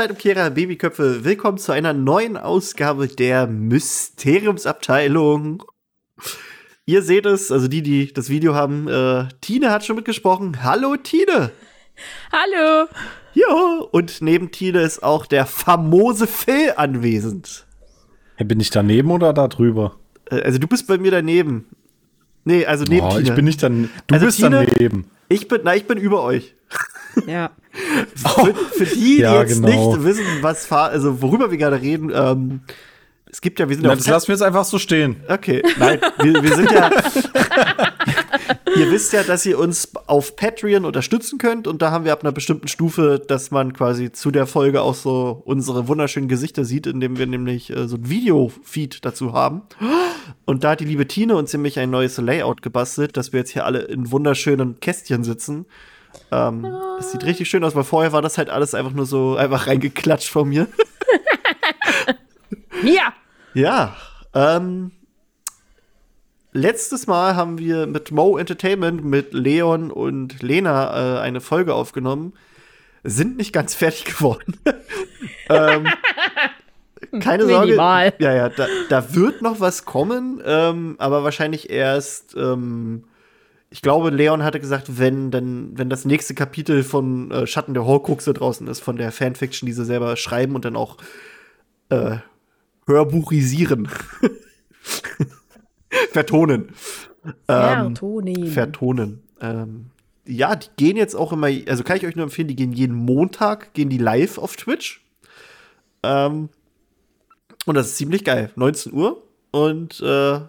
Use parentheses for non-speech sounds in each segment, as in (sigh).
Zeitumkehrer, Babyköpfe. Willkommen zu einer neuen Ausgabe der Mysteriumsabteilung. Ihr seht es, also die, die das Video haben, äh, Tine hat schon mitgesprochen. Hallo, Tine. Hallo. Ja, und neben Tine ist auch der famose Phil anwesend. Bin ich daneben oder da drüber? Äh, also du bist bei mir daneben. Nee, also neben oh, Tine. Ich bin nicht dann. Du Also bist Tine- daneben. Ich bin, na, ich bin über euch. Ja. Für, für die, die (laughs) Ja, jetzt genau. nicht wissen, was also worüber wir gerade reden, ähm, es gibt ja, wir sind ja das lassen wir jetzt einfach so stehen. Okay, nein, wir, wir sind ja. (laughs) ihr wisst ja, dass ihr uns auf Patreon unterstützen könnt und da haben wir ab einer bestimmten Stufe, dass man quasi zu der Folge auch so unsere wunderschönen Gesichter sieht, indem wir nämlich äh, so ein Video-Feed dazu haben. Und da hat die liebe Tine uns nämlich ein neues Layout gebastelt, dass wir jetzt hier alle in wunderschönen Kästchen sitzen. Ähm, das sieht richtig schön aus, weil vorher war das halt alles einfach nur so einfach reingeklatscht von mir. (laughs) Ja. Ja, ähm, letztes Mal haben wir mit Mo Entertainment, mit Leon und Lena äh, eine Folge aufgenommen. Sind nicht ganz fertig geworden. (laughs) ähm, keine Sorge. Minimal. Ja, ja, da, da wird noch was kommen, ähm, aber wahrscheinlich erst. Ähm, ich glaube, Leon hatte gesagt, wenn dann, wenn das nächste Kapitel von äh, Schatten der Horcruxe draußen ist, von der Fanfiction, die sie selber schreiben und dann auch äh, hörbuchisieren. (laughs) Vertonen. Ähm, Vertonen. vertonen. Ähm, ja, die gehen jetzt auch immer, also kann ich euch nur empfehlen, die gehen jeden Montag, gehen die live auf Twitch. Ähm, und das ist ziemlich geil. 19 Uhr. Und äh,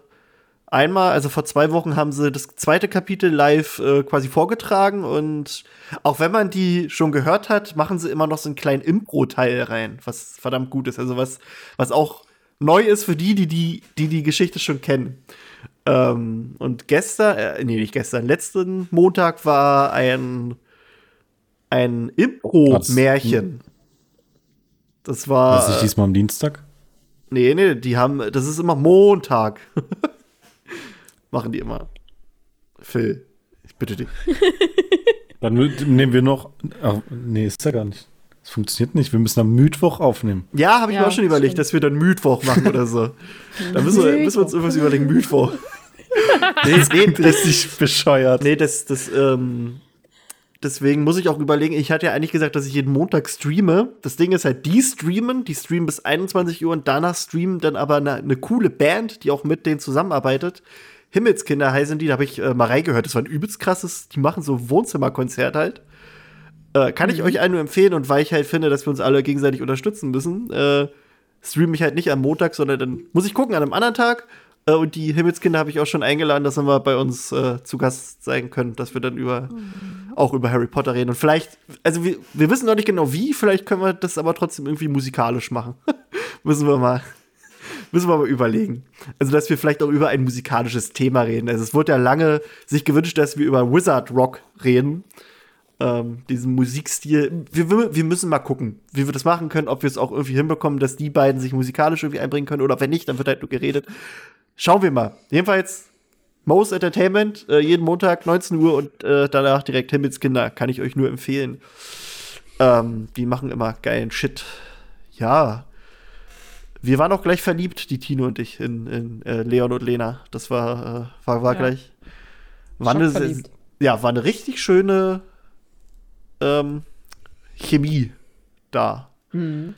einmal, also vor zwei Wochen haben sie das zweite Kapitel live äh, quasi vorgetragen. Und auch wenn man die schon gehört hat, machen sie immer noch so einen kleinen Impro-Teil rein, was verdammt gut ist. Also was, was auch neu ist für die, die die, die, die Geschichte schon kennen. Ähm, und gestern, äh, nee, nicht gestern, letzten Montag war ein, ein Impro-Märchen. Das war. Was ich diesmal am Dienstag? Nee, nee, die haben, das ist immer Montag. (laughs) Machen die immer. Phil, ich bitte dich. (laughs) Dann nehmen wir noch. Ach, nee, ist ja gar nicht. Das funktioniert nicht. Wir müssen am Mittwoch aufnehmen. Ja, habe ich Ja, mir auch schon überlegt, stimmt. dass wir dann Mittwoch machen oder so. (laughs) da müssen wir, müssen wir uns irgendwas überlegen, Mittwoch. (laughs) nee, nee, das, Richtig bescheuert. nee, das, das, ähm, deswegen muss ich auch überlegen, ich hatte ja eigentlich gesagt, dass ich jeden Montag streame. Das Ding ist halt, die streamen, die streamen bis 21 Uhr und danach streamen dann aber eine, eine coole Band, die auch mit denen zusammenarbeitet. Himmelskinder heißen die, da habe ich äh, mal reingehört. Das war ein übelst krasses, die machen so Wohnzimmerkonzert halt. Äh, kann ich euch allen nur empfehlen und weil ich halt finde, dass wir uns alle gegenseitig unterstützen müssen, äh, streame ich halt nicht am Montag, sondern dann muss ich gucken an einem anderen Tag. Äh, und die Himmelskinder habe ich auch schon eingeladen, dass wir bei uns äh, zu Gast sein können, dass wir dann über auch über Harry Potter reden. Und vielleicht, also wir, wir wissen noch nicht genau wie, vielleicht können wir das aber trotzdem irgendwie musikalisch machen. (laughs) müssen wir mal. Müssen wir mal überlegen. Also, dass wir vielleicht auch über ein musikalisches Thema reden. Also, es wurde ja lange sich gewünscht, dass wir über Wizard Rock reden ähm, diesen Musikstil. Wir, wir, müssen mal gucken, wie wir das machen können, ob wir es auch irgendwie hinbekommen, dass die beiden sich musikalisch irgendwie einbringen können oder wenn nicht, dann wird halt nur geredet. Schauen wir mal. Jedenfalls Mo's Entertainment, äh, jeden Montag 19 Uhr und äh, danach direkt Himmelskinder, kann ich euch nur empfehlen. Ähm, die machen immer geilen Shit. Ja. Wir waren auch gleich verliebt, die Tino und ich, in, in äh, Leon und Lena. Das war, äh, war, war Ja. gleich. War eine, ja, war eine richtig schöne ähm, Chemie da. Mhm.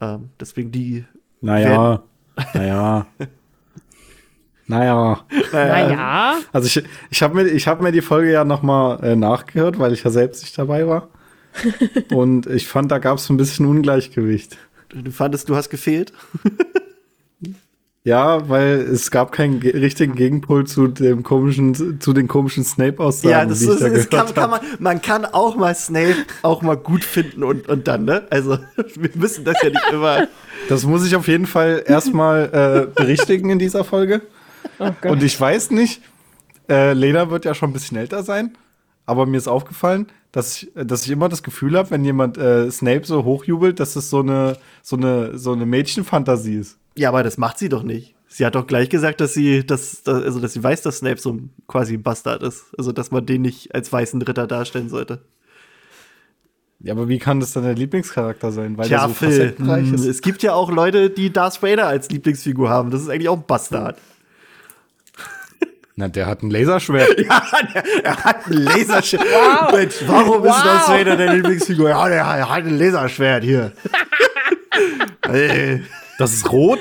Ähm, deswegen die. Naja. (laughs) Naja. Naja. Naja. Also ich, ich habe mir, ich hab mir die Folge ja noch mal äh, nachgehört, weil ich ja selbst nicht dabei war. (laughs) Und ich fand, da gab es ein bisschen Ungleichgewicht. Du fandest, du hast gefehlt? Ja, weil es gab keinen ge richtigen Gegenpol zu dem komischen, zu den komischen Snape-Aussagen, ja, das, die ich ist, da gehört kann, kann man, man kann auch mal Snape auch mal gut finden und, und dann, ne? Also, (laughs) wir müssen das ja nicht immer. Das muss ich auf jeden Fall erstmal äh, berichtigen in dieser Folge. Oh. Und ich weiß nicht, äh, Lena wird ja schon ein bisschen älter sein, aber mir ist aufgefallen, dass ich, dass ich immer das Gefühl habe, wenn jemand äh, Snape so hochjubelt, dass es so eine, so eine, so eine Mädchenfantasie ist. Ja, aber das macht sie doch nicht. Sie hat doch gleich gesagt, dass sie, dass, dass- also, dass sie weiß, dass Snape so ein quasi ein Bastard ist. Also, dass man den nicht als weißen Ritter darstellen sollte. Ja, aber wie kann das dann der Lieblingscharakter sein? Weil Tja, der so Phil, mh, ist. es gibt ja auch Leute, die Darth Vader als Lieblingsfigur haben. Das ist eigentlich auch ein Bastard. Na, der hat ein Laserschwert. (laughs) Ja, der, er hat ein Laserschwert. (laughs) Mensch, warum ist Wow. Darth Vader der Lieblingsfigur? Ja, der hat ein Laserschwert hier. Ey, (laughs) Das ist rot.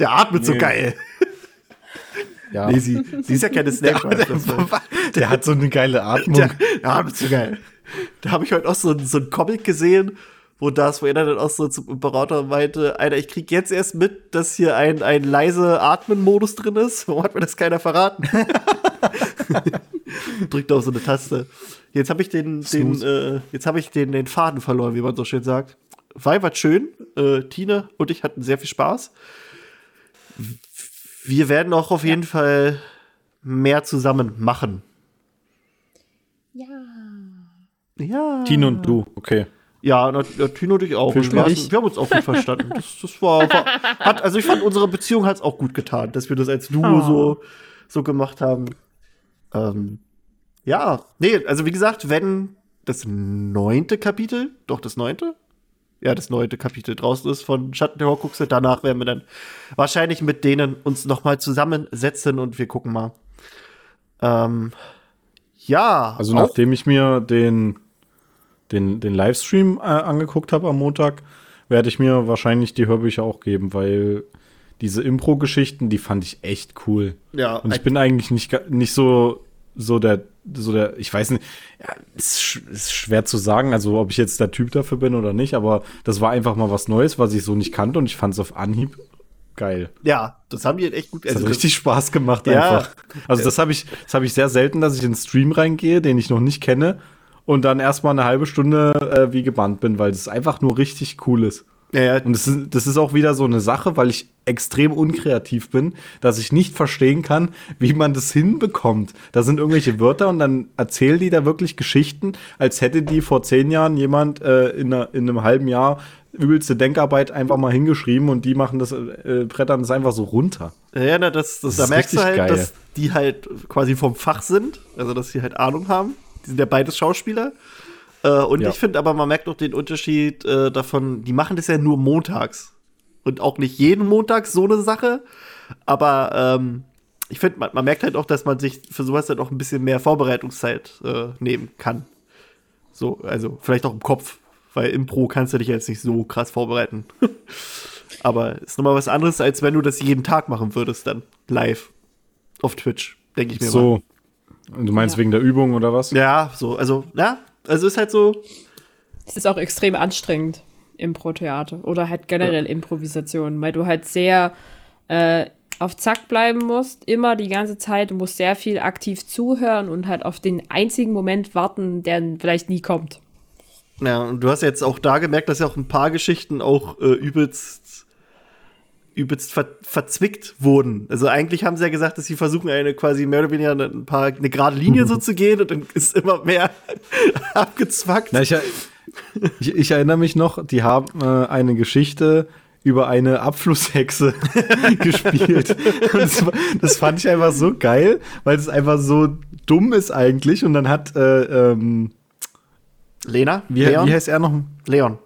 der atmet so Nee. geil. Ja. Nee, sie, sie ist ja keine Snack. Der hat so eine geile Atmung. Der, der atmet so geil. Da habe ich heute auch so, so ein Comic gesehen, wo Darth Vader dann auch so zum Imperator meinte, Alter, ich krieg jetzt erst mit, dass hier ein, ein leise Atmen-Modus drin ist. (laughs) Warum hat mir das keiner verraten? (laughs) Drückt auf so eine Taste. Jetzt habe ich den, den, äh, jetzt habe ich den, den Faden verloren, wie man so schön sagt. War war schön. Äh, Tine und ich hatten sehr viel Spaß. Wir werden auch auf jeden Fall mehr zusammen machen. Ja. Ja. Tino und du, okay. Ja, na, na, Tino und ich auch. Wir, hatten, wir haben uns auch gut verstanden. (laughs) Das, das war, war hat, also ich fand unsere Beziehung hat es auch gut getan, dass wir das als Duo Oh. so, so gemacht haben. Ähm, ja, nee, also wie gesagt, wenn das neunte Kapitel, doch das neunte? Ja, das neunte Kapitel draußen ist von Schatten der Horcruxe, danach werden wir dann wahrscheinlich mit denen uns noch mal zusammensetzen und wir gucken mal. Ähm, ja, Also nachdem ich mir den, den, den Livestream äh, angeguckt habe am Montag, werde ich mir wahrscheinlich die Hörbücher auch geben, weil diese Impro-Geschichten, die fand ich echt cool. ja, Und ich bin eigentlich nicht, nicht so, so der, so der, ich weiß nicht, ja, ist, ist schwer zu sagen, also ob ich jetzt der Typ dafür bin oder nicht, aber das war einfach mal was Neues, was ich so nicht kannte und ich fand es auf Anhieb geil. ja, das haben die echt gut. Das also hat richtig Spaß gemacht Ja. einfach. Also das habe ich, das habe ich sehr selten, dass ich in einen Stream reingehe, den ich noch nicht kenne und dann erstmal eine halbe Stunde äh, wie gebannt bin, weil das einfach nur richtig cool ist. Ja, ja, Und das ist, das ist auch wieder so eine Sache, weil ich extrem unkreativ bin, dass ich nicht verstehen kann, wie man das hinbekommt. Da sind irgendwelche Wörter und dann erzählen die da wirklich Geschichten, als hätte die vor zehn Jahren jemand äh, in, einer, in einem halben Jahr übelste Denkarbeit einfach mal hingeschrieben und die machen das, äh, brettern das einfach so runter. Ja, na, das, das, Das da ist merkst du halt, geil. dass die halt quasi vom Fach sind, also dass sie halt Ahnung haben. Die sind ja beides Schauspieler. Äh, und Ja. ich finde aber, man merkt auch den Unterschied äh, davon, die machen das ja nur montags. Und auch nicht jeden Montag so eine Sache. Aber ähm, ich finde, man, man merkt halt auch, dass man sich für sowas halt auch ein bisschen mehr Vorbereitungszeit äh, nehmen kann. So, also vielleicht auch im Kopf, weil Impro kannst du dich jetzt nicht so krass vorbereiten. (laughs) Aber ist nochmal was anderes, als wenn du das jeden Tag machen würdest, dann live auf Twitch, denke ich mir mal. Und du meinst Ja. wegen der Übung oder was? Ja, so, also, ja, also ist halt so, Es ist auch extrem anstrengend, Impro-Theater oder halt generell Improvisation, weil du halt sehr äh, auf Zack bleiben musst, immer die ganze Zeit. Du musst sehr viel aktiv zuhören und halt auf den einzigen Moment warten, der vielleicht nie kommt. ja, und du hast jetzt auch da gemerkt, dass ja auch ein paar Geschichten auch äh, übelst, übelst ver verzwickt wurden. Also eigentlich haben sie ja gesagt, dass sie versuchen, eine quasi mehr oder weniger ein paar, eine gerade Linie so (laughs) zu gehen und dann ist immer mehr (laughs) abgezwackt. Na, ich, ich, ich erinnere mich noch, die haben äh, eine Geschichte über eine Abflusshexe (laughs) gespielt. Das, das fand ich einfach so geil, weil es einfach so dumm ist eigentlich. Und dann hat, äh, ähm, Lena? wie, Leon? wie heißt er noch? Leon.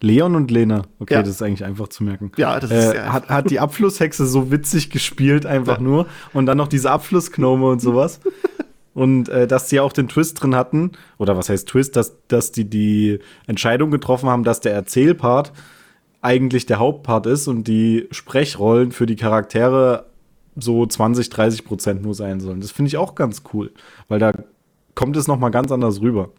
Leon und Lena. Okay, Ja. das ist eigentlich einfach zu merken. Ja, das ist äh, ja hat, hat die Abflusshexe so witzig gespielt, einfach Ja. nur. Und dann noch diese Abflussgnome und sowas. (laughs) und äh, dass die auch den Twist drin hatten, oder was heißt Twist, dass, dass die die Entscheidung getroffen haben, dass der Erzählpart eigentlich der Hauptpart ist und die Sprechrollen für die Charaktere so 20, 30 Prozent nur sein sollen. Das finde ich auch ganz cool, weil da kommt es noch mal ganz anders rüber.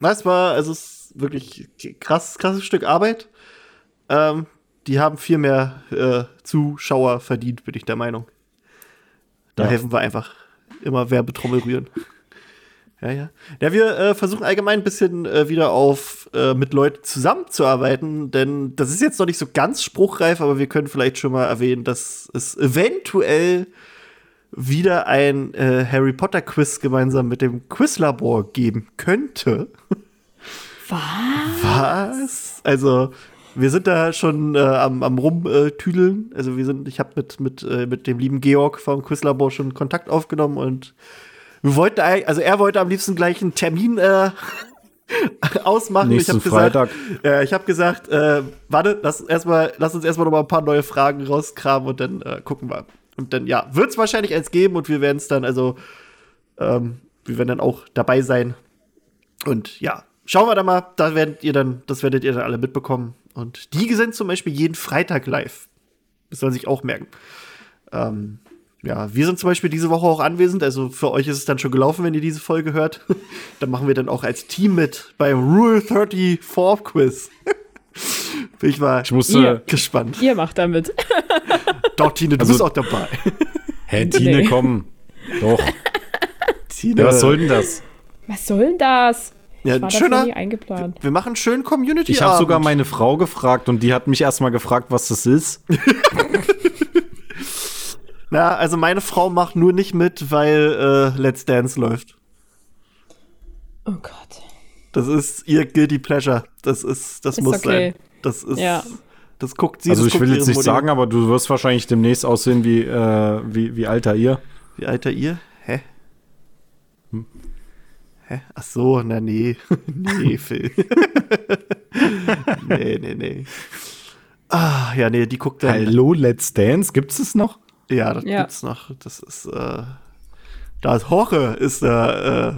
Das war, also es ist wirklich krass, krasses Stück Arbeit. Ähm, die haben viel mehr äh, Zuschauer verdient, bin ich der Meinung. Da Ja. helfen wir einfach immer Werbetrommel rühren. Ja, ja. Ja, wir äh, versuchen allgemein ein bisschen äh, wieder auf äh, mit Leuten zusammenzuarbeiten, denn das ist jetzt noch nicht so ganz spruchreif, aber wir können vielleicht schon mal erwähnen, dass es eventuell wieder ein äh, Harry Potter Quiz gemeinsam mit dem Quizlabor geben könnte. Was? Was? Also, wir sind da schon äh, am, am rumtüdeln. Also, wir sind, ich habe mit, mit, äh, mit dem lieben Georg vom Quizlabor schon Kontakt aufgenommen und Wir wollten, eigentlich- also er wollte am liebsten gleich einen Termin äh, (laughs) ausmachen. Nächsten ich habe Freitag. gesagt, äh, ich habe gesagt, äh, warte, lass, erstmal, lass uns erstmal noch mal ein paar neue Fragen rauskramen und dann äh, gucken wir. Und dann, ja, wird es wahrscheinlich eins geben und wir werden es dann, also, ähm, wir werden dann auch dabei sein. Und ja, schauen wir da mal, da werdet ihr dann, das werdet ihr dann alle mitbekommen. Und die sind zum Beispiel jeden Freitag live. Das soll sich auch merken. Ähm, ja, wir sind zum Beispiel diese Woche auch anwesend. Also für euch ist es dann schon gelaufen, wenn ihr diese Folge hört. (laughs) dann machen wir dann auch als Team mit beim Rule 34 Quiz. (laughs) Bin ich mal Ich musste. Ihr. gespannt. Ihr macht damit. (laughs) (laughs) Doch, Tine, du Also- bist auch dabei. (laughs) Hä, Tine, Nee. komm. Doch. (laughs) Tine, Ja, was soll denn das? Was soll denn das? Ja, war schöner. nie eingeplant. Wir machen einen schönen Community. Ich habe sogar meine Frau gefragt und die hat mich erstmal gefragt, was das ist. Na, also meine Frau macht nur nicht mit, weil äh, Let's Dance läuft. Oh Gott. Das ist ihr guilty pleasure. Das ist, das Ist muss okay. sein. Das ist, Ja. Das guckt sie. Also das ich will jetzt nicht Mutti. sagen, aber du wirst wahrscheinlich demnächst aussehen wie, äh, wie, wie alter ihr. Wie alter ihr? Hä? Hä? Ach so, na nee. (laughs) nee, Phil. (laughs) nee, nee, nee. Ah, ja, nee, die guckt dann. Hallo, Let's Dance, gibt's es noch? Ja, das Ja. gibt's noch. Das ist, äh, da ist Horre, ist da, äh,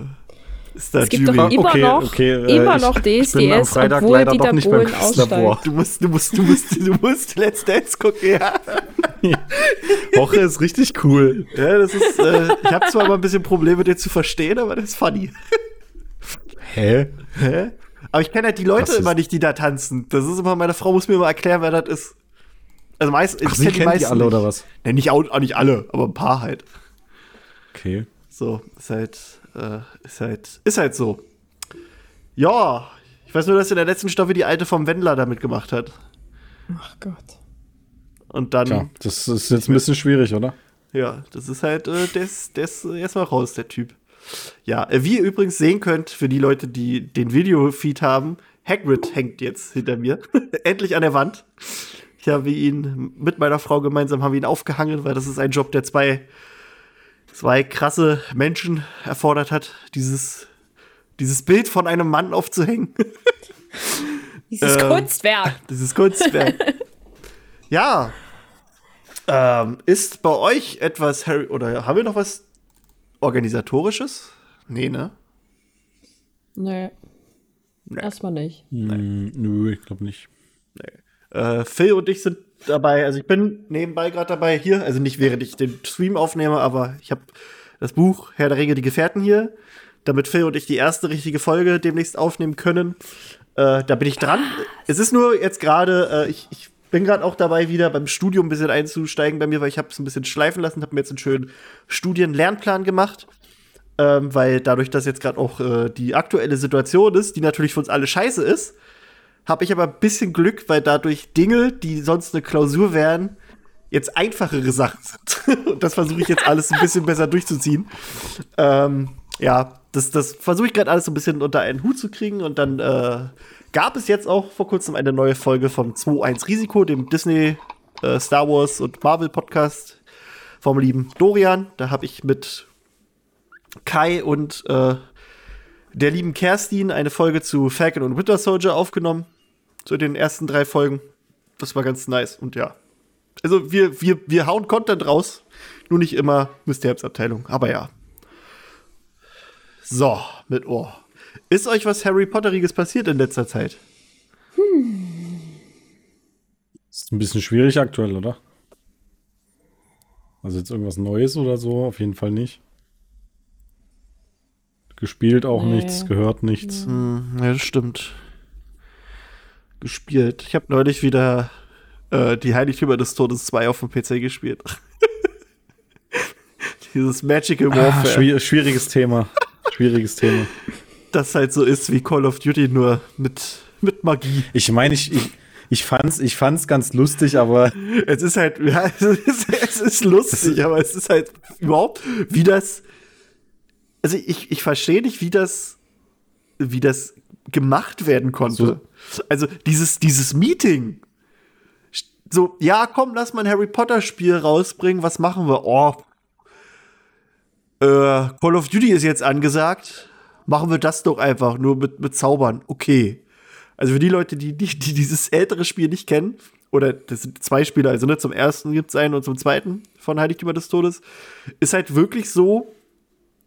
ist da Es gibt Jury. doch immer Okay, noch, okay, äh, immer ich noch bin am DSDS, Freitag obwohl leider doch Dieter nicht beim aussteigt. Du musst, du musst, du musst, du musst Let's Dance gucken, ja. (laughs) Woche ist richtig cool. Ja, das ist, äh, ich habe zwar immer ein bisschen Probleme, den zu verstehen, aber das ist funny. Hä? Hä? Aber ich kenne halt die Leute immer nicht, die da tanzen. Das ist immer, meine Frau muss mir immer erklären, wer das ist. Also meist, Ach, sie kennt die alle nicht. oder was? Nee, nicht, auch, auch nicht alle, aber ein paar halt. Okay. So, ist halt, äh, ist halt, ist halt so. Ja, ich weiß nur, dass in der letzten Staffel die alte vom Wendler damit gemacht hat. Ach Gott. Und dann, Tja, das ist jetzt ein bisschen schwierig, oder? ja, das ist halt, äh, der ist, der ist äh, erstmal raus, der Typ. Ja, äh, wie ihr übrigens sehen könnt, für die Leute, die den Videofeed haben, Hagrid hängt jetzt hinter mir. (laughs) Endlich an der Wand. Ich habe ihn mit meiner Frau gemeinsam haben wir ihn aufgehangen, weil das ist ein Job, der zwei, zwei krasse Menschen erfordert hat, dieses, dieses Bild von einem Mann aufzuhängen. (laughs) Dieses Ähm, Kunstwerk. (laughs) Dieses Kunstwerk. (laughs) ja. Ähm, ist bei euch etwas Harry oder haben wir noch was organisatorisches? Nee, ne? Nee. Nee. Erstmal nicht. Hm, nö, ich glaube nicht. Äh, Phil und ich sind dabei, also ich bin nebenbei gerade dabei hier, also nicht während ich den Stream aufnehme, aber ich habe das Buch Herr der Ringe, die Gefährten hier, damit Phil und ich die erste richtige Folge demnächst aufnehmen können. Äh, da bin ich dran. Es ist nur jetzt gerade, äh, ich, ich bin gerade auch dabei, wieder beim Studium ein bisschen einzusteigen bei mir, weil ich habe es ein bisschen schleifen lassen, habe mir jetzt einen schönen Studien-Lernplan gemacht. Ähm, weil dadurch, dass jetzt gerade auch äh, die aktuelle Situation ist, die natürlich für uns alle scheiße ist, habe ich aber ein bisschen Glück, weil dadurch Dinge, die sonst eine Klausur wären, jetzt einfachere Sachen sind. (laughs) Und das versuche ich jetzt alles ein bisschen besser durchzuziehen. Ähm, ja, das, das versuche ich gerade alles so ein bisschen unter einen Hut zu kriegen. Und dann äh, gab es jetzt auch vor kurzem eine neue Folge vom 2.1 Risiko, dem Disney, äh, Star Wars und Marvel Podcast vom lieben Dorian. Da habe ich mit Kai und äh, der lieben Kerstin eine Folge zu Falcon und Winter Soldier aufgenommen. Zu den ersten drei Folgen. Das war ganz nice. Und ja. Also wir, wir, wir hauen Content raus. Nur nicht immer Mysteriumsabteilung. Aber ja. So, mit Ohr. Ist euch was Harry Potteriges passiert in letzter Zeit? Ist ein bisschen schwierig aktuell, oder? Also jetzt irgendwas Neues oder so, auf jeden Fall nicht. Gespielt auch Nee. nichts, gehört nichts. Hm, ja, das stimmt. Gespielt. Ich habe neulich wieder äh, die Heiligtümer des Todes 2 auf dem PC gespielt. (laughs) Dieses Magical Ah, Warfare. schwier schwieriges Thema. Schwieriges Thema. das halt so ist wie Call of Duty, nur mit, mit Magie. Ich meine, ich, ich, ich fand's, ich fand's ganz lustig, aber Es ist halt, (laughs) ja, es ist, es ist lustig, aber es ist halt überhaupt, wie das. Also ich, ich verstehe nicht, wie das, wie das gemacht werden konnte. Also dieses, dieses Meeting. So, ja, komm, lass mal ein Harry Potter Spiel rausbringen. Was machen wir? Oh. äh, Call of Duty ist jetzt angesagt. Machen wir das doch einfach, nur mit, mit Zaubern. Okay. Also für die Leute, die, die, die dieses ältere Spiel nicht kennen, oder das sind zwei Spiele, also ne, zum ersten gibt es einen und zum zweiten von Heiligtümer des Todes, ist halt wirklich so,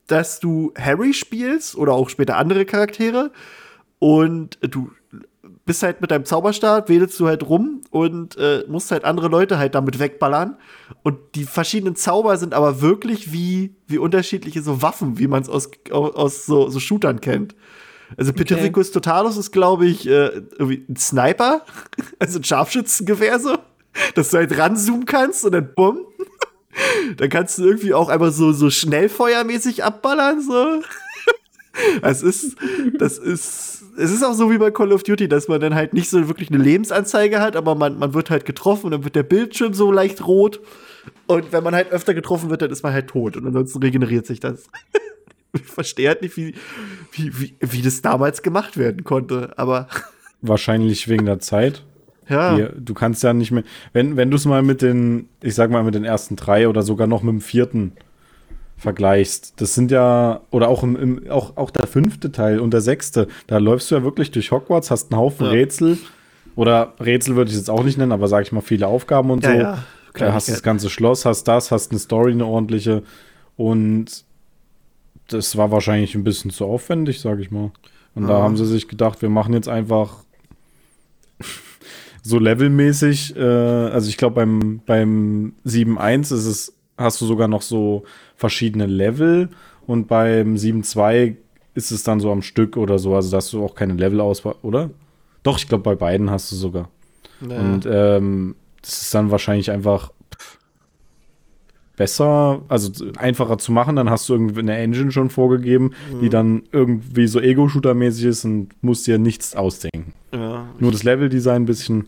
dass du Harry spielst oder auch später andere Charaktere und du bist halt mit deinem Zauberstab, wedelst du halt rum und äh, musst halt andere Leute halt damit wegballern. Und die verschiedenen Zauber sind aber wirklich wie, wie unterschiedliche so Waffen, wie man es aus, aus so, so Shootern kennt. Also Petrificus okay. Totalus ist, glaube ich, äh, irgendwie ein Sniper, (laughs) also ein Scharfschützengewehr so, dass du halt ranzoomen kannst und dann bumm. (laughs) dann kannst du irgendwie auch einfach so, so schnellfeuermäßig abballern, so. (laughs) Es ist, das ist, es ist auch so wie bei Call of Duty, dass man dann halt nicht so wirklich eine Lebensanzeige hat, aber man, man wird halt getroffen und dann wird der Bildschirm so leicht rot. Und wenn man halt öfter getroffen wird, dann ist man halt tot und ansonsten regeneriert sich das. (laughs) ich verstehe halt nicht, wie, wie, wie, wie das damals gemacht werden konnte, aber. (laughs) Wahrscheinlich wegen der Zeit. Ja. Hier, du kannst ja nicht mehr, wenn, wenn du es mal mit den, ich sag mal, mit den ersten drei oder sogar noch mit dem vierten vergleichst, das sind ja, oder auch, im, im, auch, auch der fünfte Teil und der sechste, da läufst du ja wirklich durch Hogwarts, hast einen Haufen ja. Rätsel. Oder Rätsel würde ich jetzt auch nicht nennen, aber sag ich mal, viele Aufgaben und ja, so. Ja, klar, hast das ganze Schloss, hast das, hast eine Story, eine ordentliche. Und das war wahrscheinlich ein bisschen zu aufwendig, sag ich mal. Und da haben sie sich gedacht, wir machen jetzt einfach (laughs) so levelmäßig, äh, also ich glaube beim, beim 7.1 ist es, hast du sogar noch so verschiedene Level und beim 7.2 ist es dann so am Stück oder so, also da hast du auch keine Level-Auswahl, oder? Doch, ich glaube bei beiden hast du sogar. Naja. Und ähm, das ist dann wahrscheinlich einfach besser, also einfacher zu machen, dann hast du irgendwie eine Engine schon vorgegeben, mhm. die dann irgendwie so Ego-Shooter-mäßig ist und musst dir nichts ausdenken. Ja, Nur das Level-Design ein bisschen.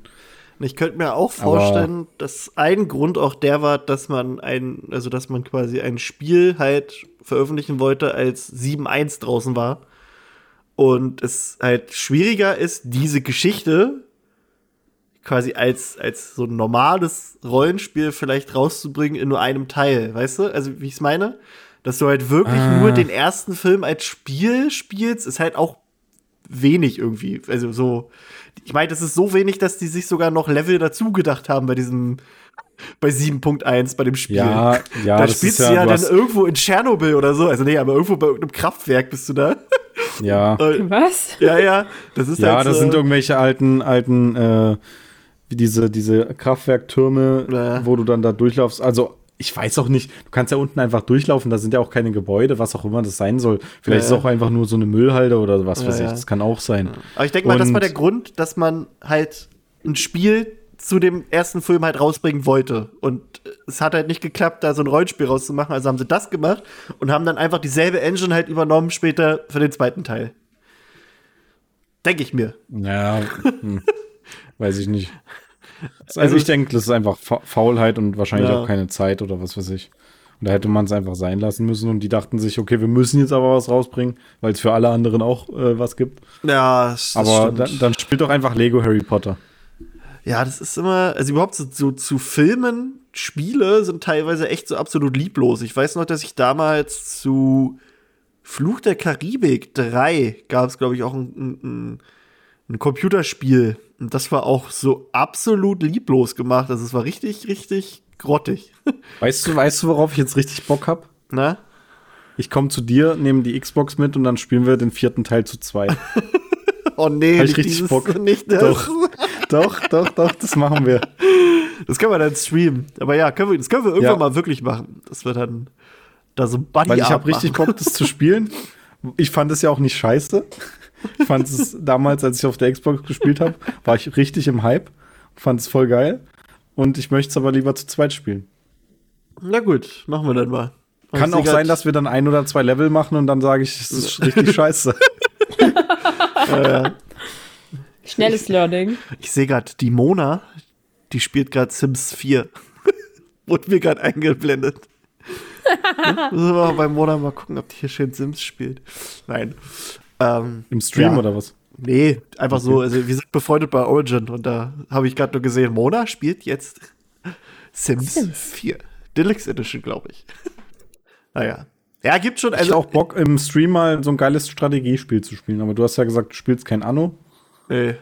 Ich könnte mir auch vorstellen, dass ein Grund auch der war, dass man ein, also dass man quasi ein Spiel halt veröffentlichen wollte, als 7.1 draußen war. Und es halt schwieriger ist, diese Geschichte quasi als, als so ein normales Rollenspiel vielleicht rauszubringen in nur einem Teil, weißt du? Also, wie ich es meine? Dass du halt wirklich ah. nur den ersten Film als Spiel spielst, ist halt auch wenig irgendwie. Also so, ich meine, das ist so wenig, dass die sich sogar noch Level dazu gedacht haben bei diesem, bei 7.1 bei dem Spiel. Ja, ja. Da spielst du ja, ja dann irgendwo in Tschernobyl oder so. Also nee, aber irgendwo bei irgendeinem Kraftwerk bist du da. Ja. (laughs) Was? Ja, ja. Das ist ja, halt das sind irgendwelche alten, alten äh, wie diese, diese Kraftwerktürme, ja. wo du dann da durchlaufst. Also, ich weiß auch nicht, du kannst ja unten einfach durchlaufen, da sind ja auch keine Gebäude, was auch immer das sein soll. Vielleicht ja, ist es auch einfach nur so eine Müllhalde oder was weiß ich, das kann auch sein. Aber ich denke mal, das war der Grund, dass man halt ein Spiel zu dem ersten Film halt rausbringen wollte. Und es hat halt nicht geklappt, da so ein Rollenspiel rauszumachen. Also haben sie das gemacht und haben dann einfach dieselbe Engine halt übernommen später für den zweiten Teil. Denke ich mir. Ja. Hm. (laughs) Weiß ich nicht. Also, also ich denke, das ist einfach Faulheit und wahrscheinlich ja. auch keine Zeit oder was weiß ich. Und da hätte man es einfach sein lassen müssen und die dachten sich, okay, wir müssen jetzt aber was rausbringen, weil es für alle anderen auch äh, was gibt. Ja, das aber dann, dann spielt doch einfach Lego Harry Potter. Ja, das ist immer, also überhaupt so, so, zu Filmen, Spiele sind teilweise echt so absolut lieblos. Ich weiß noch, dass ich damals zu Fluch der Karibik 3 gab es, glaube ich, auch ein, ein, ein Computerspiel, und das war auch so absolut lieblos gemacht. Also es war richtig, richtig grottig. (laughs) Weißt du, weißt du, worauf ich jetzt richtig Bock hab? Na? Ich komme zu dir, nehme die Xbox mit und dann spielen wir den vierten Teil zu zwei. (laughs) oh nee, hab ich richtig dieses, Bock. (laughs) Nicht das. Doch, doch, doch, doch, das machen wir. Das können wir dann streamen. Aber ja, können wir, das können wir irgendwann ja. mal wirklich machen. Das wird dann da so Buddy Weil ich habe richtig Bock, das zu spielen. Ich fand es ja auch nicht scheiße. Ich fand es damals, als ich auf der Xbox gespielt habe, war ich richtig im Hype. Fand es voll geil. Und ich möchte es aber lieber zu zweit spielen. Na gut, machen wir dann mal. Kann auch sein, dass wir dann ein oder zwei Level machen und dann sage ich, es ist richtig (laughs) scheiße. äh, Schnelles Learning. Ich sehe gerade, die Mona, die spielt gerade Sims 4. (laughs) Wurde mir gerade eingeblendet. (laughs) Müssen wir bei Mona mal gucken, ob die hier schön Sims spielt. Nein. Ähm, Im Stream ja. oder was? Nee, einfach okay. so. Also wir sind befreundet bei Origin und da habe ich gerade nur gesehen, Mona spielt jetzt Sims, Sims. 4. Deluxe Edition, glaube ich. (laughs) naja. Ja, gibt schon. Ich Also, hätte auch Bock, im Stream mal so ein geiles Strategiespiel zu spielen. Aber du hast ja gesagt, du spielst kein Anno. Nee.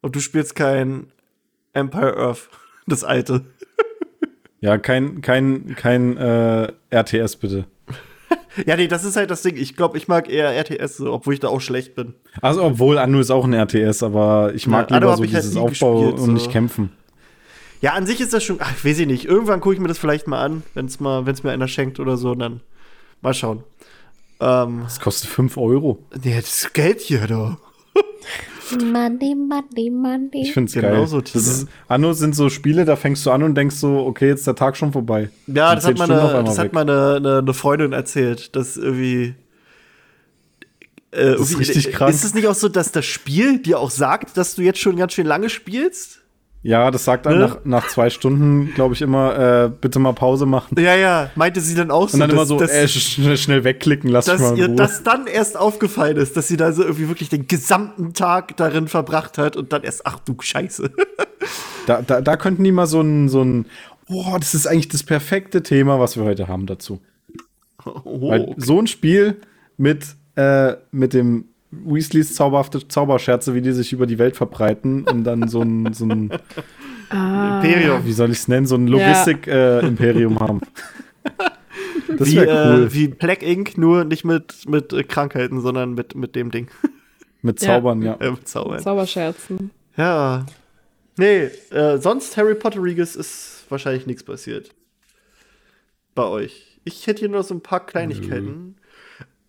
Und du spielst kein Empire Earth, (laughs) das alte. Ja, kein, kein, kein äh, RTS bitte. Ja, nee, das ist halt das Ding. Ich glaube, ich mag eher RTS, so, obwohl ich da auch schlecht bin. Also, obwohl Anno ist auch ein RTS, aber ich mag Ja, lieber so halt dieses nie Aufbau gespielt, und nicht kämpfen. Ja, an sich ist das schon, ach, weiß ich nicht. Irgendwann gucke ich mir das vielleicht mal an, wenn es mal, wenn's mir einer schenkt oder so, dann mal schauen. Ähm, Das kostet 5 Euro. nee, das Geld hier, da. (laughs) Money, money, money. Ich find's Genau geil. so, das ist, Anno sind so Spiele, da fängst du an und denkst so, okay, jetzt ist der Tag schon vorbei. Ja, das hat meine, das hat meine eine, eine Freundin erzählt, dass irgendwie. Äh, Das ist richtig krank. Ist es nicht auch so, dass das Spiel dir auch sagt, dass du jetzt schon ganz schön lange spielst? Ja, das sagt Ne? nach, nach zwei Stunden, glaube ich, immer, äh, bitte mal Pause machen. Ja, ja, meinte sie dann auch so. Und dann immer dass, so, dass, äh, schnell, schnell wegklicken, lass mal dass in ihr das dann erst aufgefallen ist, dass sie da so irgendwie wirklich den gesamten Tag darin verbracht hat und dann erst, ach du Scheiße. (laughs) Da, da, da könnten die mal so ein, so ein, oh, das ist eigentlich das perfekte Thema, was wir heute haben dazu. Oh, Weil so ein Spiel mit, äh, mit dem Weasleys zauberhafte Zauberscherze, wie die sich über die Welt verbreiten und dann so ein, so ein Imperium. wie soll ich es nennen, so ein Logistik-Imperium (laughs) haben. Das wie, wäre cool. äh, wie Black Ink, nur nicht mit, mit äh, Krankheiten, sondern mit, mit dem Ding. (laughs) mit Ja. Zaubern, ja. Äh, mit Zaubern. Zauberscherzen. Ja. Nee, äh, sonst Harry Potteriges ist wahrscheinlich nichts passiert. Bei euch. Ich hätte hier nur so ein paar Kleinigkeiten.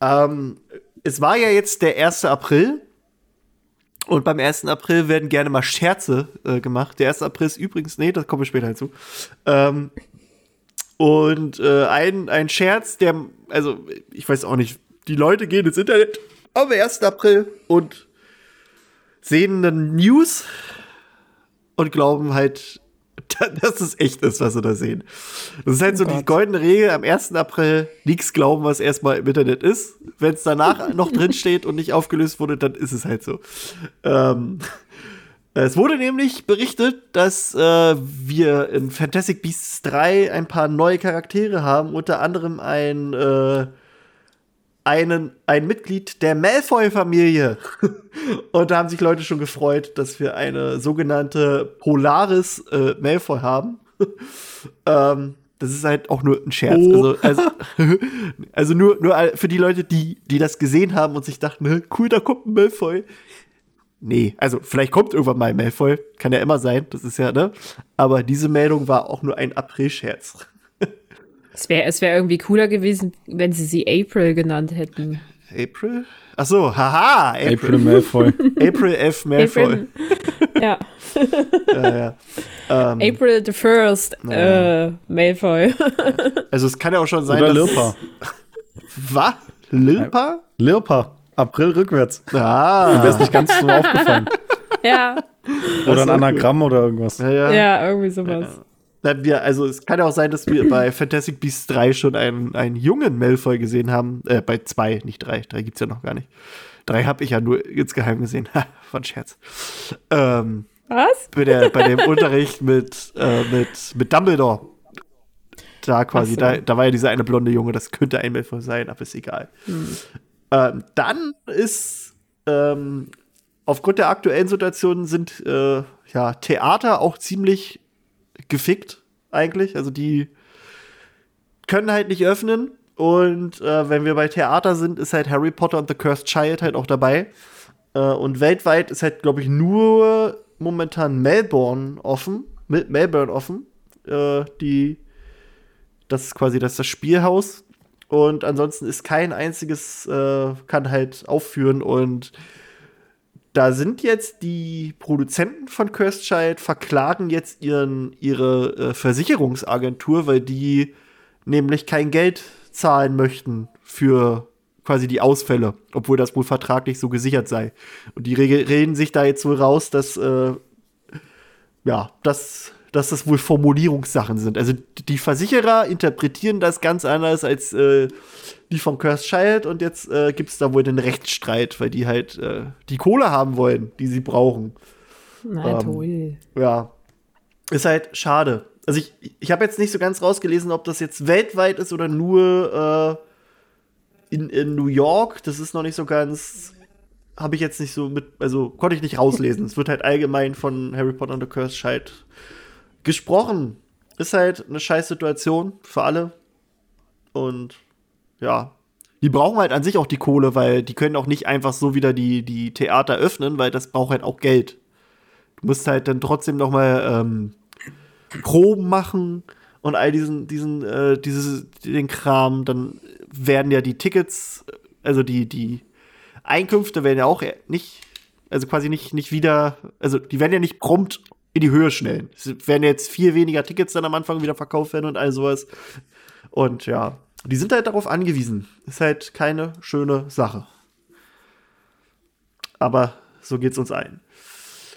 Ähm, es war ja jetzt der 1. April. Und beim 1. April werden gerne mal Scherze äh, gemacht. Der 1. April ist übrigens, nee, das kommen wir später hinzu. Ähm, und äh, ein, ein Scherz, der, also ich weiß auch nicht, die Leute gehen ins Internet am 1. April und sehen eine News und glauben halt, (laughs) dass es echt ist, was sie da sehen. Das ist halt so die Gott. goldene Regel am 1. April, nichts glauben, was erstmal im Internet ist. Wenn es danach (laughs) noch drin steht und nicht aufgelöst wurde, dann ist es halt so. Ähm, es wurde nämlich berichtet, dass äh, wir in Fantastic Beasts 3 ein paar neue Charaktere haben, unter anderem ein äh, einen, ein Mitglied der Malfoy-Familie. (laughs) Und da haben sich Leute schon gefreut, dass wir eine sogenannte Polaris äh, Malfoy haben. (laughs) ähm, das ist halt auch nur ein Scherz. Oh. Also, also, (laughs) also nur, nur für die Leute, die, die das gesehen haben und sich dachten, "Hä, cool, da kommt ein Malfoy. Nee, also vielleicht kommt irgendwann mal ein Malfoy. Kann ja immer sein, das ist ja, ne? Aber diese Meldung war auch nur ein April-Scherz. Es wäre es wär irgendwie cooler gewesen, wenn sie sie April genannt hätten. April? Ach so, haha, April April. Malfoy. (laughs) April F. Malfoy. April. ja, (laughs) Ja, ja. Ähm, April the First, äh, Malfoy. (laughs) also es kann ja auch schon sein, Oder Lirpa. Was? Lilpa? Lirpa. April rückwärts. Ah. Wäre es nicht ganz so aufgefallen. ja, Oder ein Anagramm oder irgendwas. Ja, ja. ja, irgendwie sowas. Wir, also es kann ja auch sein, dass wir bei (clears throat) Fantastic Beasts 3 schon einen, einen jungen Malfoy gesehen haben. Äh, bei 2, nicht 3. 3 gibt's ja noch gar nicht. 3 habe ich ja nur insgeheim gesehen. (laughs) Von Scherz. Ähm, Was? bei, der, bei dem Unterricht mit, äh, mit, mit Dumbledore. Da quasi, so. da, da war ja dieser eine blonde Junge, das könnte ein Malfoy sein, aber ist egal. Ähm, dann ist ähm, aufgrund der aktuellen Situation sind äh, ja Theater auch ziemlich gefickt eigentlich. Also die können halt nicht öffnen. Und äh, wenn wir bei Theater sind, ist halt Harry Potter und The Cursed Child halt auch dabei. Äh, und weltweit ist halt, glaube ich, nur momentan Melbourne offen. Mel Melbourne offen. Äh, die, das ist quasi das, das Spielhaus. Und ansonsten ist kein einziges, äh, kann halt aufführen. Und da sind jetzt die Produzenten von Cursed Child verklagen jetzt ihren, ihre äh, Versicherungsagentur, weil die nämlich kein Geld zahlen möchten für quasi die Ausfälle, obwohl das wohl vertraglich so gesichert sei. Und die reden sich da jetzt wohl raus, dass äh, ja, dass, dass das wohl Formulierungssachen sind. Also die Versicherer interpretieren das ganz anders als äh, die von Cursed Child und jetzt äh, gibt es da wohl den Rechtsstreit, weil die halt äh, die Kohle haben wollen, die sie brauchen. Na Ähm, toll. Ja, ist halt schade. Also ich, ich habe jetzt nicht so ganz rausgelesen, ob das jetzt weltweit ist oder nur äh, in, in New York, das ist noch nicht so ganz, habe ich jetzt nicht so mit, also konnte ich nicht rauslesen. es wird halt allgemein von Harry Potter and the Cursed Child gesprochen. Ist halt eine scheiß Situation für alle. Und ja, die brauchen halt an sich auch die Kohle, weil die können auch nicht einfach so wieder die, die Theater öffnen, weil das braucht halt auch Geld. Du musst halt dann trotzdem noch mal ähm, Proben machen und all diesen, diesen, äh, dieses, den Kram. Dann werden ja die Tickets, also die, die Einkünfte werden ja auch nicht, also quasi nicht, nicht wieder, also die werden ja nicht prompt in die Höhe schnellen. Es werden jetzt viel weniger Tickets dann am Anfang wieder verkauft werden und all sowas. Und ja, die sind halt darauf angewiesen. Ist halt keine schöne Sache. Aber so geht's uns allen.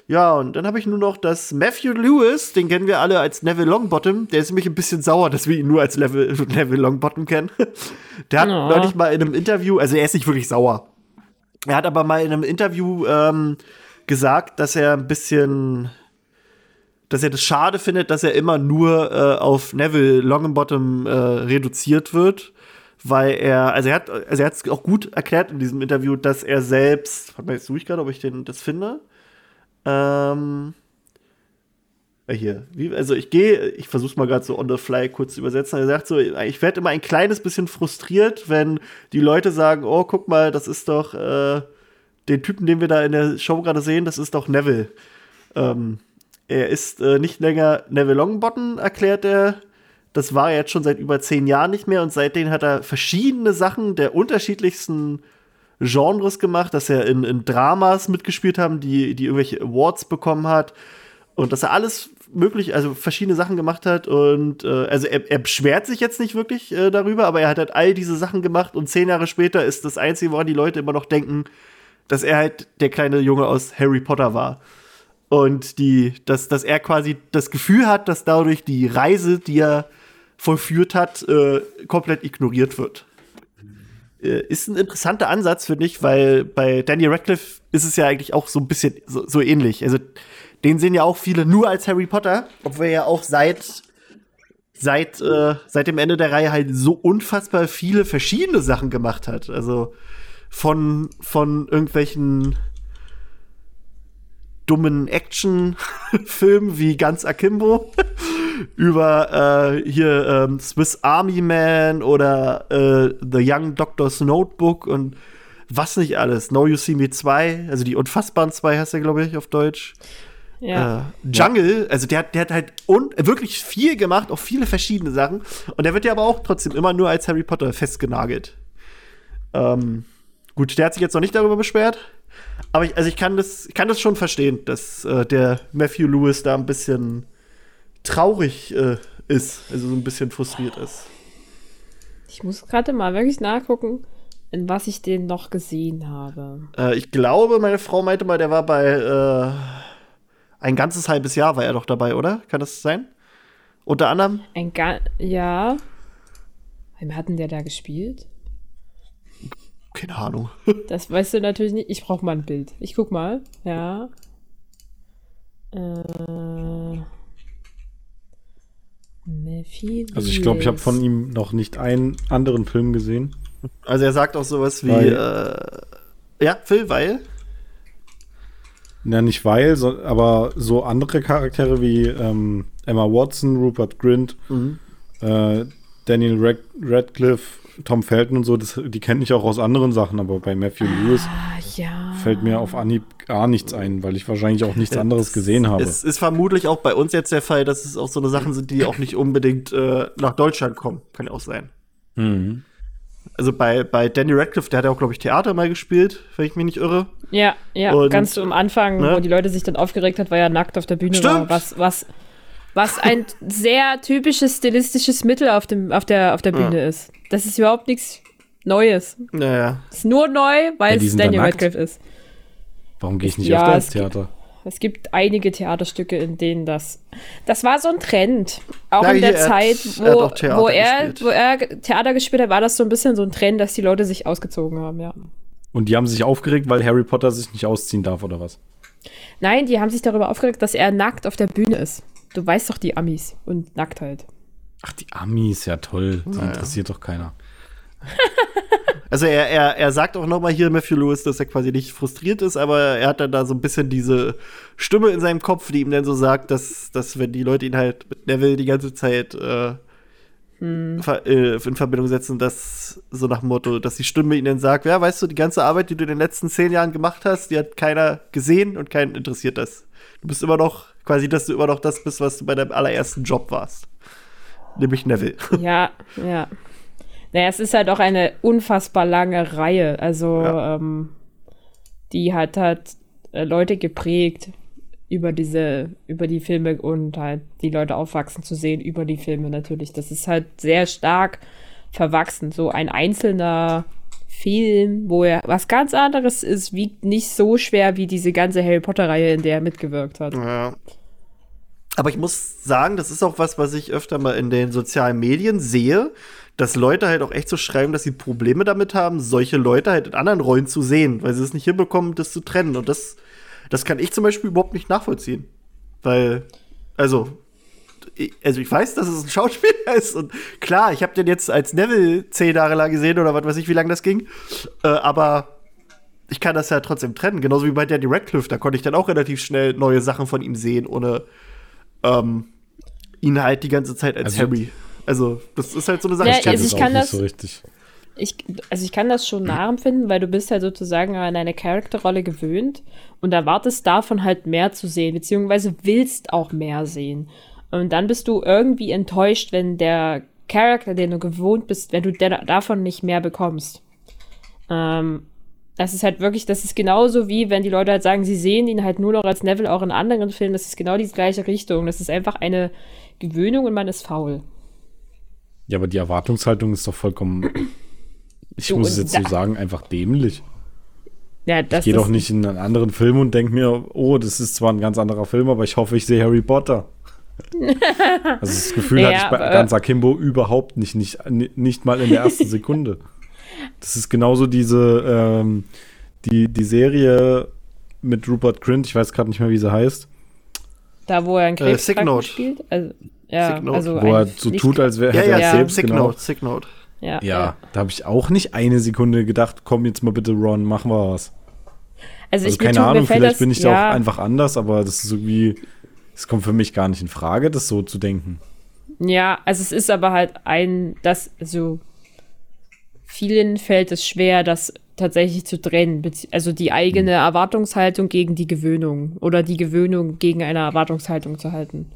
Ja, und dann habe ich nur noch das Matthew Lewis, den kennen wir alle als Neville Longbottom. Der ist nämlich ein bisschen sauer, dass wir ihn nur als Level, (laughs) Neville Longbottom kennen. Der hat Ja. neulich mal in einem Interview, also er ist nicht wirklich sauer. Er hat aber mal in einem Interview ähm, gesagt, dass er ein bisschen, dass er das schade findet, dass er immer nur äh, auf Neville Longbottom äh, reduziert wird, weil er, also er hat, also es auch gut erklärt in diesem Interview, dass er selbst, warte mal, jetzt suche ich gerade, ob ich den das finde. Ähm, äh, hier, wie, also ich gehe, ich versuche mal gerade so on the fly kurz zu übersetzen. Er sagt so, ich werde immer ein kleines bisschen frustriert, wenn die Leute sagen, oh, guck mal, das ist doch äh, den Typen, den wir da in der Show gerade sehen, das ist doch Neville. Ähm, er ist äh, nicht länger Neville Longbottom, erklärt er. Das war er jetzt schon seit über zehn Jahren nicht mehr und seitdem hat er verschiedene Sachen der unterschiedlichsten Genres gemacht, dass er in, in Dramas mitgespielt haben, die, die irgendwelche Awards bekommen hat und dass er alles möglich, also verschiedene Sachen gemacht hat und äh, also er, er beschwert sich jetzt nicht wirklich äh, darüber, aber er hat halt all diese Sachen gemacht und zehn Jahre später ist das Einzige, woran die Leute immer noch denken, dass er halt der kleine Junge aus Harry Potter war. Und die, dass, dass er quasi das Gefühl hat, dass dadurch die Reise, die er vollführt hat, äh, komplett ignoriert wird. Äh, ist ein interessanter Ansatz, finde ich, weil bei Danny Radcliffe ist es ja eigentlich auch so ein bisschen so, so ähnlich. Also, den sehen ja auch viele nur als Harry Potter, obwohl er ja auch seit, seit, äh, seit dem Ende der Reihe halt so unfassbar viele verschiedene Sachen gemacht hat. Also von, von irgendwelchen dummen Action-Filmen wie ganz Akimbo (laughs) über äh, hier ähm, Swiss Army Man oder äh, The Young Doctor's Notebook und was nicht alles. Now You See Me 2, also die Unfassbaren 2 heißt er, glaube ich, auf Deutsch. Ja. Äh, Jungle, also der, hat- der hat halt un wirklich viel gemacht, auch viele verschiedene Sachen. Und der wird ja aber auch trotzdem immer nur als Harry Potter festgenagelt. Ähm, gut, der hat sich jetzt noch nicht darüber beschwert. Aber ich, also ich kann das, ich kann das schon verstehen, dass äh, der Matthew Lewis da ein bisschen traurig äh, ist, also so ein bisschen frustriert ist. Ich muss gerade mal wirklich nachgucken, in was ich den noch gesehen habe. Äh, ich glaube, meine Frau meinte mal, der war bei äh, ein ganzes halbes Jahr war er doch dabei, oder? Kann das sein? Unter anderem? Ein Ga ja. Wem hatten der da gespielt? Keine Ahnung. (laughs) Das weißt du natürlich nicht. Ich brauche mal ein Bild. Ich guck mal. Ja. Äh. Mephiles. Also ich glaube, ich habe von ihm noch nicht einen anderen Film gesehen. Also er sagt auch sowas wie, Weil- äh, ja, Phil, weil. Ja, nicht weil, so, aber so andere Charaktere wie ähm, Emma Watson, Rupert Grint, äh, Daniel Rad Radcliffe, Tom Felton und so, das, die kenne ich auch aus anderen Sachen, aber bei Matthew Lewis Ah, ja. fällt mir auf Anhieb gar nichts ein, weil ich wahrscheinlich auch nichts anderes gesehen habe. Es ist vermutlich auch bei uns jetzt der Fall, dass es auch so eine Sachen sind, die auch nicht unbedingt äh, nach Deutschland kommen. Kann ja auch sein. Mhm. Also bei, bei Danny Radcliffe, der hat ja auch, glaube ich, Theater mal gespielt, wenn ich mich nicht irre. Ja, ja, Und- ganz am Anfang, ne? wo die Leute sich dann aufgeregt hat, weil er nackt auf der Bühne war. Stimmt. Was, was, was ein sehr typisches stilistisches Mittel auf, dem, auf der, auf der Bühne ist. Das ist überhaupt nichts Neues. Naja. Ist nur neu, weil Ja, es Daniel. Radcliffe ist. Warum gehe ich nicht Ja, öfter ins Theater? Es gibt einige Theaterstücke, in denen das. Das war so ein Trend. Auch Ja, in der er Zeit, er hat wo, Theater wo, er, gespielt. wo er Theater gespielt hat, war das so ein bisschen so ein Trend, dass die Leute sich ausgezogen haben, ja. Und die haben sich aufgeregt, weil Harry Potter sich nicht ausziehen darf, oder was? Nein, die haben sich darüber aufgeregt, dass er nackt auf der Bühne ist. Du weißt doch die Amis und Nacktheit. Ach, die Amis, ja toll. Die interessiert doch keiner. (laughs) Also er, er, er sagt auch noch mal hier Matthew Lewis, dass er quasi nicht frustriert ist, aber er hat dann da so ein bisschen diese Stimme in seinem Kopf, die ihm dann so sagt, dass, dass wenn die Leute ihn halt mit Neville die ganze Zeit äh, ver äh, in Verbindung setzen, dass so nach dem Motto, dass die Stimme ihnen sagt, ja, weißt du, die ganze Arbeit, die du in den letzten zehn Jahren gemacht hast, die hat keiner gesehen und keinen interessiert das. Du bist immer noch, quasi, dass du immer noch das bist, was du bei deinem allerersten Job warst. Nämlich Neville. (laughs) Ja, ja. Naja, es ist halt auch eine unfassbar lange Reihe. Also, Ja. ähm, die hat halt äh, Leute geprägt über diese, über die Filme und halt die Leute aufwachsen zu sehen über die Filme natürlich. Das ist halt sehr stark verwachsen. So ein einzelner Film, wo er was ganz anderes ist, wiegt nicht so schwer wie diese ganze Harry Potter-Reihe, in der er mitgewirkt hat. Ja. Aber ich muss sagen, das ist auch was, was ich öfter mal in den sozialen Medien sehe, dass Leute halt auch echt so schreiben, dass sie Probleme damit haben, solche Leute halt in anderen Rollen zu sehen, weil sie es nicht hinbekommen, das zu trennen. Und das, das kann ich zum Beispiel überhaupt nicht nachvollziehen. Weil, also, also ich weiß, dass es ein Schauspieler (laughs) ist und klar, ich habe den jetzt als Neville zehn Jahre lang gesehen oder was weiß ich, wie lange das ging. Äh, aber ich kann das ja trotzdem trennen. Genauso wie bei Danny Radcliffe. Da konnte ich dann auch relativ schnell neue Sachen von ihm sehen, ohne ähm, ihn halt die ganze Zeit als Also- Harry. Also, das ist halt so eine Sache. Ja, ich also das ich auch kann nicht das- so richtig. ich, also ich kann das schon nachempfinden, weil du bist halt sozusagen an eine Charakterrolle gewöhnt und erwartest davon halt mehr zu sehen, beziehungsweise willst auch mehr sehen. Und dann bist du irgendwie enttäuscht, wenn der Charakter, den du gewohnt bist, wenn du davon nicht mehr bekommst. Ähm, das ist halt wirklich, das ist genauso wie, wenn die Leute halt sagen, sie sehen ihn halt nur noch als Neville auch in anderen Filmen. Das ist genau die gleiche Richtung. Das ist einfach eine Gewöhnung und man ist faul. Ja, aber die Erwartungshaltung ist doch vollkommen, (clears throat) ich Du, muss es jetzt so sagen, einfach dämlich. Ja, das Ich gehe doch nicht in einen anderen Film und denke mir, oh, das ist zwar ein ganz anderer Film, aber ich hoffe, ich sehe Harry Potter. (laughs) also das Gefühl Ja, hatte ich bei ganz Akimbo überhaupt nicht, nicht, nicht mal in der ersten Sekunde. (laughs) Das ist genauso diese, ähm, die, die Serie mit Rupert Grint, ich weiß gerade nicht mehr, wie sie heißt, Da, wo er einen Äh, Krebs Sick Note. spielt? Also, ja, Sick Note. also wo er ein so tut, als wäre Ja, ja, er Ja. Selbst, Sick genau. Note, Sick Note. Ja, Ja, da habe ich auch nicht eine Sekunde gedacht, komm jetzt mal bitte, Ron, machen wir was. Also, Also ich keine Ahnung, vielleicht das, bin ich ja, da auch einfach anders, aber das ist irgendwie, es kommt für mich gar nicht in Frage, das so zu denken. Ja, also es ist aber halt ein, das, also vielen fällt es schwer, das tatsächlich zu trennen. Also die eigene Erwartungshaltung gegen die Gewöhnung oder die Gewöhnung gegen eine Erwartungshaltung zu halten.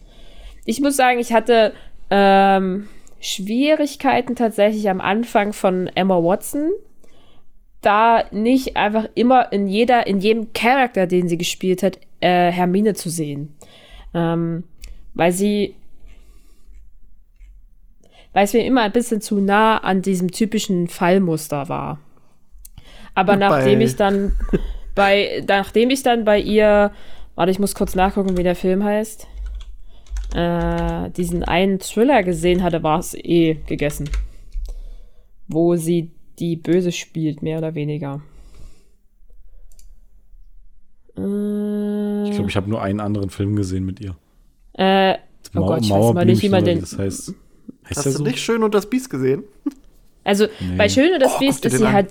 Ich muss sagen, ich hatte ähm, Schwierigkeiten tatsächlich am Anfang von Emma Watson, da nicht einfach immer in jeder, in jedem Charakter, den sie gespielt hat, äh, Hermine zu sehen. Ähm, weil sie weil es mir immer ein bisschen zu nah an diesem typischen Fallmuster war. Aber bei- nachdem ich dann bei, nachdem ich dann bei ihr, warte, ich muss kurz nachgucken, wie der Film heißt, äh, diesen einen Thriller gesehen hatte, war es eh gegessen. Wo sie die Böse spielt, mehr oder weniger. Äh, Ich glaube, ich habe nur einen anderen Film gesehen mit ihr. äh, oh Gott, ich weiß mal nicht, wie man den. Das heißt, heißt Hast du so? nicht schön und das Biest gesehen? Also bei Schön und das Oh, Biest ist sie an. halt.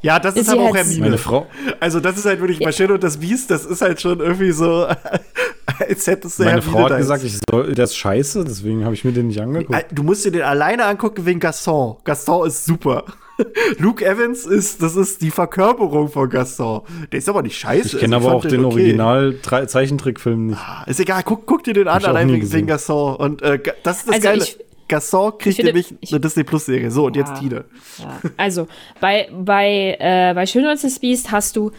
Ja, das ist, Ist aber auch halt- Hermine. Meine Frau, Also, das ist halt wirklich, bei Schön und das Biest, das ist halt schon irgendwie so, (laughs) als hättest du meine Hermine Frau hat gesagt, ich soll, der ist scheiße, deswegen habe ich mir den nicht angeguckt. Du musst dir den alleine angucken wegen Gaston. Gaston ist super. (laughs) Luke Evans ist, das ist die Verkörperung von Gaston. Der ist aber nicht scheiße. Ich kenne Also, aber auch fand den okay. Original-Zeichentrickfilm nicht. Ist egal, guck, guck dir den an, allein wegen, gesehen. wegen Gaston. Und äh, das ist das Also Geile. Gaston kriegt finde- nämlich ich- eine Disney Plus Serie. So, und jetzt Ja. Tine. Ja. Also, bei, bei, äh, bei Schön und das Biest hast du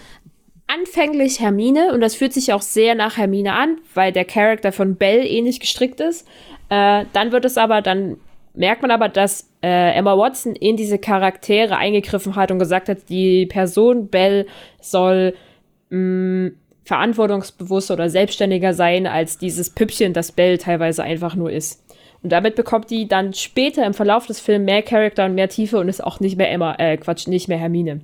anfänglich Hermine und das fühlt sich auch sehr nach Hermine an, weil der Charakter von Belle ähnlich gestrickt ist. Äh, dann wird es aber, dann merkt man aber, dass äh, Emma Watson in diese Charaktere eingegriffen hat und gesagt hat, die Person Belle soll mh, verantwortungsbewusster oder selbstständiger sein als dieses Püppchen, das Belle teilweise einfach nur ist. Und damit bekommt die dann später im Verlauf des Films mehr Charakter und mehr Tiefe und ist auch nicht mehr Emma, äh, Quatsch, nicht mehr Hermine.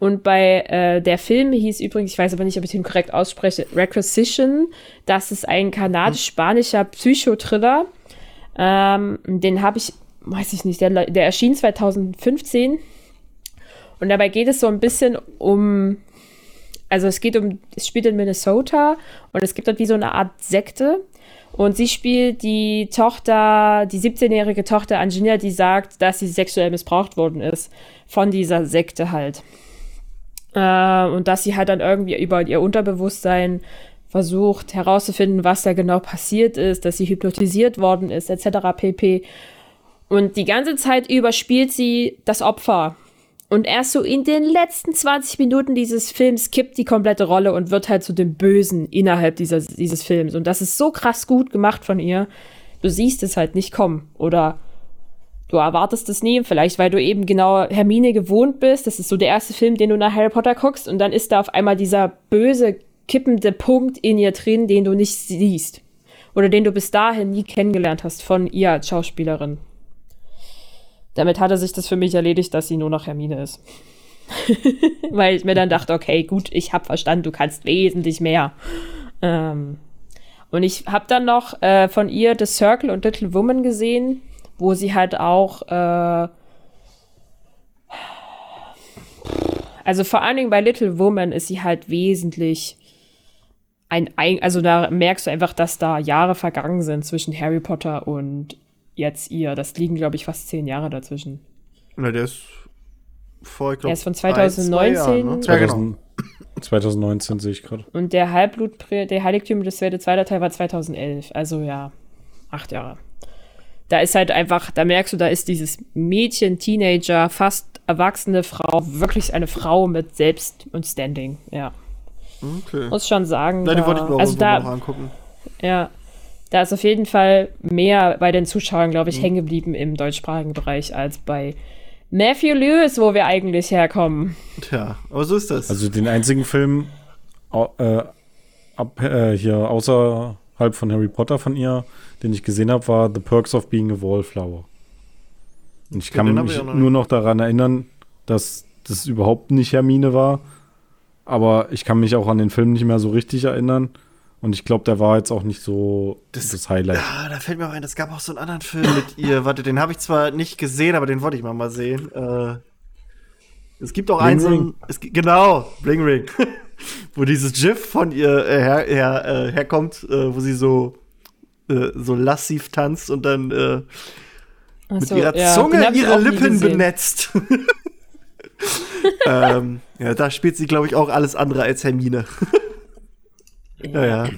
Und bei äh, der Film hieß übrigens, ich weiß aber nicht, ob ich den korrekt ausspreche, Requisition. Das ist ein kanadisch-spanischer Psychothriller. Ähm, den habe ich, weiß ich nicht, der, der erschien 2015. Und dabei geht es so ein bisschen um, also es geht um, es spielt in Minnesota und es gibt dort wie so eine Art Sekte. Und sie spielt die Tochter, die 17-jährige Tochter Angelina, die sagt, dass sie sexuell missbraucht worden ist von dieser Sekte halt. Äh, und dass sie halt dann irgendwie über ihr Unterbewusstsein versucht herauszufinden, was da genau passiert ist, dass sie hypnotisiert worden ist, etc. pp. Und die ganze Zeit über spielt sie das Opfer. Und erst so in den letzten 20 Minuten dieses Films kippt die komplette Rolle und wird halt zu dem Bösen innerhalb dieser, dieses Films. Und das ist so krass gut gemacht von ihr. Du siehst es halt nicht kommen. Oder du erwartest es nie. Vielleicht, weil du eben genau Hermine gewohnt bist. Das ist so der erste Film, den du nach Harry Potter guckst. Und dann ist da auf einmal dieser böse, kippende Punkt in ihr drin, den du nicht siehst. Oder den du bis dahin nie kennengelernt hast von ihr als Schauspielerin. Damit hatte sich das für mich erledigt, dass sie nur noch Hermine ist. (laughs) Weil ich mir dann dachte, okay, gut, ich habe verstanden, du kannst wesentlich mehr. Ähm, und ich habe dann noch äh, von ihr The Circle und Little Woman gesehen, wo sie halt auch, äh, also vor allen Dingen bei Little Woman ist sie halt wesentlich ein, ein, also da merkst du einfach, dass da Jahre vergangen sind zwischen Harry Potter und jetzt ihr. Das liegen, glaube ich, fast zehn Jahre dazwischen. Na, der ist vor, ich glaub, Er ist von ein, zwei 2019. Jahren, ne? Ja, genau. 2000, 2019 sehe ich gerade. Und der Halbblut, der Heiligtümer des Werte zweiter Teil war 2011. Also ja, acht Jahre. Da ist halt einfach, da merkst du, da ist dieses Mädchen, Teenager, fast erwachsene Frau, wirklich eine Frau mit Selbst und Standing. Ja, Okay. muss schon sagen. Na, die da- wollte ich mir auch also da, noch angucken. Ja, da ist auf jeden Fall mehr bei den Zuschauern, glaube ich, Mhm. hängen geblieben im deutschsprachigen Bereich als bei Matthew Lewis, wo wir eigentlich herkommen. Tja, aber so ist das. Also den einzigen Film äh, ab, äh, hier außerhalb von Harry Potter von ihr, den ich gesehen habe, war The Perks of Being a Wallflower. Und ich Ja, kann mich ich auch noch nur noch daran erinnern, dass das überhaupt nicht Hermine war. Aber ich kann mich auch an den Film nicht mehr so richtig erinnern. Und ich glaube, der war jetzt auch nicht so das, Das- Highlight. Ah, da fällt mir auch ein, es gab auch so einen anderen Film mit ihr. Warte, den habe ich zwar nicht gesehen, aber den wollte ich mal mal sehen. Äh, es gibt auch Bling einen, so Ring. einen, gi- genau, Bling Ring, (laughs) wo dieses GIF von ihr äh, her, her, äh, herkommt, äh, wo sie so äh, so lassiv tanzt und dann äh, mit Achso, ihrer ja, Zunge ihre Lippen benetzt. (laughs) (laughs) ähm, ja, da spielt sie, glaube ich, auch alles andere als Hermine. ja, ja.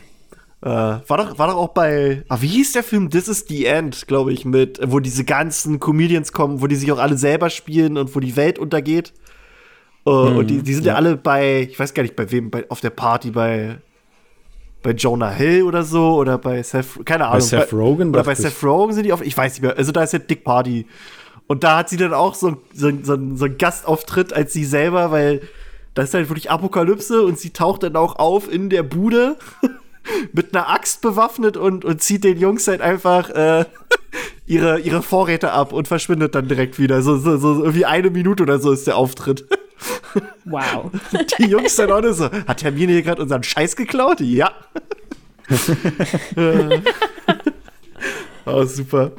Äh, war, doch, war doch auch bei. Ah, wie hieß der Film? This is the End, glaube ich, mit, wo diese ganzen Comedians kommen, wo die sich auch alle selber spielen und wo die Welt untergeht. Äh, und die, die sind ja. ja. alle bei, ich weiß gar nicht, bei wem, bei, auf der Party bei. Bei Jonah Hill oder so oder bei Seth, keine Ahnung. Seth Rogen, Oder bei dachte ich. Seth Rogen sind die auf, ich weiß nicht mehr. Also da ist ja Dick Party. Und da hat sie dann auch so, so, so, so einen Gastauftritt als sie selber, weil da ist halt wirklich Apokalypse und sie taucht dann auch auf in der Bude (laughs) mit einer Axt bewaffnet und, und zieht den Jungs halt einfach äh, (laughs) ihre, ihre Vorräte ab und verschwindet dann direkt wieder. So, so, so irgendwie eine Minute oder so ist der Auftritt. (laughs) Wow. Die Jungs dann auch nur so, hat Hermine hier gerade unseren Scheiß geklaut? Ja. Äh. oh, super.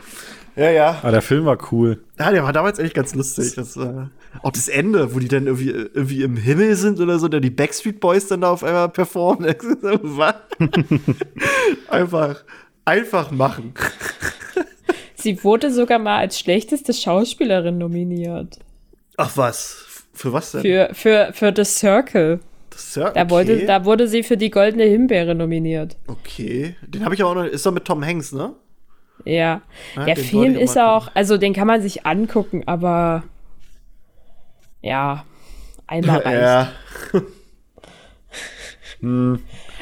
Ja, ja. Aber Ah, der Film war cool. Ja, der war damals echt ganz lustig. Das, äh, auch das Ende, wo die dann irgendwie, irgendwie im Himmel sind oder so, da die Backstreet Boys dann da auf einmal performen. (laughs) Was? (laughs) einfach, einfach machen. Sie wurde sogar mal als schlechteste Schauspielerin nominiert. Ach was? Für was denn? Für, für, für The Circle. ja, Da, okay. wollte, da wurde sie für die Goldene Himbeere nominiert. okay. Den habe ich auch noch. Ist doch mit Tom Hanks, ne? Ja. Ja, Der Film ist auch, also den kann man sich angucken, aber ja, einmal (laughs) reicht. Ja. (laughs)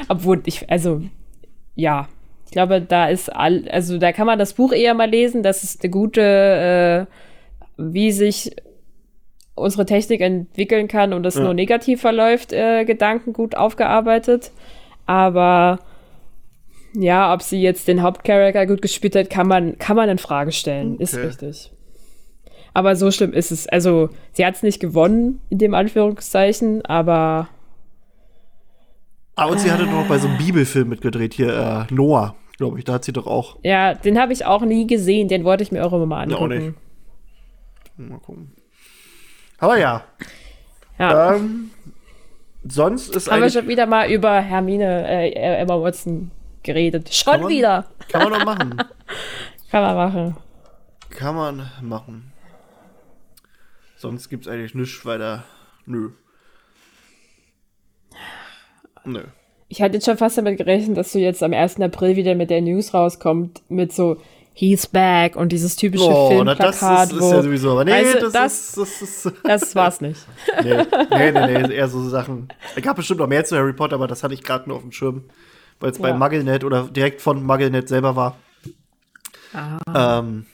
Obwohl ich, also, ja. Ich glaube, da ist all, also da kann man das Buch eher mal lesen. Das ist eine gute, äh, wie sich unsere Technik entwickeln kann und das Ja. nur negativ verläuft, äh, Gedanken gut aufgearbeitet. Aber ja, ob sie jetzt den Hauptcharakter gut gespielt hat, kann man, kann man in Frage stellen. Ist Okay. richtig. Aber so schlimm ist es. Also, sie hat es nicht gewonnen, in dem Anführungszeichen, aber Ah, und sie hatte noch bei so einem Bibelfilm mitgedreht, hier, äh, Noah, glaube ich. Da hat sie doch auch. Ja, den habe ich auch nie gesehen. Den wollte ich mir auch immer mal Ja, auch angucken. nicht. Mal gucken. Aber ja. Ja. Ähm, sonst ist Haben wir schon wieder mal über Hermine, äh, Emma Watson geredet. Schon Kann man- wieder. kann man noch machen. (laughs) Kann man machen. Kann man machen. Sonst gibt's eigentlich nichts weiter. Nö. Nö. Ich hatte jetzt schon fast damit gerechnet, dass du jetzt am 1. April wieder mit der News rauskommt, mit so He's back und dieses typische Oh, na, das Filmplakat, ist, ist wo. ja sowieso. Aber nee, du, das, das- ist, das ist. das war's nicht. Nee, (laughs) nee, nee, nee, eher so Sachen. Es gab bestimmt noch mehr zu Harry Potter, aber das hatte ich gerade nur auf dem Schirm. Weil es bei Ja. MuggleNet oder direkt von MuggleNet selber war. Ah. Ähm,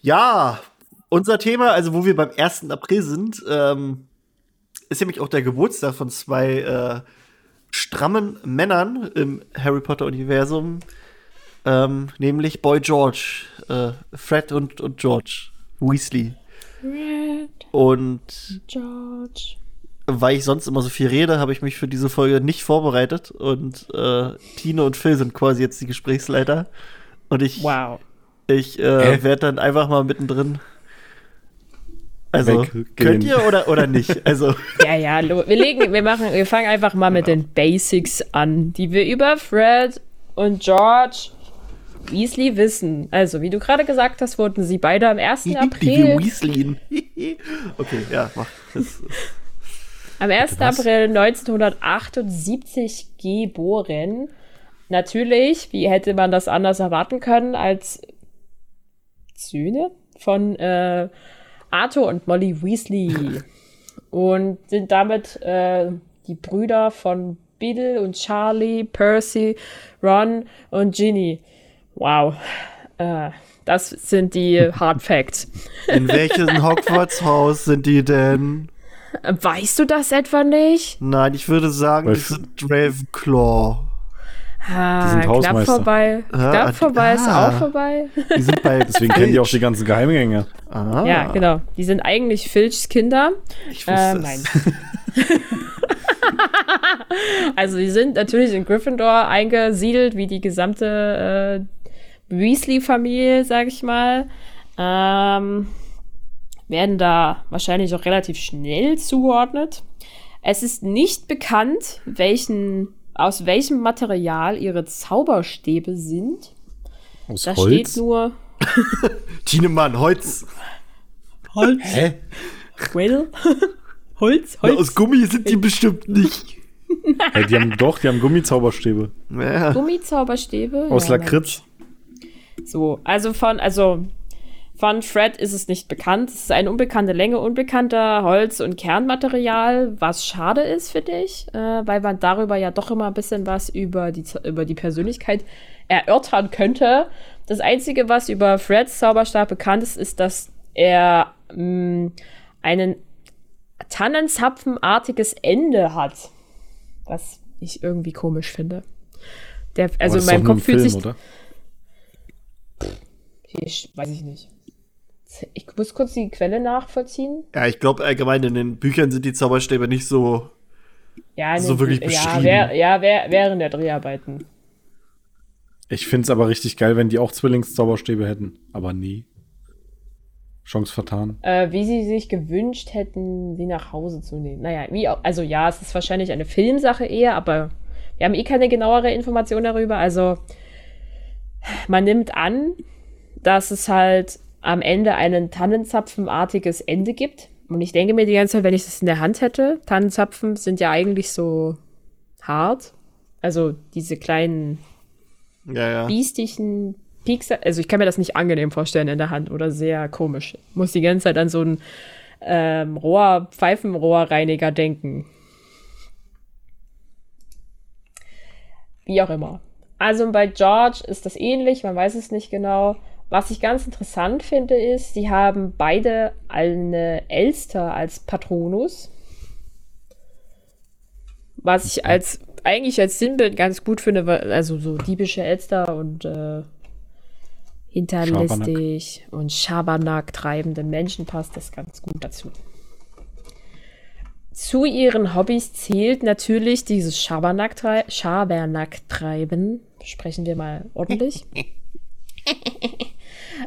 ja, unser Thema, also wo wir beim 1. April sind, ähm, ist nämlich auch der Geburtstag von zwei äh, strammen Männern im Harry Potter-Universum. Ähm, nämlich Boy George, äh, Fred und, und George Weasley. Red Und George. Weil ich sonst immer so viel rede, habe ich mich für diese Folge nicht vorbereitet. Und äh, Tine und Phil sind quasi jetzt die Gesprächsleiter. Und ich, Wow. ich äh, werde dann einfach mal mittendrin. Also, Weggehen. könnt ihr oder, oder nicht? Also, (laughs) Ja, ja, wir legen, wir machen, wir fangen einfach mal mit den Basics an, die wir über Fred und George Weasley wissen. Also, wie du gerade gesagt hast, wurden sie beide am 1. die April, Weasleyen. (laughs) okay, ja, mach. Das, am 1. Was? April 1978 geboren. Natürlich, wie hätte man das anders erwarten können, als Söhne von äh, Arthur und Molly Weasley. (laughs) und sind damit äh, die Brüder von Bill und Charlie, Percy, Ron und Ginny. Wow. Äh, das sind die Hard Facts. in welchem (laughs) Hogwarts-Haus sind die denn? Weißt du das etwa nicht? Nein, ich würde sagen, die f- sind Ravenclaw. Ah, sind knapp Hausmeister. vorbei. Ah, knapp die- vorbei ist ah. auch vorbei. Die sind bei (laughs) Deswegen kennen die auch die ganzen Geheimgänge. Ah, Ja, genau. Die sind eigentlich Filchs Kinder. Ich wusste Äh, es. nein. (laughs) also die sind natürlich in Gryffindor eingesiedelt, wie die gesamte äh, Weasley-Familie, sag ich mal. Ähm, werden da wahrscheinlich auch relativ schnell zugeordnet. Es ist nicht bekannt, welchen, aus welchem Material ihre Zauberstäbe sind. Aus Da Holz? steht nur (laughs) Tienemann, Holz. Holz. Hä? Well. (laughs) Holz, Na, aus Gummi sind die bestimmt nicht. (laughs) Hey, die haben doch, die haben Gummizauberstäbe. Ja. Gummizauberstäbe. Aus Ja, Lakritz. So, also von, also von Fred ist es nicht bekannt. Es ist eine unbekannte Länge, unbekannter Holz- und Kernmaterial, was schade ist, finde ich, äh, weil man darüber ja doch immer ein bisschen was über die, über die Persönlichkeit erörtern könnte. Das Einzige, was über Freds Zauberstab bekannt ist, ist, dass er mh, einen Tannenzapfenartiges Ende hat. Was ich irgendwie komisch finde. Der, also in meinem Kopf fühlt Film, sich oder? ich weiß ich nicht. Ich muss kurz die Quelle nachvollziehen. ja, ich glaube allgemein in den Büchern sind die Zauberstäbe nicht so. Ja, So den- wirklich ja, beschrieben. wär, ja wär, während der Dreharbeiten. Ich find's aber richtig geil, wenn die auch Zwillingszauberstäbe hätten. Aber nie. Chance vertan. Äh, wie sie sich gewünscht hätten, sie nach Hause zu nehmen. Naja, wie auch, also ja, es ist wahrscheinlich eine Filmsache eher, aber wir haben eh keine genauere Information darüber. Also man nimmt an, dass es halt am Ende ein Tannenzapfenartiges Ende gibt. Und ich denke mir die ganze Zeit, wenn ich das in der Hand hätte, Tannenzapfen sind ja eigentlich so hart. Also diese kleinen Ja, ja. biestigen Piekser. Also ich kann mir das nicht angenehm vorstellen in der Hand oder sehr komisch. Muss die ganze Zeit an so einen ähm, Rohr, Pfeifenrohrreiniger denken. Wie auch immer. Also bei George ist das ähnlich, man weiß es nicht genau. Was ich ganz interessant finde, ist, sie haben beide eine Elster als Patronus. Was ich als eigentlich als Sinnbild ganz gut finde, weil, also so diebische Elster und äh, hinterlistig und Schabernack treibende Menschen passt das ganz gut dazu. Zu ihren Hobbys zählt natürlich dieses Schabernack-Trei- Schabernack-Treiben. Sprechen wir mal ordentlich. (laughs)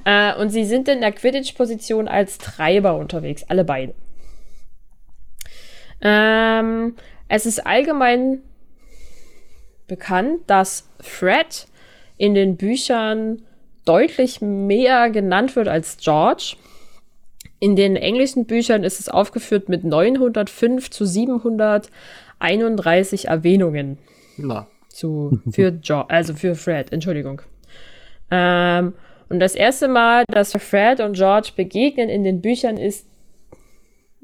äh, und sie sind in der Quidditch-Position als Treiber unterwegs, alle beide. Ähm, es ist allgemein bekannt, dass Fred in den Büchern deutlich mehr genannt wird als George. In den englischen Büchern ist es aufgeführt mit 905 zu 731 Erwähnungen Na, zu, für jo also für Fred, Entschuldigung. Ähm, und das erste Mal, dass Fred und George begegnen in den Büchern ist,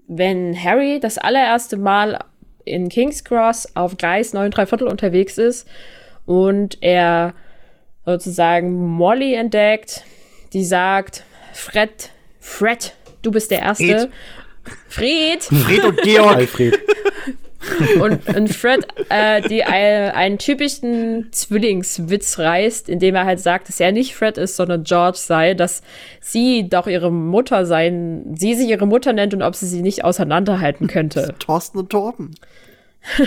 wenn Harry das allererste Mal in King's Cross auf Gleis 9 3 Viertel unterwegs ist und er sozusagen Molly entdeckt, die sagt, Fred, Fred, du bist der Erste. Fred, Fred und Georg. Alfred. (laughs) und, und Fred, äh, die äh, einen typischen Zwillingswitz reißt, indem er halt sagt, dass er nicht Fred ist, sondern George sei, dass sie doch ihre Mutter sein, sie sich ihre Mutter nennt und ob sie sie nicht auseinanderhalten könnte. (laughs) Thorsten und Torben. (laughs)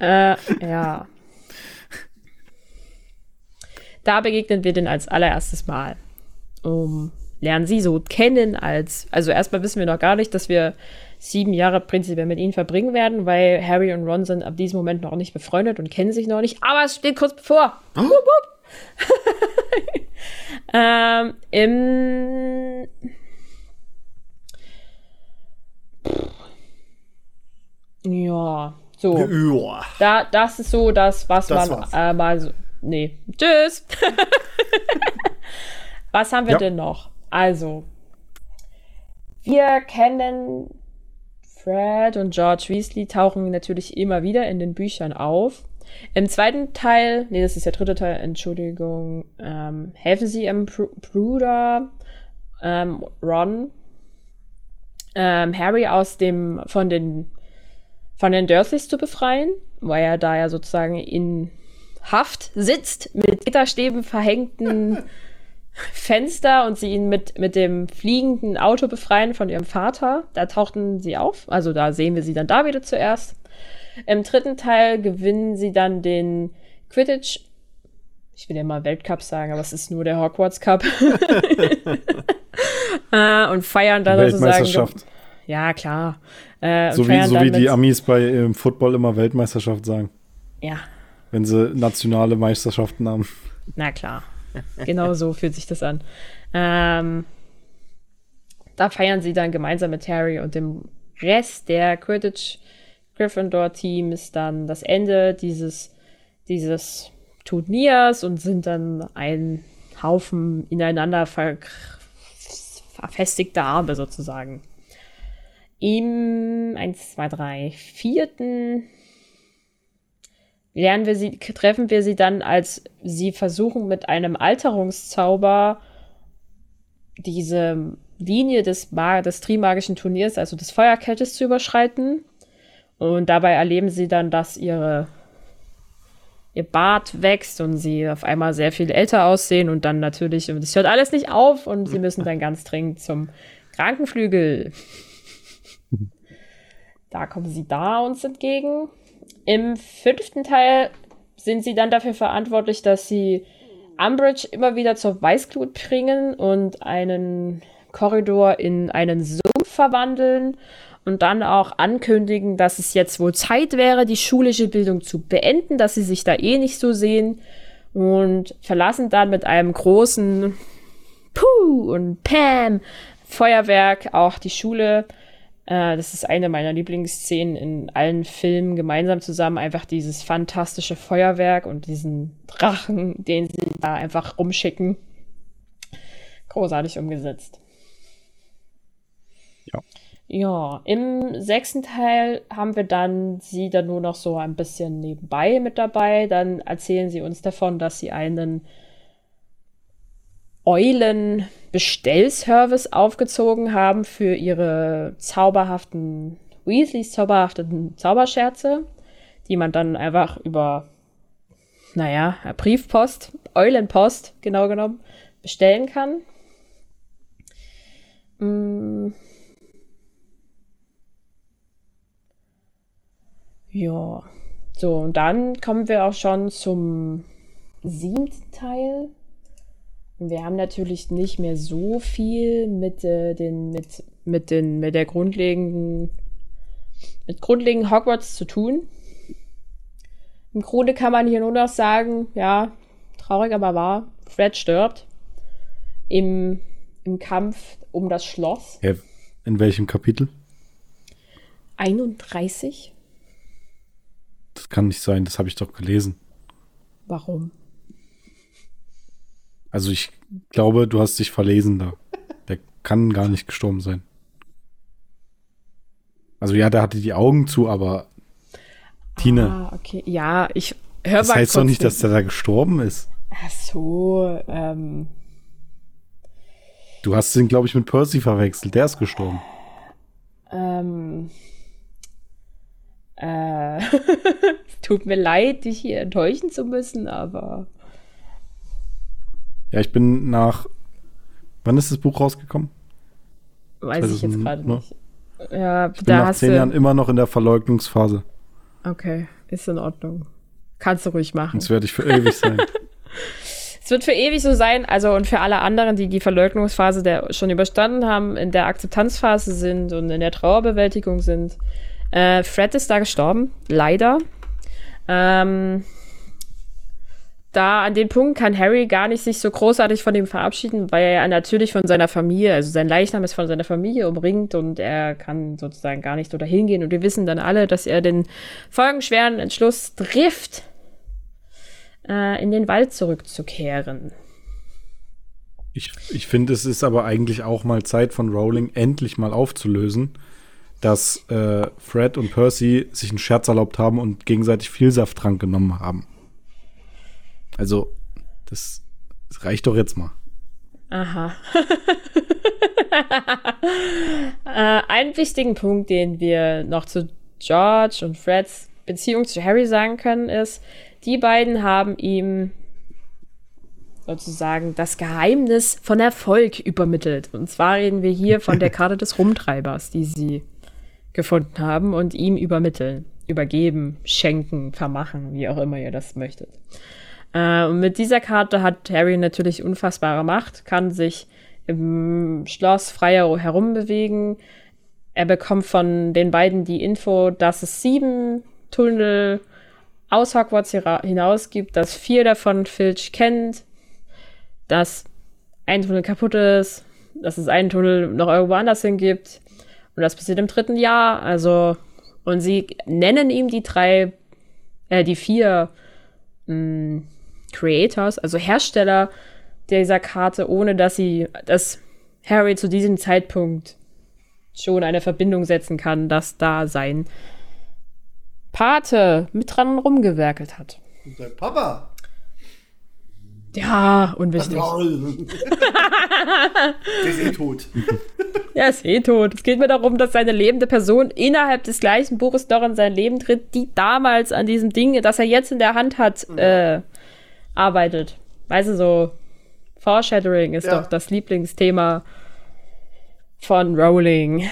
äh, ja. Da begegnen wir den als allererstes Mal. Um, lernen sie so kennen als, also erstmal wissen wir noch gar nicht, dass wir sieben Jahre prinzipiell mit ihnen verbringen werden, weil Harry und Ron sind ab diesem Moment noch nicht befreundet und kennen sich noch nicht, aber es steht kurz bevor. Wupp, wupp. (laughs) ähm, Im Ja, so. Ja. Da, das ist so das, was Das man äh, mal so. Nee. Tschüss. (laughs) was haben wir Ja. denn noch? Also, wir kennen Fred und George Weasley tauchen natürlich immer wieder in den Büchern auf. Im zweiten Teil, nee, das ist der dritte Teil, Entschuldigung, ähm, helfen sie ihrem Br Bruder ähm, Ron, ähm, Harry aus dem, von den von den Dursleys zu befreien, weil er da ja sozusagen in Haft sitzt mit Gitterstäben verhängten (laughs) Fenster und sie ihn mit, mit dem fliegenden Auto befreien von ihrem Vater. Da tauchten sie auf, also da sehen wir sie dann da wieder zuerst. Im dritten Teil gewinnen sie dann den Quidditch. Ich will ja mal Weltcup sagen, aber es ist nur der Hogwarts Cup. (laughs) äh, und feiern dann sozusagen. Weltmeisterschaft. Ja, klar. Äh, So wie, so wie die Amis bei im Football immer Weltmeisterschaft sagen, Ja, wenn sie nationale Meisterschaften haben. na klar. (laughs) Genau so fühlt sich das an. Ähm, da feiern sie dann gemeinsam mit Harry und dem Rest der Quidditch Gryffindor Teams dann das Ende dieses, dieses Turniers und sind dann ein Haufen ineinander ver verfestigter Arme sozusagen. Im 1, 2, 3, vierten lernen wir sie, treffen wir sie dann, als sie versuchen, mit einem Alterungszauber diese Linie des, des Trimagischen Turniers, also des Feuerkettes, zu überschreiten. Und dabei erleben sie dann, dass ihre, ihr Bart wächst und sie auf einmal sehr viel älter aussehen und dann natürlich, und es hört alles nicht auf und sie (laughs) müssen dann ganz dringend zum Krankenflügel. (laughs) Da kommen sie da uns entgegen. Im fünften Teil sind sie dann dafür verantwortlich, dass sie Umbridge immer wieder zur Weißglut bringen und einen Korridor in einen Sumpf verwandeln und dann auch ankündigen, dass es jetzt wohl Zeit wäre, die schulische Bildung zu beenden, dass sie sich da eh nicht so sehen und verlassen dann mit einem großen Puh und Pam Feuerwerk auch die Schule. Äh, das ist eine meiner Lieblingsszenen in allen Filmen gemeinsam zusammen. Einfach dieses fantastische Feuerwerk und diesen Drachen, den sie da einfach rumschicken. Großartig umgesetzt. Ja. Ja, im sechsten Teil haben wir dann sie dann nur noch so ein bisschen nebenbei mit dabei. Dann erzählen sie uns davon, dass sie einen Eulen-Bestellservice aufgezogen haben für ihre zauberhaften Weasleys zauberhaften Zauberscherze, die man dann einfach über, naja, Briefpost, Eulenpost, genau genommen, bestellen kann. Mm. Ja, so, und dann kommen wir auch schon zum siebten Teil. Wir haben natürlich nicht mehr so viel mit, äh, den, mit, mit, den, mit der grundlegenden mit grundlegend Hogwarts zu tun. Im Grunde kann man hier nur noch sagen, ja, traurig aber wahr, Fred stirbt im, im Kampf um das Schloss. In welchem Kapitel? 31. Das kann nicht sein, das habe ich doch gelesen. Warum? Also ich glaube, du hast dich verlesen da. Der kann gar nicht gestorben sein. Also ja, der hatte die Augen zu, aber Tine, Ah, okay. Ja, ich höre das heißt doch nicht, dass der da gestorben ist. Ach so, ähm. Du hast ihn, glaube ich, mit Percy verwechselt. Der ist gestorben. Ähm. Äh. (laughs) tut mir leid, dich hier enttäuschen zu müssen, aber. Ja, ich bin nach. Wann ist das Buch rausgekommen? Weiß ich jetzt 2000, gerade ne? nicht. Ja, Ich bin nach zehn du. Jahren immer noch in der Verleugnungsphase. Okay, ist in Ordnung. Kannst du ruhig machen. Sonst werde ich für ewig sein. (laughs) Es wird für ewig so sein, also und für alle anderen, die die Verleugnungsphase der schon überstanden haben, in der Akzeptanzphase sind und in der Trauerbewältigung sind. Äh, Fred ist da gestorben, leider. Ähm, da an dem Punkt kann Harry gar nicht sich so großartig von ihm verabschieden, weil er ja natürlich von seiner Familie, also sein Leichnam ist von seiner Familie umringt und er kann sozusagen gar nicht so dahin gehen. Und wir wissen dann alle, dass er den folgenschweren Entschluss trifft, äh, in den Wald zurückzukehren. Ich, ich finde, es ist aber eigentlich auch mal Zeit von Rowling, endlich mal aufzulösen, dass äh, Fred und Percy sich einen Scherz erlaubt haben und gegenseitig Vielsafttrank genommen haben. Also, das, das reicht doch jetzt mal. Aha. (laughs) äh, einen wichtigen Punkt, den wir noch zu George und Freds Beziehung zu Harry sagen können, ist, die beiden haben ihm sozusagen das Geheimnis von Erfolg übermittelt. Und zwar reden wir hier von der (laughs) Karte des Rumtreibers, die sie gefunden haben und ihm übermitteln, übergeben, schenken, vermachen, wie auch immer ihr das möchtet. Äh, und mit dieser Karte hat Harry natürlich unfassbare Macht, kann sich im Schloss freier herumbewegen. Er bekommt von den beiden die Info, dass es sieben Tunnel aus Hogwarts hinaus gibt, dass vier davon Filch kennt, dass ein Tunnel kaputt ist, dass es einen Tunnel noch irgendwo anders hin gibt. Und das passiert im dritten Jahr. Also, und sie nennen ihm die drei, äh, die vier mh, Creators, also Hersteller dieser Karte, ohne dass sie, dass Harry zu diesem Zeitpunkt schon eine Verbindung setzen kann, dass da sein Pate mit dran rumgewerkelt hat. Und sein Papa. Ja, unwichtig. (laughs) Der ist eh tot. (laughs) Er ist eh tot. Es geht mir darum, dass seine lebende Person innerhalb des gleichen Buches doch in sein Leben tritt, die damals an diesem Ding, das er jetzt in der Hand hat, äh, arbeitet. Weißt du, so Foreshadowing ist Ja. doch das Lieblingsthema von Rowling.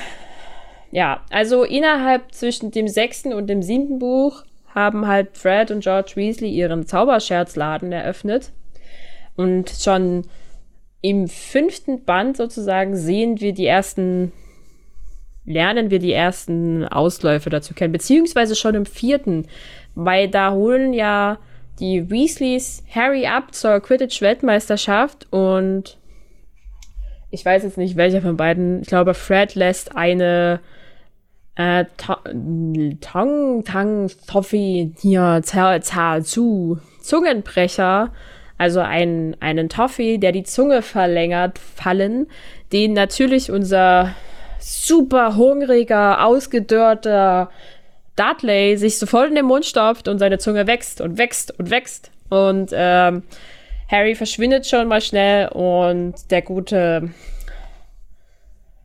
Ja, also innerhalb zwischen dem sechsten und dem siebten Buch haben halt Fred und George Weasley ihren Zauberscherzladen eröffnet. Und schon im fünften Band sozusagen sehen wir die ersten, lernen wir die ersten Ausläufe dazu kennen, beziehungsweise schon im vierten, weil da holen ja die Weasleys Harry ab zur Quidditch-Weltmeisterschaft und ich weiß jetzt nicht, welcher von beiden, ich glaube, Fred lässt eine äh, Ta- Tang, Tang, Toffee, hier, za, za, zu, Zungenbrecher, also einen, einen Toffee, der die Zunge verlängert, fallen, den natürlich unser super hungriger, ausgedörrter Dudley sich sofort in den Mund stopft und seine Zunge wächst und wächst und wächst. Und ähm, Harry verschwindet schon mal schnell und der gute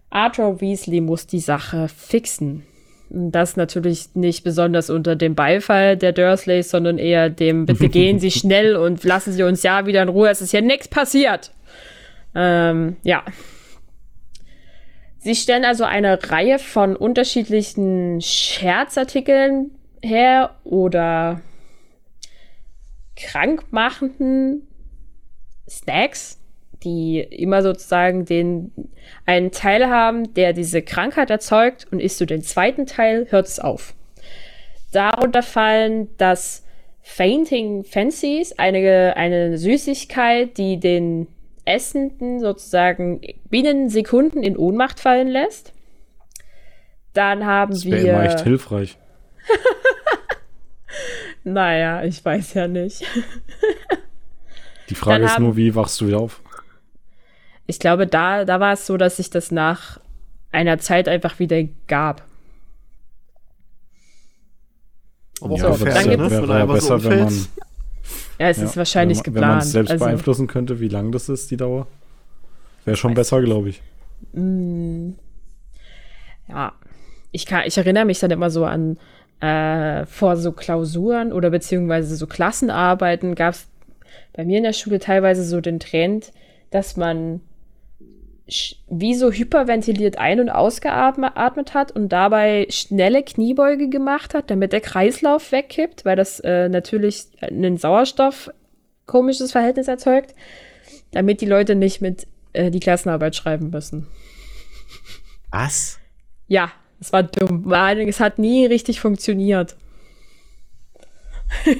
Arthur Weasley muss die Sache fixen. Das natürlich nicht besonders unter dem Beifall der Dursleys, sondern eher dem, bitte (laughs) gehen Sie schnell und lassen Sie uns ja wieder in Ruhe, es ist hier nichts passiert. Ähm, ja. Sie stellen also eine Reihe von unterschiedlichen Scherzartikeln her oder krankmachenden Snacks, die immer sozusagen den einen Teil haben, der diese Krankheit erzeugt und isst du den zweiten Teil, hört es auf. Darunter fallen das Fainting Fancies, eine, eine Süßigkeit, die den Essenden sozusagen binnen Sekunden in Ohnmacht fallen lässt. Dann haben Das wäre immer echt wir. hilfreich. (laughs) Naja, ich weiß ja nicht. (laughs) Die Frage Dann ist haben- nur, wie wachst du wieder auf? Ich glaube, da, da war es so, dass sich das nach einer Zeit einfach wieder gab. Aber So, auch dann gefährlich, gibt- ne? du ja einfach so besser, wenn man. Ja, es ja, ist wahrscheinlich wenn man, Wenn man geplant. es selbst also, beeinflussen könnte, wie lang das ist, die Dauer. Wäre schon besser, glaube ich. ja, ich, kann, ich erinnere mich dann immer so an äh, vor so Klausuren oder beziehungsweise so Klassenarbeiten gab es bei mir in der Schule teilweise so den Trend, dass man wie so hyperventiliert ein- und ausgeatmet hat und dabei schnelle Kniebeuge gemacht hat, damit der Kreislauf wegkippt, weil das äh, natürlich einen Sauerstoff komisches Verhältnis erzeugt, damit die Leute nicht mit äh, die Klassenarbeit schreiben müssen. Was? Ja, es war dumm. Es hat nie richtig funktioniert. (laughs)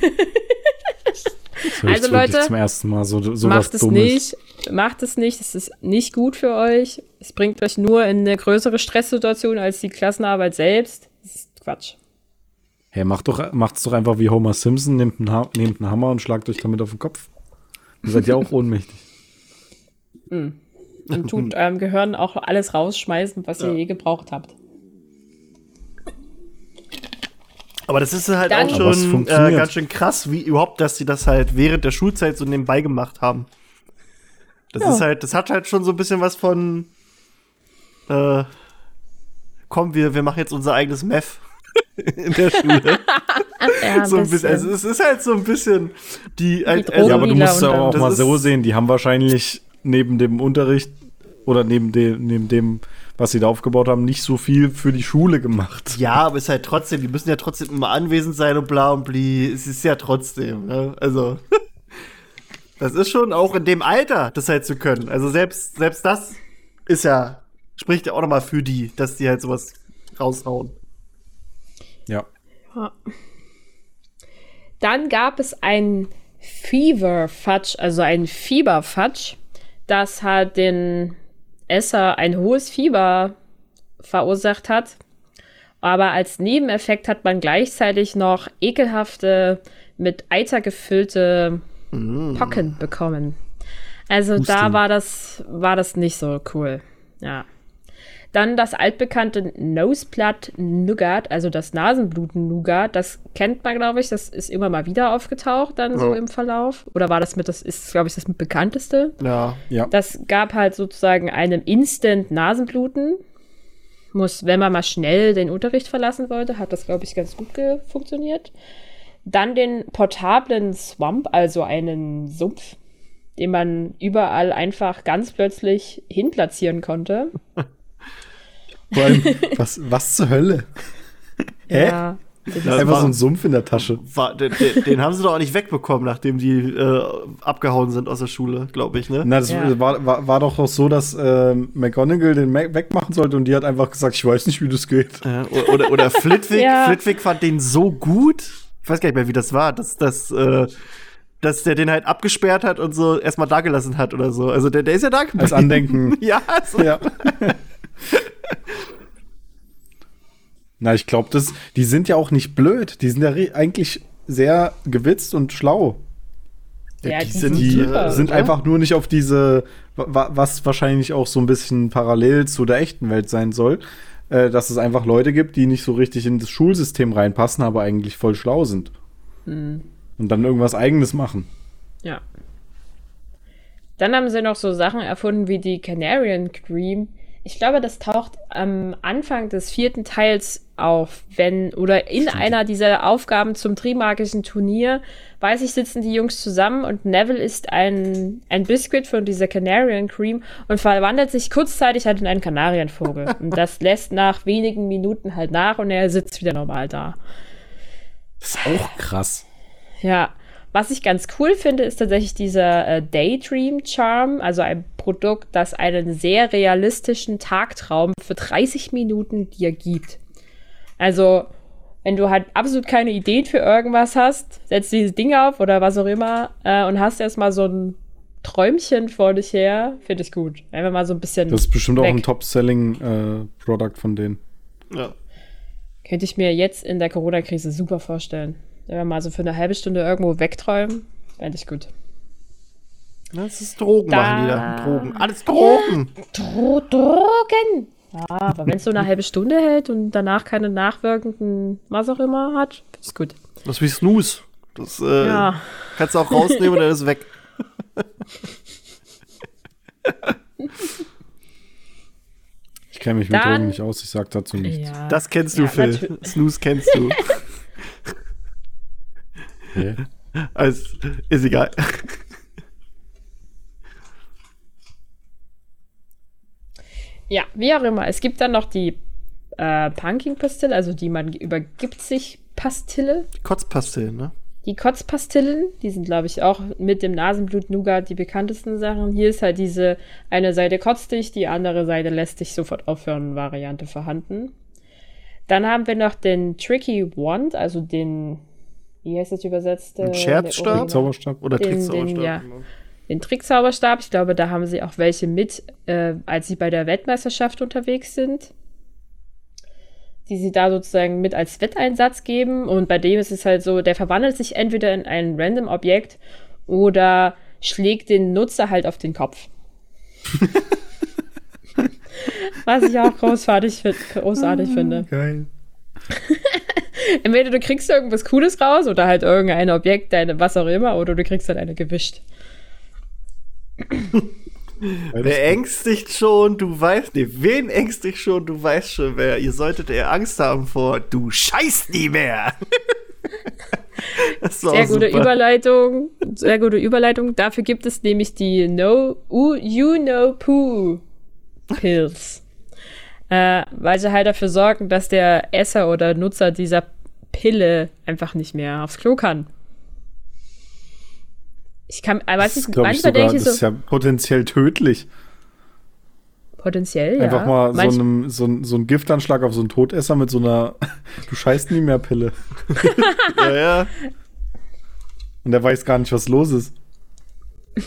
Also, Leute, zum ersten Mal so, so was Macht es Dummes. nicht. Macht es nicht. Es ist nicht gut für euch. Es bringt euch nur in eine größere Stresssituation als die Klassenarbeit selbst. Das ist Quatsch. Hey, macht doch, macht's doch einfach wie Homer Simpson, nehmt einen, ha nehmt einen Hammer und schlagt euch damit auf den Kopf. Ihr seid ja auch (laughs) ohnmächtig. Und tut eurem Gehirn auch alles rausschmeißen, was ihr je gebraucht habt. Aber das ist halt Dann- auch es schon äh, ganz schön krass, wie überhaupt, dass sie das halt während der Schulzeit so nebenbei gemacht haben. Das Ja. ist halt, das hat halt schon so ein bisschen was von äh, komm, wir, wir machen jetzt unser eigenes Meth (laughs) in der Schule. (laughs) Ja, (laughs) so ein bisschen, also es ist halt so ein bisschen die, also, Drogen- Ja, aber du musst ja und auch mal so sehen, die haben wahrscheinlich neben dem Unterricht oder neben dem, neben dem, was sie da aufgebaut haben, nicht so viel für die Schule gemacht. Ja, aber es ist halt trotzdem, die müssen ja trotzdem immer anwesend sein und bla und bli. Es ist ja trotzdem, ne? Also. (laughs) Das ist schon auch in dem Alter, das halt zu können. Also selbst, selbst das ist ja, spricht ja auch nochmal für die, dass die halt sowas raushauen. Ja. Dann gab es ein Fever Fudge, also ein Fieber Fudge. Das hat den Esser ein hohes Fieber verursacht hat. Aber als Nebeneffekt hat man gleichzeitig noch ekelhafte, mit Eiter gefüllte Pocken bekommen. Also da Husting. war das, war das nicht so cool. Ja. Dann das altbekannte Noseblood Nougat, also das Nasenbluten Nougat. Das kennt man, glaube ich. Das ist immer mal wieder aufgetaucht, dann so Ja. im Verlauf. Oder war das mit, das ist, glaube ich, das mit bekannteste. Ja. Ja. Das gab halt sozusagen einem Instant Nasenbluten. Muss, wenn man mal schnell den Unterricht verlassen wollte, hat das, glaube ich, ganz gut funktioniert. Dann den portablen Swamp, also einen Sumpf, den man überall einfach ganz plötzlich hinplatzieren konnte. (laughs) Vor allem, was, was zur Hölle? (laughs) Hä? Ja. Das Einfach war- so ein Sumpf in der Tasche. War, den, den, den haben sie doch auch nicht wegbekommen, nachdem die äh, abgehauen sind aus der Schule, glaube ich, ne? Na, das Ja. war, war, war doch auch so, dass ähm, McGonagall den Mac wegmachen sollte und die hat einfach gesagt, ich weiß nicht, wie das geht. Ja, oder, oder Flitwick, (laughs) Ja. Flitwick fand den so gut. Ich weiß gar nicht mehr, wie das war, dass, dass, äh, dass der den halt abgesperrt hat und so erstmal da gelassen hat oder so. Also der, der ist ja da geblieben. Als Andenken. (laughs) ja, so. ja. (laughs) Na, ich glaube, das, die sind ja auch nicht blöd. Die sind ja eigentlich sehr gewitzt und schlau. Ja, die die sind, Die super, sind oder? einfach nur nicht auf diese, wa- was wahrscheinlich auch so ein bisschen parallel zu der echten Welt sein soll, äh, dass es einfach Leute gibt, die nicht so richtig in das Schulsystem reinpassen, aber eigentlich voll schlau sind. Hm. Und dann irgendwas Eigenes machen. Ja. Dann haben sie noch so Sachen erfunden wie die Canarian Cream. Ich glaube, das taucht am Anfang des vierten Teils auf, wenn oder in einer dieser Aufgaben zum Trimagischen Turnier, weiß ich, sitzen die Jungs zusammen und Neville isst ein, ein Biscuit von dieser Canarian Cream und verwandelt sich kurzzeitig halt in einen Kanarienvogel. und das (laughs) lässt nach wenigen Minuten halt nach und er sitzt wieder normal da. Das ist auch krass. Ja, was ich ganz cool finde, ist tatsächlich dieser äh, Daydream Charm, also ein Produkt, das einen sehr realistischen Tagtraum für 30 Minuten dir gibt. Also, wenn du halt absolut keine Ideen für irgendwas hast, setzt dieses Ding auf oder was auch immer äh, und hast erstmal so ein Träumchen vor dich her, finde ich gut. Einfach mal so ein bisschen. Das ist bestimmt auch weg. ein Top-Selling-Produkt von denen. Ja. Könnte ich mir jetzt in der Corona-Krise super vorstellen. Wenn wir mal so für eine halbe Stunde irgendwo wegträumen, fände ich gut. Das ist Drogen, Da- machen die da. Drogen. Alles Drogen. Dro Drogen! Ja, aber wenn es so eine halbe Stunde hält und danach keine nachwirkenden, was auch immer hat, ist gut. Das ist wie Snooze. Das äh, Ja. kannst du auch rausnehmen und dann ist es weg. Ich kenne mich mit Dann- Drogen nicht aus, ich sag dazu nichts. Ja. Das kennst du, Ja, Phil. Snooze kennst du. (laughs) Okay. (laughs) Also, ist egal. Ja, wie auch immer. Es gibt dann noch die äh, Pumpkin-Pastille, also die man übergibt sich Pastille. Kotzpastillen, ne? Die Kotzpastillen, die sind, glaube ich, auch mit dem Nasenblut-Nougat die bekanntesten Sachen. Hier ist halt diese eine Seite kotzt dich, die andere Seite lässt dich sofort aufhören Variante vorhanden. Dann haben wir noch den Tricky Wand, also den, wie heißt das übersetzt? Ein Scherzstab? Original- Zauberstab. Oder Den- Trickzauberstab. den, ja. genau. den Trickzauberstab. Ich glaube, da haben sie auch welche mit, äh, als sie bei der Weltmeisterschaft unterwegs sind. Die sie da sozusagen mit als Wetteinsatz geben. Und bei dem ist es halt so, der verwandelt sich entweder in ein random Objekt oder schlägt den Nutzer halt auf den Kopf. (laughs) Was ich auch großartig, großartig finde. Geil. (laughs) Entweder du kriegst irgendwas Cooles raus oder halt irgendein Objekt, deine, was auch immer, oder du kriegst halt eine gewischt. (laughs) Wer ängstigt schon, du weißt, nee, wen ängstigt schon, du weißt schon wer. Ihr solltet eher Angst haben vor, du scheißt nie mehr. (laughs) Sehr gute super. Überleitung. Sehr gute Überleitung. Dafür gibt es nämlich die No U, You Know Poo Pills. äh, weil sie halt dafür sorgen, dass der Esser oder Nutzer dieser Pille einfach nicht mehr aufs Klo kann. Ich kann, äh, weiß Das ist, glaube ich, manchmal sogar, denke ich das ist so, ja potenziell tödlich. potenziell, ja. Einfach mal so, einem, so, ein- so ein Giftanschlag auf so einen Todesser mit so einer (laughs) Du scheißt nie mehr Pille. (laughs) Ja, ja. Und der weiß gar nicht, was los ist. (laughs)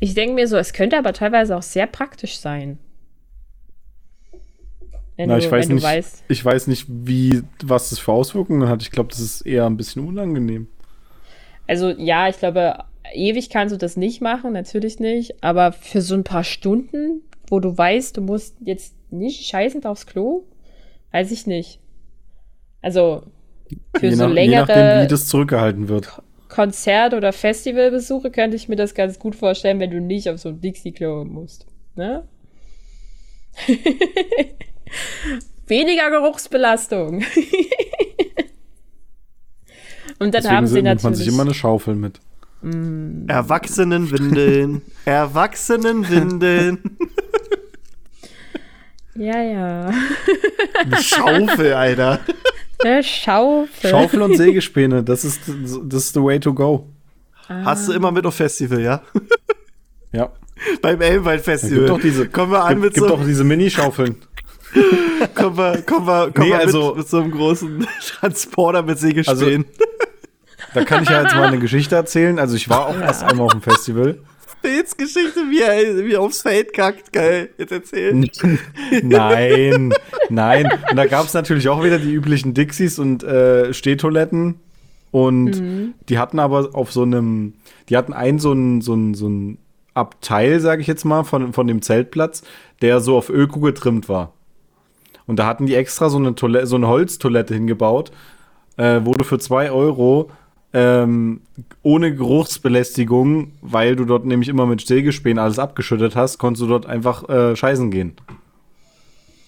Ich denke mir so, es könnte aber teilweise auch sehr praktisch sein. Wenn, Na, du, ich weiß wenn nicht, du weißt. ich weiß nicht, wie, was das für Auswirkungen hat. Ich glaube, das ist eher ein bisschen unangenehm. Also ja, ich glaube, ewig kannst du das nicht machen, natürlich nicht. Aber für so ein paar Stunden, wo du weißt, du musst jetzt nicht scheißend aufs Klo, weiß ich nicht. Also für je, so nach, je längere nachdem, wie das zurückgehalten wird. Konzert- oder Festivalbesuche könnte ich mir das ganz gut vorstellen, wenn du nicht auf so ein Dixie-Klo musst. Ne? (laughs) (laughs) Weniger Geruchsbelastung. (laughs) Und dann Deswegen haben sie nimmt man sich natürlich. immer eine Schaufel mit. Erwachsenenwindeln. Erwachsenenwindeln. (laughs) ja, ja. Eine Schaufel, Alter. Eine Schaufel. Schaufel und Sägespäne, das ist, das ist the way to go. Hast du immer mit auf Festival, ja? Ja. Beim Elbenwald Es Festival. gibt doch diese, Kommen wir an gibt, mit gibt so, doch diese Minischaufeln. Kommen wir, kommen wir, kommen Nee, wir also- mit, mit so einem großen (laughs) Transporter mit Sägespänen. Da kann ich ja jetzt mal eine Geschichte erzählen. Also ich war auch erst einmal auf dem Festival. Jetzt Geschichte, wie er, wie er aufs Feld kackt. Geil, jetzt erzählen. Nein, nein. Und da gab es natürlich auch wieder die üblichen Dixies und äh, Stehtoiletten. Und die hatten aber auf so einem, die hatten einen so ein, so ein, so ein Abteil, sage ich jetzt mal, von, von dem Zeltplatz, der so auf Öko getrimmt war. Und da hatten die extra so eine, Toilette, so eine Holztoilette hingebaut, äh, wo du für zwei Euro ähm, ohne Geruchsbelästigung, weil du dort nämlich immer mit Sägespänen alles abgeschüttet hast, konntest du dort einfach äh, scheißen gehen.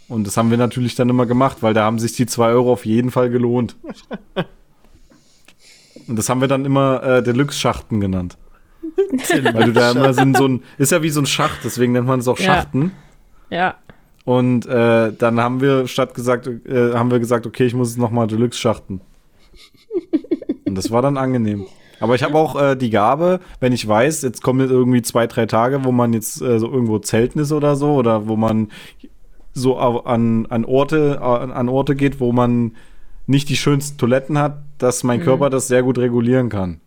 Und das haben wir natürlich dann immer gemacht, weil da haben sich die zwei Euro auf jeden Fall gelohnt. (laughs) Und das haben wir dann immer äh, Deluxe-Schachten genannt. (laughs) weil du da immer so, ein- so ein, ist ja wie so ein Schacht, deswegen nennt man es auch Ja. Schachten. Ja. Und äh, dann haben wir statt gesagt, äh, haben wir gesagt, okay, ich muss es nochmal Deluxe schachten. Und das war dann angenehm. Aber ich habe auch äh, die Gabe, wenn ich weiß, jetzt kommen jetzt irgendwie zwei, drei Tage, wo man jetzt äh, so irgendwo zelten ist oder so, oder wo man so an, an, Orte, an, an Orte geht, wo man nicht die schönsten Toiletten hat, dass mein Körper das sehr gut regulieren kann.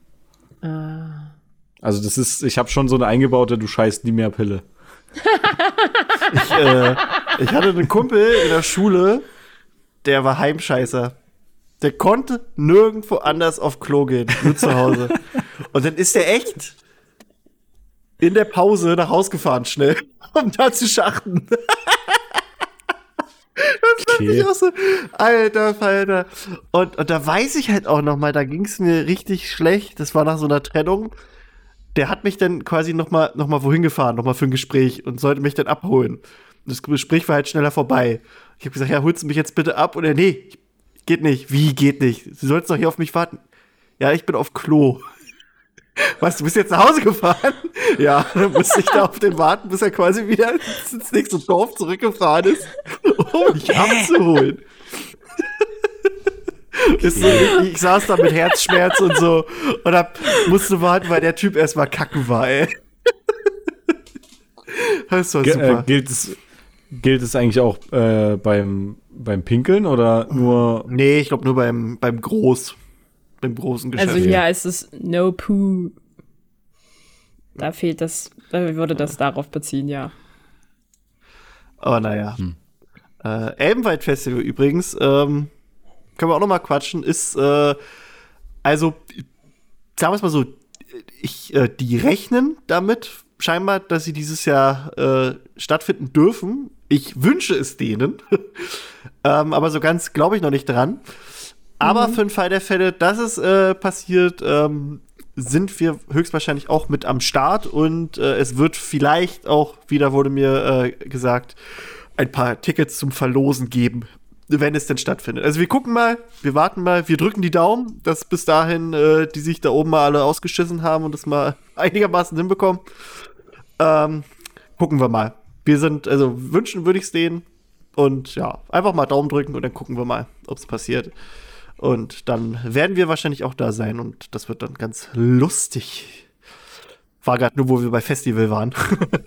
Also das ist, ich habe schon so eine eingebaute, du scheißt nie mehr Pille. (laughs) Ich, äh, ich hatte einen Kumpel in der Schule, der war Heimscheißer. Der konnte nirgendwo anders auf Klo gehen, nur zu Hause. Und dann ist der echt in der Pause nach Haus gefahren, schnell, um da zu schachten. Okay. Ich auch so, alter Falter. Und, und da weiß ich halt auch noch mal, da ging es mir richtig schlecht. Das war nach so einer Trennung. Der hat mich dann quasi noch mal, noch mal wohin gefahren, noch mal für ein Gespräch und sollte mich dann abholen. Das Gespräch war halt schneller vorbei. Ich habe gesagt, ja, holst du mich jetzt bitte ab? Und er, nee, geht nicht. Wie geht nicht? Sie sollst doch hier auf mich warten. Ja, ich bin auf Klo. (laughs) Was, du bist jetzt nach Hause gefahren? (laughs) Ja, dann musste ich da auf den warten, bis er quasi wieder ins nächste Dorf zurückgefahren ist, (laughs) um mich abzuholen. So, ich, ich saß da mit Herzschmerz und so und hab, musste warten, weil der Typ erstmal kacken war, ey. Das war Ge- super. Äh, gilt, es, gilt es eigentlich auch äh, beim, beim Pinkeln oder nur nee, ich glaube nur beim, beim Groß. Beim großen Geschäft. Also hier heißt es No Poo. Da fehlt das, da würde das darauf beziehen, ja. Aber naja. Äh, Elbenwald Festival übrigens, ähm, können wir auch noch mal quatschen, ist, äh, also, sagen wir es mal so, ich, äh, die rechnen damit scheinbar, dass sie dieses Jahr äh, stattfinden dürfen. Ich wünsche es denen. (laughs) ähm, aber so ganz glaube ich noch nicht dran. Aber für den Fall der Fälle, dass es äh, passiert, ähm, sind wir höchstwahrscheinlich auch mit am Start und äh, es wird vielleicht auch, wieder wurde mir äh, gesagt, ein paar Tickets zum Verlosen geben, wenn es denn stattfindet. Also wir gucken mal, wir warten mal, wir drücken die Daumen, dass bis dahin äh, die sich da oben mal alle ausgeschissen haben und das mal (laughs) einigermaßen hinbekommen. Ähm, gucken wir mal. Wir sind, also wünschen würde ich es denen und ja, einfach mal Daumen drücken und dann gucken wir mal, ob es passiert. Und dann werden wir wahrscheinlich auch da sein und das wird dann ganz lustig. War gerade nur, wo wir bei Festival waren.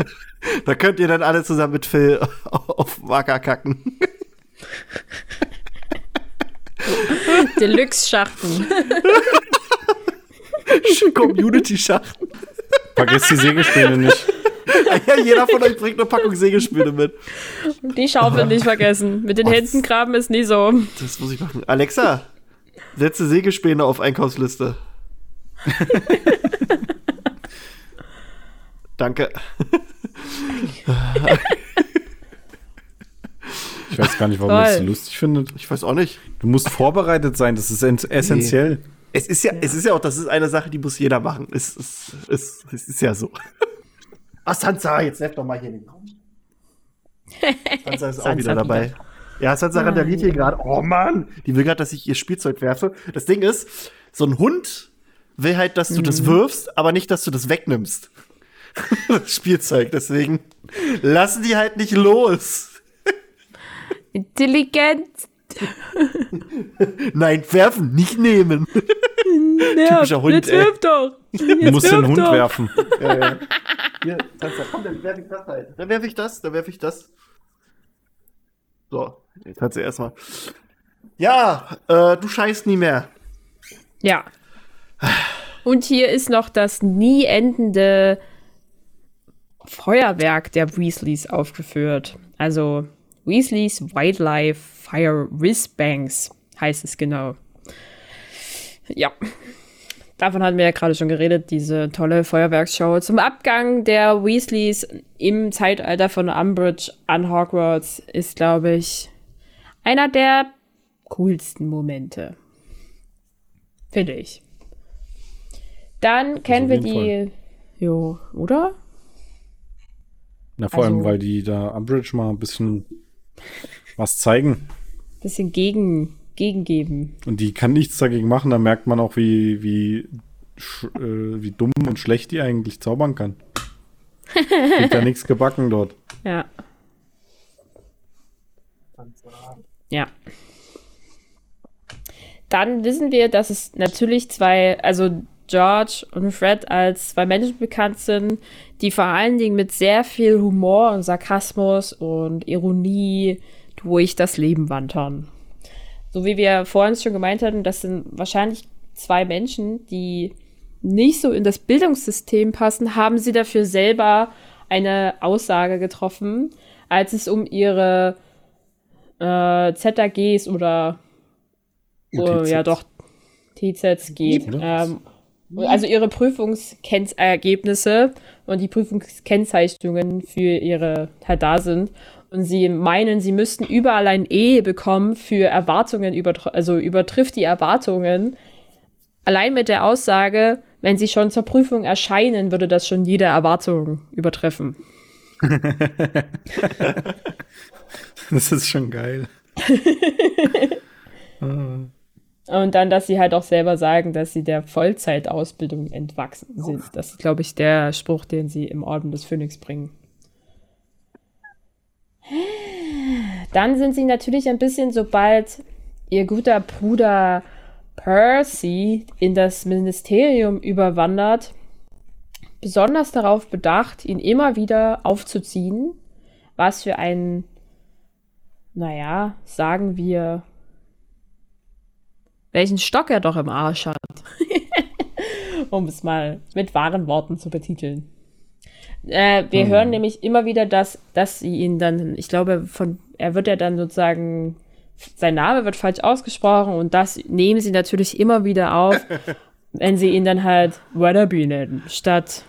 (laughs) da könnt ihr dann alle zusammen mit Phil (laughs) auf Wacker kacken. (laughs) Deluxe-Schachten. Community-Schachten. vergesst die Sägespäne nicht. Ja, jeder von euch bringt eine Packung Sägespüle mit. Die Schaufel nicht vergessen. Mit den Was? Händen graben ist nie so. Das muss ich machen. Alexa, setze Sägespäne auf Einkaufsliste. (laughs) Danke. Ich weiß gar nicht, warum ihr das so Toll. lustig findet. Ich weiß auch nicht. Du musst vorbereitet sein, das ist ess- essentiell. Es ist ja, es ist ja auch, das ist eine Sache, die muss jeder machen. Es, es, es, es ist ja so. Ah, Sansa, jetzt nervt doch mal hier den Raum. (laughs) Sansa ist auch Sansa wieder dabei. wieder. Ja, Sansa randaliert hier gerade. Oh Mann, die will gerade, dass ich ihr Spielzeug werfe. Das Ding ist, so ein Hund will halt, dass du das wirfst, aber nicht, dass du das wegnimmst. (laughs) das Spielzeug. Deswegen lassen die halt nicht los. Intelligent. (laughs) Nein, werfen, nicht nehmen. (laughs) Typischer Hund, Jetzt wirf doch. (laughs) Du musst den Hund doch. werfen. Ja, ja. Hier, komm, dann werfe ich das halt. Dann werfe ich das, dann werfe ich das. So, jetzt hat sie erstmal. Ja, äh, du scheißt nie mehr. Ja. Und hier ist noch das nie endende Feuerwerk der Weasleys aufgeführt. Also Weasleys Wildlife Fire Wristbanks heißt es genau. Ja. Davon hatten wir ja gerade schon geredet, diese tolle Feuerwerksshow zum Abgang der Weasleys im Zeitalter von Umbridge an Hogwarts ist, glaube ich, einer der coolsten Momente. Finde ich. Dann kennen wir die. Jo, oder? Na, vor allem, Also- weil die da Umbridge mal ein bisschen was zeigen. Bisschen gegen, gegengeben. Und die kann nichts dagegen machen. Da merkt man auch, wie, wie, äh, wie dumm und schlecht die eigentlich zaubern kann. (laughs) Kriegt da nichts gebacken dort. Ja. Ja. Dann wissen wir, dass es natürlich zwei, also George und Fred als zwei Menschen bekannt sind, die vor allen Dingen mit sehr viel Humor und Sarkasmus und Ironie durch das Leben wandern. So wie wir vorhin schon gemeint hatten, das sind wahrscheinlich zwei Menschen, die nicht so in das Bildungssystem passen, haben sie dafür selber eine Aussage getroffen, als es um ihre äh, ZAGs oder oh, ja doch TZs geht. Ähm, also ihre Prüfungsergebnisse und die Prüfungskennzeichnungen für ihre halt da sind. Und sie meinen, sie müssten überall ein E bekommen für Erwartungen, übertr also übertrifft die Erwartungen. Allein mit der Aussage, wenn sie schon zur Prüfung erscheinen, würde das schon jede Erwartung übertreffen. (laughs) Das ist schon geil. (laughs) Und dann, dass sie halt auch selber sagen, dass sie der Vollzeitausbildung entwachsen sind. Das ist, glaube ich, der Spruch, den sie im Orden des Phönix bringen. Dann sind sie natürlich ein bisschen, sobald ihr guter Bruder Percy in das Ministerium überwandert, besonders darauf bedacht, ihn immer wieder aufzuziehen, was für ein, naja, sagen wir, welchen Stock er doch im Arsch hat. (laughs) um es mal mit wahren Worten zu betiteln. Äh, wir Hm. hören nämlich immer wieder, dass, dass sie ihn dann, ich glaube, von, er wird ja dann sozusagen, sein Name wird falsch ausgesprochen und das nehmen sie natürlich immer wieder auf, (laughs) wenn sie ihn dann halt Weatherby nennen, statt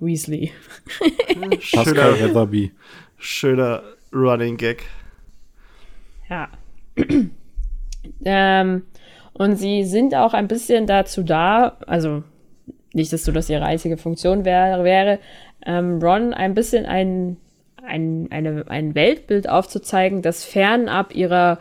Weasley. (laughs) Pascal Schöner, Weatherby. schöner Running Gag. Ja. (clears throat) ähm, und sie sind auch ein bisschen dazu da, also nicht, dass so das ihre einzige Funktion wäre, wäre ähm, Ron ein bisschen ein, ein, eine, ein Weltbild aufzuzeigen, das fernab ihrer,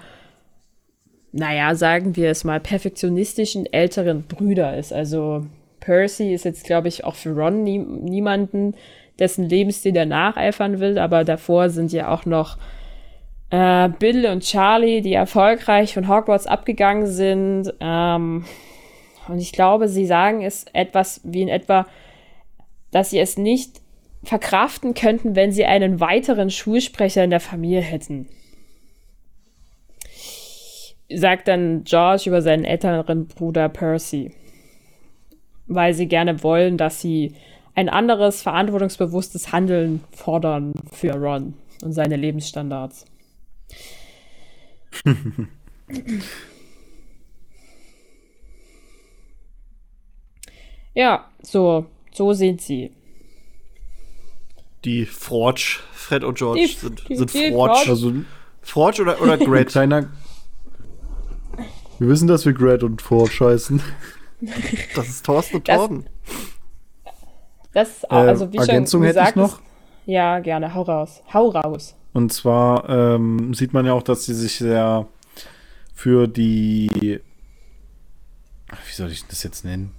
naja, sagen wir es mal, perfektionistischen älteren Brüder ist. Also Percy ist jetzt, glaube ich, auch für Ron nie, niemanden, dessen Lebensstil er nacheifern will, aber davor sind ja auch noch äh, Bill und Charlie, die erfolgreich von Hogwarts abgegangen sind. Ähm, und ich glaube, sie sagen es etwas wie in etwa, dass sie es nicht verkraften könnten, wenn sie einen weiteren Schulsprecher in der Familie hätten. Sagt dann George über seinen älteren Bruder Percy. Weil sie gerne wollen, dass sie ein anderes, verantwortungsbewusstes Handeln fordern für Ron und seine Lebensstandards. (laughs) ja, so, so sind sie. Die Forge, Fred und George Die- sind, sind die Forge. Forge. Also, Forge oder, oder (laughs) ein Great? kleiner. Wir wissen, dass wir Grad und Forge heißen. Das ist Thorsten und Das- Torben. Das, Äh, also wie Ergänzung schon hätte ich gesagt, noch. ja, gerne, hau raus. Hau raus. Und zwar ähm, sieht man ja auch, dass sie sich sehr für die. Wie soll ich das jetzt nennen?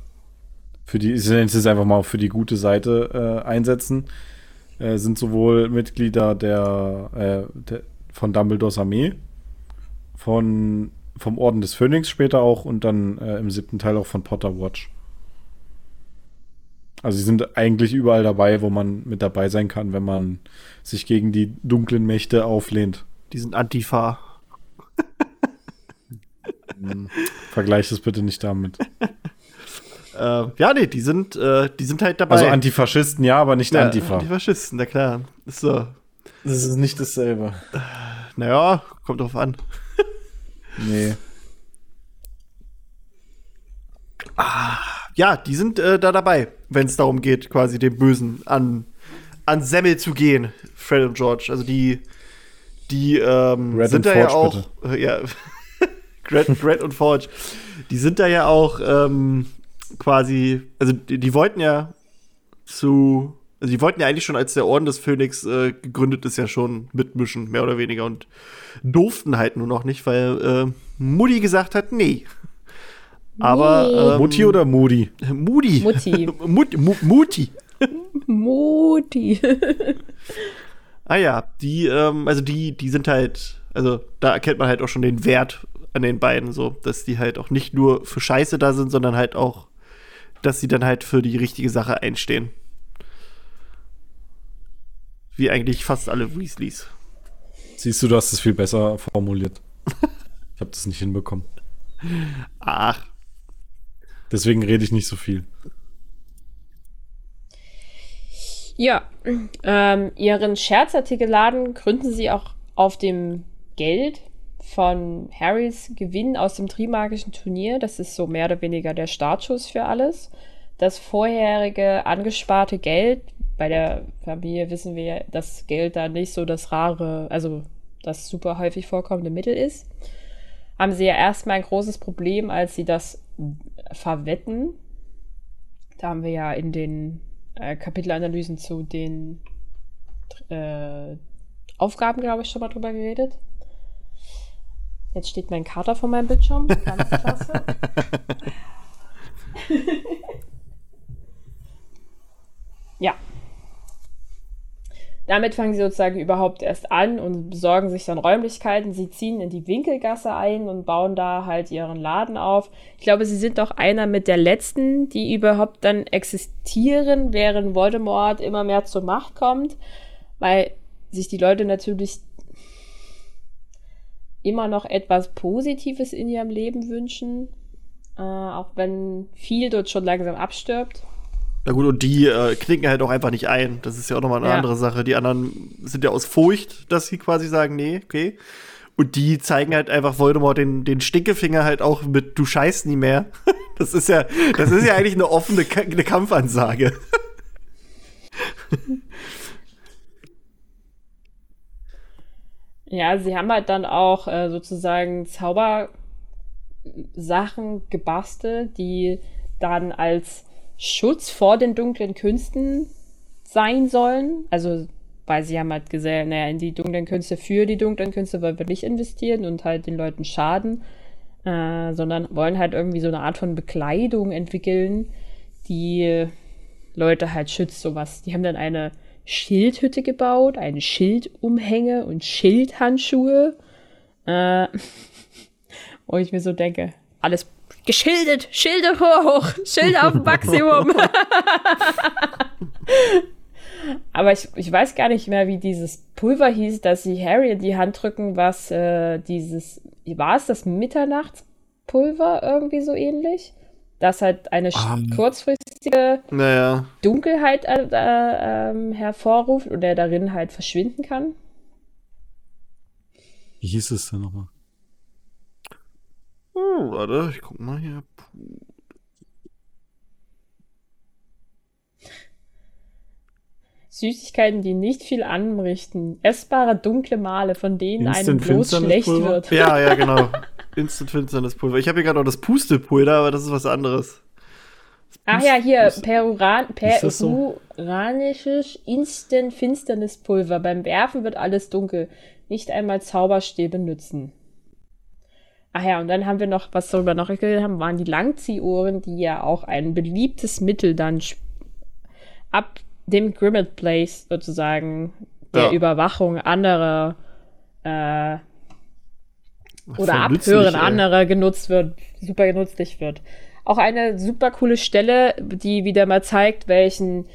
Für die, ich nenne es jetzt einfach mal für die gute Seite äh, einsetzen. Äh, sind sowohl Mitglieder der, äh, der von Dumbledores Armee, von, vom Orden des Phönix später auch und dann äh, im siebten Teil auch von Potter Watch. Also sie sind eigentlich überall dabei, wo man mit dabei sein kann, wenn man sich gegen die dunklen Mächte auflehnt. Die sind Antifa. Vergleich es bitte nicht damit. (laughs) Äh, ja, nee, die sind, äh, die sind halt dabei. Also Antifaschisten, ja, aber nicht ja, Antifa. Antifaschisten, na klar. Ist so. Das ist nicht dasselbe. Naja, kommt drauf an. (laughs) Nee. Ja, die sind äh, da dabei, wenn es darum geht, quasi dem Bösen an, an Semmel zu gehen, Fred und George. Also die, die ähm, Red sind und da ja Forge, auch, äh, ja, (laughs) Red, Red und Forge, die sind da ja auch ähm, quasi, also die, die wollten ja zu, also die wollten ja eigentlich schon, als der Orden des Phönix äh, gegründet ist, ja schon mitmischen, mehr oder weniger, und durften halt nur noch nicht, weil äh, Mutti gesagt hat, nee. Aber Nee. ähm, Mutti oder Moody? Moody. Mutti. (laughs) Mut, Mu, Mutti. Mutti. Ah ja, die, ähm, also die, die sind halt, also da erkennt man halt auch schon den Wert an den beiden, so, dass die halt auch nicht nur für Scheiße da sind, sondern halt auch dass sie dann halt für die richtige Sache einstehen. Wie eigentlich fast alle Weasleys. Siehst du, du hast es viel besser formuliert. (laughs) ich habe das nicht hinbekommen. Ach, Deswegen rede ich nicht so viel. Ja, ähm, ihren Scherzartikelladen gründen sie auch auf dem Geld von Harrys Gewinn aus dem Trimagischen Turnier. Das ist so mehr oder weniger der Startschuss für alles. Das vorherige angesparte Geld, bei der Familie wissen wir, dass Geld da nicht so das rare, also das super häufig vorkommende Mittel ist, haben sie ja erstmal ein großes Problem, als sie das verwetten. Da haben wir ja in den äh, Kapitelanalysen zu den äh, Aufgaben, glaube ich, schon mal drüber geredet. Jetzt steht mein Kater vor meinem Bildschirm. (laughs) Ganz klasse. (laughs) ja. Damit fangen sie sozusagen überhaupt erst an und besorgen sich dann Räumlichkeiten. Sie ziehen in die Winkelgasse ein und bauen da halt ihren Laden auf. Ich glaube, sie sind doch einer mit der letzten, die überhaupt dann existieren, während Voldemort immer mehr zur Macht kommt, weil sich die Leute natürlich immer noch etwas Positives in ihrem Leben wünschen, äh, auch wenn viel dort schon langsam abstirbt. Na gut, und die äh, knicken halt auch einfach nicht ein. Das ist ja auch nochmal eine Ja. andere Sache. Die anderen sind ja aus Furcht, dass sie quasi sagen, nee, okay. Und die zeigen halt einfach Voldemort den, den Stinkefinger halt auch mit Du scheißt nie mehr. (laughs) Das ist ja, das ist ja eigentlich eine offene Ka eine Kampfansage. (laughs) Ja, sie haben halt dann auch äh, sozusagen Zaubersachen gebastelt, die dann als Schutz vor den dunklen Künsten sein sollen. Also, weil sie haben halt gesagt, naja, in die dunklen Künste, für die dunklen Künste wollen wir nicht investieren und halt den Leuten schaden, äh, sondern wollen halt irgendwie so eine Art von Bekleidung entwickeln, die Leute halt schützt, sowas. Die haben dann eine Schildhütte gebaut, eine Schildumhänge und Schildhandschuhe. Äh, (laughs) wo ich mir so denke, alles geschildet, Schilde hoch, Schilde auf Maximum. (laughs) Aber ich, ich weiß gar nicht mehr, wie dieses Pulver hieß, das sie Harry in die Hand drücken, was äh, dieses, war es das Mitternachtspulver irgendwie so ähnlich? Das halt eine sch- Ah. kurzfristige Naja. Dunkelheit äh, äh, ähm, hervorruft und der darin halt verschwinden kann. Wie hieß es denn nochmal? Oh, warte, ich guck mal hier. Süßigkeiten, die nicht viel anrichten. Essbare dunkle Male, von denen einem bloß schlecht wird. Ja, ja, genau. (laughs) Instant Finsternis Pulver. Ich habe hier gerade noch das Pustepulver, aber das ist was anderes. Ach ja, hier, Peruran, das so? peruranisches Instant Finsternispulver. Beim Werfen wird alles dunkel. Nicht einmal Zauberstäbe nützen. Ach ja, und dann haben wir noch, was darüber noch geredet haben, waren die Langziehohren, die ja auch ein beliebtes Mittel dann ab dem Grimmet Place sozusagen der Ja. Überwachung anderer äh, oder Abhören ey. anderer genutzt wird, super nützlich wird. Auch eine super coole Stelle, die wieder mal zeigt, welchen,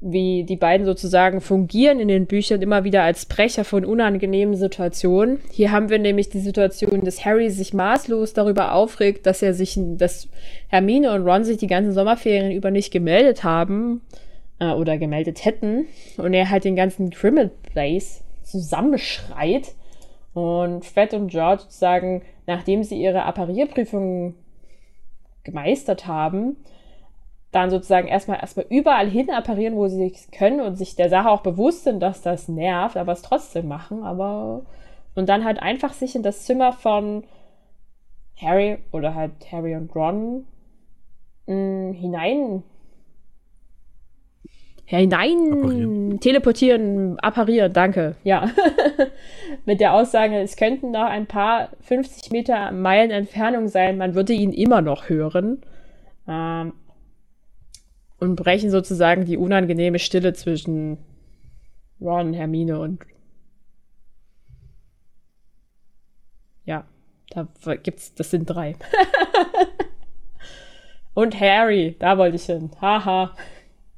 wie die beiden sozusagen fungieren in den Büchern immer wieder als Brecher von unangenehmen Situationen. Hier haben wir nämlich die Situation, dass Harry sich maßlos darüber aufregt, dass er sich, dass Hermine und Ron sich die ganzen Sommerferien über nicht gemeldet haben äh, oder gemeldet hätten und er halt den ganzen Grimmet Place zusammenschreit und Fred und George sozusagen, nachdem sie ihre Apparierprüfungen gemeistert haben, dann sozusagen erstmal erstmal überall hin apparieren, wo sie können und sich der Sache auch bewusst sind, dass das nervt, aber es trotzdem machen, aber und dann halt einfach sich in das Zimmer von Harry oder halt Harry und Ron mh, hinein hinein Apparieren. teleportieren, apparieren, danke, ja. (laughs) Mit der Aussage, es könnten noch ein paar 50 Meter Meilen Entfernung sein, man würde ihn immer noch hören. Ähm, und brechen sozusagen die unangenehme Stille zwischen Ron, Hermine und ja, da gibt's, das sind drei. (laughs) Und Harry, da wollte ich hin. Haha.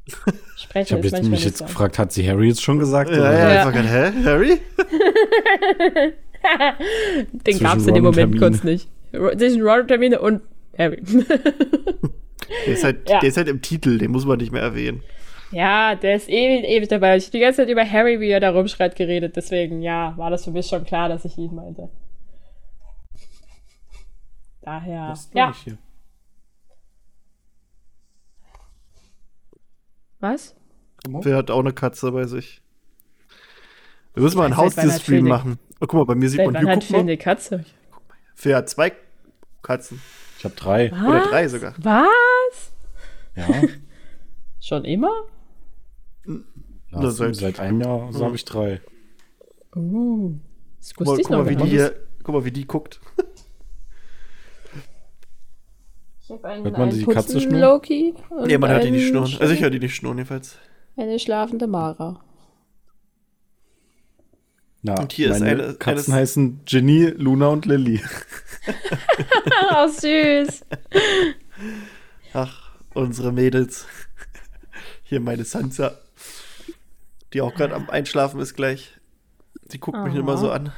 Ich Sprechen habe jetzt mich nicht jetzt so. gefragt, hat sie Harry jetzt schon gesagt? Ja, oder? ja, Ja. ich grad, hä? Harry? (laughs) Den gab es in dem Moment kurz nicht. Zwischen Ron und Harry. Der ist, halt, (laughs) Ja. der ist halt im Titel, den muss man nicht mehr erwähnen. ja, der ist ewig, ewig dabei. Ich habe die ganze Zeit über Harry, wie er da rumschreit, geredet. Deswegen, ja, war das für mich schon klar, dass ich ihn meinte. Daher, ist ja. hier? Was? Der hat auch eine Katze bei sich. Wir müssen mal einen hat Haustierstream machen. Oh, guck mal, bei mir sieht Seit man wann hat Phil eine Katze? Phil hat zwei Katzen. Ich habe drei. Oder drei sogar. Was? Ja, (laughs) Schon immer? ja Na, seit, seit- einem Jahr so habe ich drei. Uh, das Guck wusste mal, ich guck noch mal, wie die hier, guck mal, wie die guckt. (laughs) Ich hab einen, Hört man einen die Katze putzenden schnurren? Loki. Nee, man hört die nicht schnurren. Also ich höre die nicht schnurren jedenfalls. Eine schlafende Mara. Ja, Und hier ist meine eine- Katzen eines- heißen Ginny, Luna und Lilly. (laughs) Oh, süß. Ach, unsere Mädels. Hier meine Sansa. Die auch gerade am Einschlafen ist gleich. Sie guckt mich Aha. immer so an. Ey,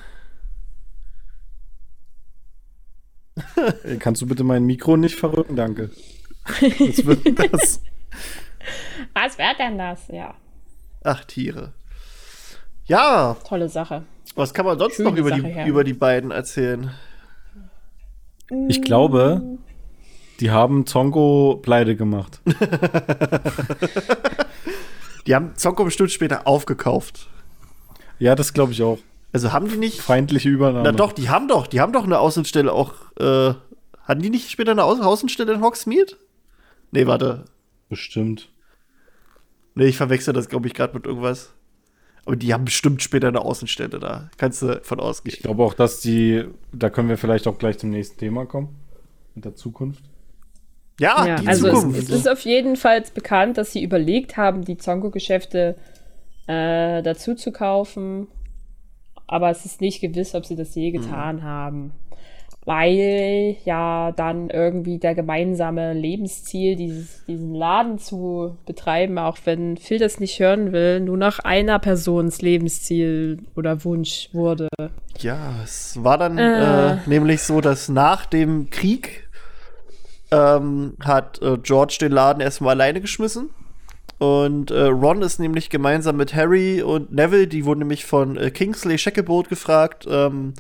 kannst du bitte mein Mikro nicht verrücken? Danke. Das wird das. (laughs) Was wäre denn das? Ja, Ach, Tiere. Ja, tolle Sache. was kann man sonst Schöne noch über Sache, die, ja. über die beiden erzählen? Ich glaube, die haben Zongo pleite gemacht. (laughs) Die haben Zonko bestimmt später aufgekauft. Ja, das glaube ich auch. Also haben die nicht. Feindliche Übernahme. Na doch, die haben doch, die haben doch eine Außenstelle auch. Äh, hatten die nicht später eine Au Außenstelle in Hogsmeade? Nee, warte. Bestimmt. Nee, ich verwechsel das, glaube ich, gerade mit irgendwas. Aber die haben bestimmt später eine Außenstelle da. Kannst du von ausgehen. Ich glaube auch, dass die, da können wir vielleicht auch gleich zum nächsten Thema kommen. Mit der Zukunft. Ja, ja, die also Zukunft. es, es ist auf jeden Fall bekannt, dass sie überlegt haben, die Zonko-Geschäfte äh, dazu zu kaufen. Aber es ist nicht gewiss, ob sie das je getan haben. Weil ja dann irgendwie der gemeinsame Lebensziel, dieses, diesen Laden zu betreiben, auch wenn Phil das nicht hören will, nur nach einer Persons Lebensziel oder Wunsch wurde. Ja, es war dann Äh. äh, nämlich so, dass nach dem Krieg ähm, hat äh, George den Laden erstmal alleine geschmissen. Und äh, Ron ist nämlich gemeinsam mit Harry und Neville, die wurden nämlich von äh, Kingsley Shacklebolt gefragt, ähm,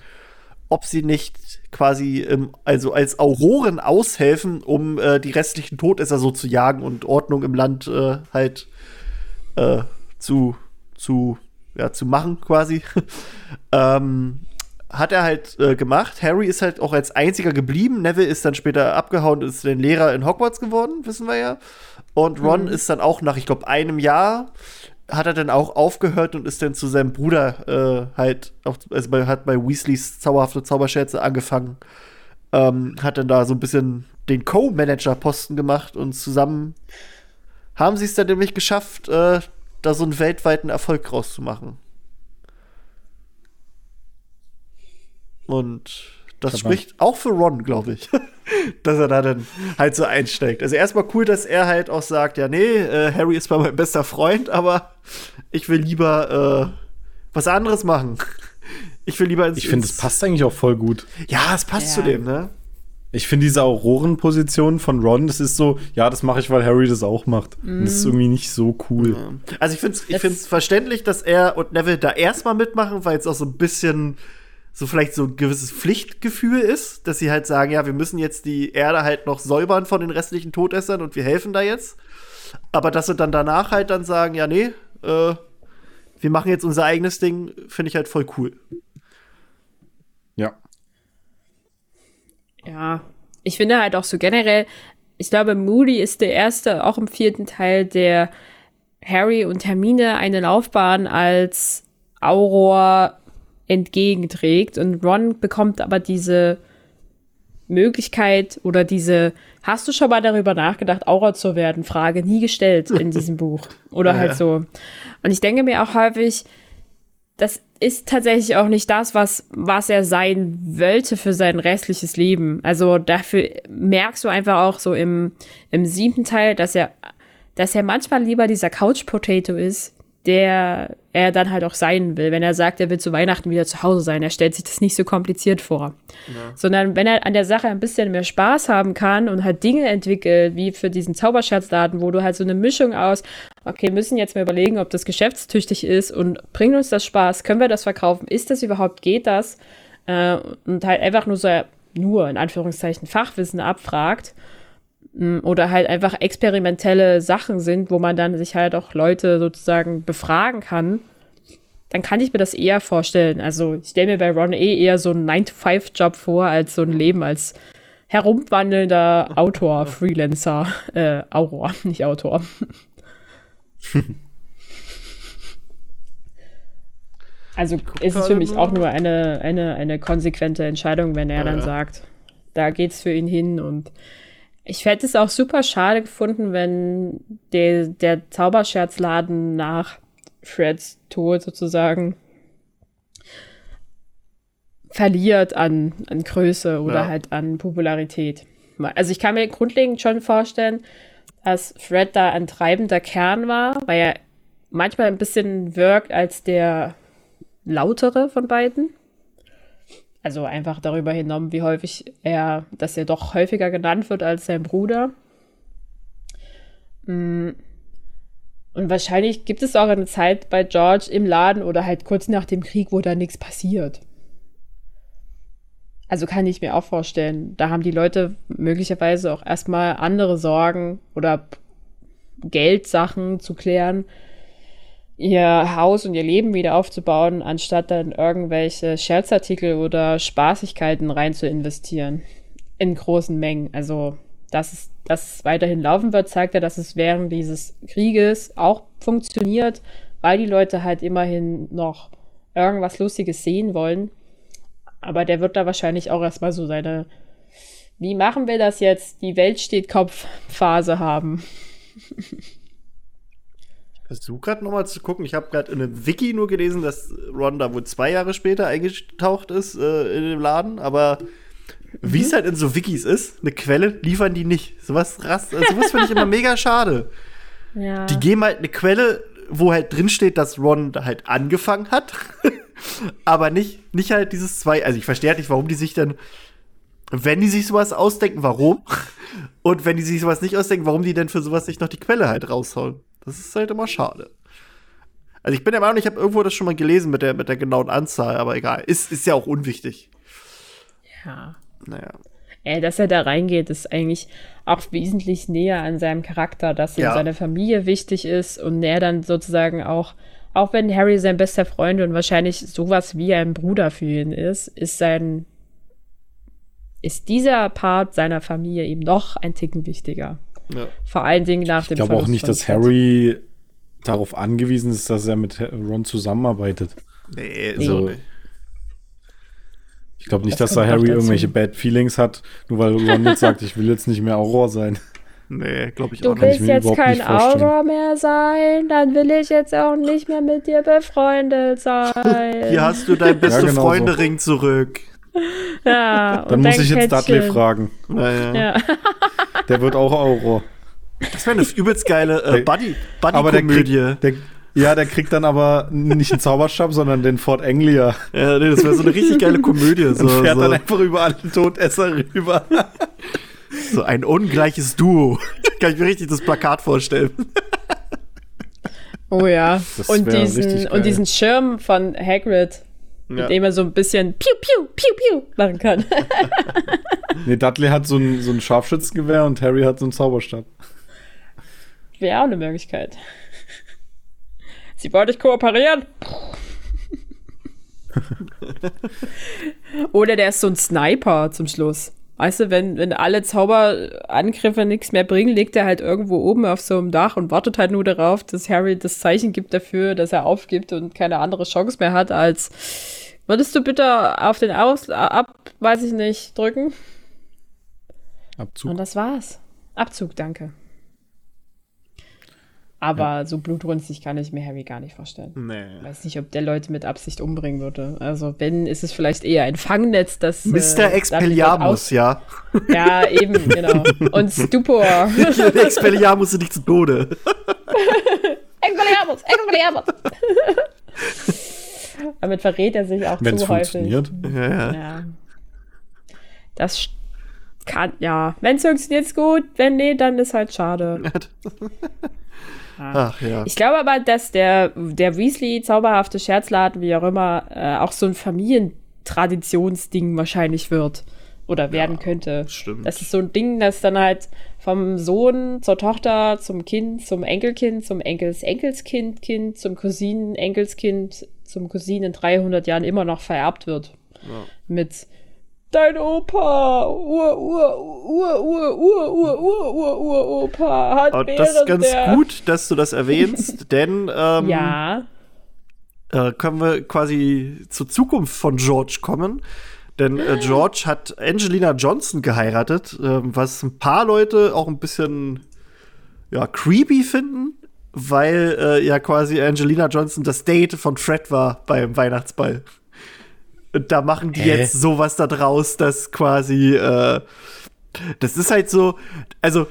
ob sie nicht quasi ähm, also als Auroren aushelfen, um äh, die restlichen Todesser so zu jagen und Ordnung im Land äh, halt äh, zu, zu, ja, zu machen quasi. (laughs) ähm, hat er halt äh, gemacht. Harry ist halt auch als einziger geblieben. Neville ist dann später abgehauen und ist dann Lehrer in Hogwarts geworden, wissen wir ja. Und Ron ist dann auch nach, ich glaube, einem Jahr hat er dann auch aufgehört und ist dann zu seinem Bruder äh, halt, auch, also bei, hat bei Weasleys zauberhafte Zauberscherze angefangen. Ähm, hat dann da so ein bisschen den Co-Manager-Posten gemacht und zusammen haben sie es dann nämlich geschafft, äh, da so einen weltweiten Erfolg rauszumachen. Und das Aber- spricht auch für Ron, glaube ich, (laughs) dass er da dann halt so einsteigt. Also erstmal cool, dass er halt auch sagt, ja, nee, äh, Harry ist zwar mein bester Freund, aber ich will lieber äh, was anderes machen. Ich will lieber ins Ich finde, es passt eigentlich auch voll gut. Ja, es passt Ja. zu dem, ne? Ich finde diese Aurorenposition von Ron, das ist so, ja, das mache ich, weil Harry das auch macht. Und das ist irgendwie nicht so cool. Also ich finde es ich find's verständlich, dass er und Neville da erstmal mitmachen, weil es auch so ein bisschen so vielleicht so ein gewisses Pflichtgefühl ist, dass sie halt sagen, ja, wir müssen jetzt die Erde halt noch säubern von den restlichen Todessern und wir helfen da jetzt. Aber dass sie dann danach halt dann sagen, ja, nee, äh, wir machen jetzt unser eigenes Ding, finde ich halt voll cool. Ja. Ja, ich finde halt auch so generell, ich glaube, Moody ist der Erste, auch im vierten Teil, der Harry und Hermine eine Laufbahn als Auror entgegenträgt. Und Ron bekommt aber diese Möglichkeit oder diese, hast du schon mal darüber nachgedacht, Auror zu werden? Frage nie gestellt in diesem (laughs) Buch. Oder Ja. halt so. Und ich denke mir auch häufig, dass ist tatsächlich auch nicht das, was, was er sein wollte für sein restliches Leben. Also dafür merkst du einfach auch so im, im siebten Teil, dass er, dass er manchmal lieber dieser Couch Potato ist, der er dann halt auch sein will. Wenn er sagt, er will zu Weihnachten wieder zu Hause sein, er stellt sich das nicht so kompliziert vor. Sondern wenn er an der Sache ein bisschen mehr Spaß haben kann und halt Dinge entwickelt, wie für diesen Zauberscherzladen, wo du halt so eine Mischung aus, okay, müssen jetzt mal überlegen, ob das geschäftstüchtig ist und bringt uns das Spaß, können wir das verkaufen, ist das überhaupt, geht das? Äh, und halt einfach nur so, nur in Anführungszeichen Fachwissen abfragt oder halt einfach experimentelle Sachen sind, wo man dann sich halt auch Leute sozusagen befragen kann, dann kann ich mir das eher vorstellen. Also ich stelle mir bei Ron eh eher so einen 9-to-5-Job vor, als so ein Leben als herumwandelnder Autor, Freelancer, äh, Auror, (laughs) nicht Autor. (laughs) Also ist es für mich auch nur eine, eine, eine konsequente Entscheidung, wenn er dann sagt, da geht's für ihn hin und ich hätte es auch super schade gefunden, wenn der, der Zauberscherzladen nach Freds Tod sozusagen verliert an, an Größe oder Ja. halt an Popularität. Also ich kann mir grundlegend schon vorstellen, dass Fred da ein treibender Kern war, weil er manchmal ein bisschen wirkt als der lautere von beiden. Also einfach darüber hingenommen, wie häufig er, dass er doch häufiger genannt wird als sein Bruder. Mm. Und wahrscheinlich gibt es auch eine Zeit bei George im Laden oder halt kurz nach dem Krieg, wo da nichts passiert. Also kann ich mir auch vorstellen, da haben die Leute möglicherweise auch erstmal andere Sorgen oder Geldsachen zu klären, ihr Haus und ihr Leben wieder aufzubauen, anstatt dann irgendwelche Scherzartikel oder Spaßigkeiten rein zu investieren. In großen Mengen. Also, dass es, dass es weiterhin laufen wird, zeigt ja, dass es während dieses Krieges auch funktioniert, weil die Leute halt immerhin noch irgendwas Lustiges sehen wollen. Aber der wird da wahrscheinlich auch erstmal so seine, wie machen wir das jetzt? Die Welt steht Kopf-Phase haben. (laughs) versuche gerade nochmal zu gucken. Ich habe gerade in einem Wiki nur gelesen, dass Ron da wohl zwei Jahre später eingetaucht ist äh, in dem Laden. Aber wie es halt in so Wikis ist, eine Quelle liefern die nicht. Sowas, rast- äh, sowas finde ich immer mega schade. (laughs) Ja. Die geben halt eine Quelle, wo halt drin steht, dass Ron da halt angefangen hat. (laughs) aber nicht, nicht halt dieses zwei. Also ich verstehe halt nicht, warum die sich dann, wenn die sich sowas ausdenken, warum? (laughs) Und wenn die sich sowas nicht ausdenken, warum die denn für sowas nicht noch die Quelle halt raushauen. Das ist halt immer schade. Also ich bin der Meinung, ich habe irgendwo das schon mal gelesen mit der, mit der genauen Anzahl, aber egal. Ist, ist ja auch unwichtig. ja. Naja. Ey, dass er da reingeht, ist eigentlich auch wesentlich näher an seinem Charakter, dass ihm Ja. seine Familie wichtig ist und er dann sozusagen auch, auch wenn Harry sein bester Freund und wahrscheinlich sowas wie ein Bruder für ihn ist, ist sein, ist dieser Part seiner Familie eben noch ein Ticken wichtiger. Ja. Vor allen Dingen nach Ich dem glaube auch nicht, dass. Harry darauf angewiesen ist, dass er mit Ron zusammenarbeitet. Nee, Nee. so nicht. Ich glaube nicht, Das dass da Harry dazu. irgendwelche Bad Feelings hat, nur weil Ron jetzt sagt, ich will jetzt nicht mehr Auror sein. Nee, glaube ich Du auch ich nicht. willst mir jetzt überhaupt kein nicht vorstellen. Auror mehr sein, dann will ich jetzt auch nicht mehr mit dir befreundet sein. Hier hast du dein (laughs) beste genau so. Freunde-Ring zurück. ja, und Dann muss dein ich jetzt Dudley fragen. Naja. Ja. (laughs) Der wird auch Auror. Das wäre eine übelst geile äh, Buddy- Buddy-Komödie. der, ja, der kriegt dann aber nicht einen Zauberstab, sondern den Fort Anglia. Ja, nee, das wäre so eine richtig geile Komödie. Und So, fährt dann so, einfach über alle Todesser rüber. so ein ungleiches Duo. Kann ich mir richtig das Plakat vorstellen. Oh ja. Das Und diesen, und diesen Schirm von Hagrid, Ja. mit dem er so ein bisschen piu, piu, piu, piu machen kann. Nee, Dudley hat so ein, so ein Scharfschützengewehr und Harry hat so einen Zauberstab. Wäre auch eine Möglichkeit. Sie wollte ich kooperieren. (laughs) Oder der ist so ein Sniper zum Schluss. Weißt du, wenn, wenn alle Zauberangriffe nichts mehr bringen, liegt er halt irgendwo oben auf so einem Dach und wartet halt nur darauf, dass Harry das Zeichen gibt dafür, dass er aufgibt und keine andere Chance mehr hat, als würdest du bitte auf den Aus ab, weiß ich nicht, drücken? Abzug. Und das war's. Abzug, danke. Aber so blutrünstig kann ich mir Harry gar nicht vorstellen. Nee. Weiß nicht, ob der Leute mit Absicht umbringen würde. Also wenn, ist es vielleicht eher ein Fangnetz, das. Mr. äh, Expelliarmus, ja. Ja, eben, genau. Und Stupor. (laughs) Expelliarmus sind nicht zu Tode. (laughs) Expelliarmus, Expelliarmus. (laughs) Damit verrät er sich auch Wenn es zu häufig. funktioniert. Ja, ja. Ja. Das kann, ja. Wenn es funktioniert, ist gut. Wenn nee, dann ist halt schade. Ach ja. Ich glaube aber, dass der, der Weasley zauberhafte Scherzladen, wie auch immer, äh, auch so ein Familientraditionsding wahrscheinlich wird. Oder werden könnte. stimmt. Das ist so ein Ding, das dann halt vom Sohn zur Tochter, zum Kind, zum Enkelkind, zum Enkels Enkelskind, Kind, zum Cousinen Enkelskind, zum Cousinen in 300 Jahren immer noch vererbt wird. Mit Dein Opa, Ur, Ur, Ur, Ur, Ur, Ur, Ur, Ur, Ur, Opa hat Und das ist ganz gut, dass du das erwähnst, (laughs) denn ähm, Ja, äh, können wir quasi zur Zukunft von George kommen. Denn äh, (gasps) George hat Angelina Johnson geheiratet, ähm, was ein paar Leute auch ein bisschen ja, creepy finden, weil äh, ja quasi Angelina Johnson das Date von Fred war beim Weihnachtsball. Und da machen die Hä? jetzt sowas da draus, dass quasi äh, das ist halt so, also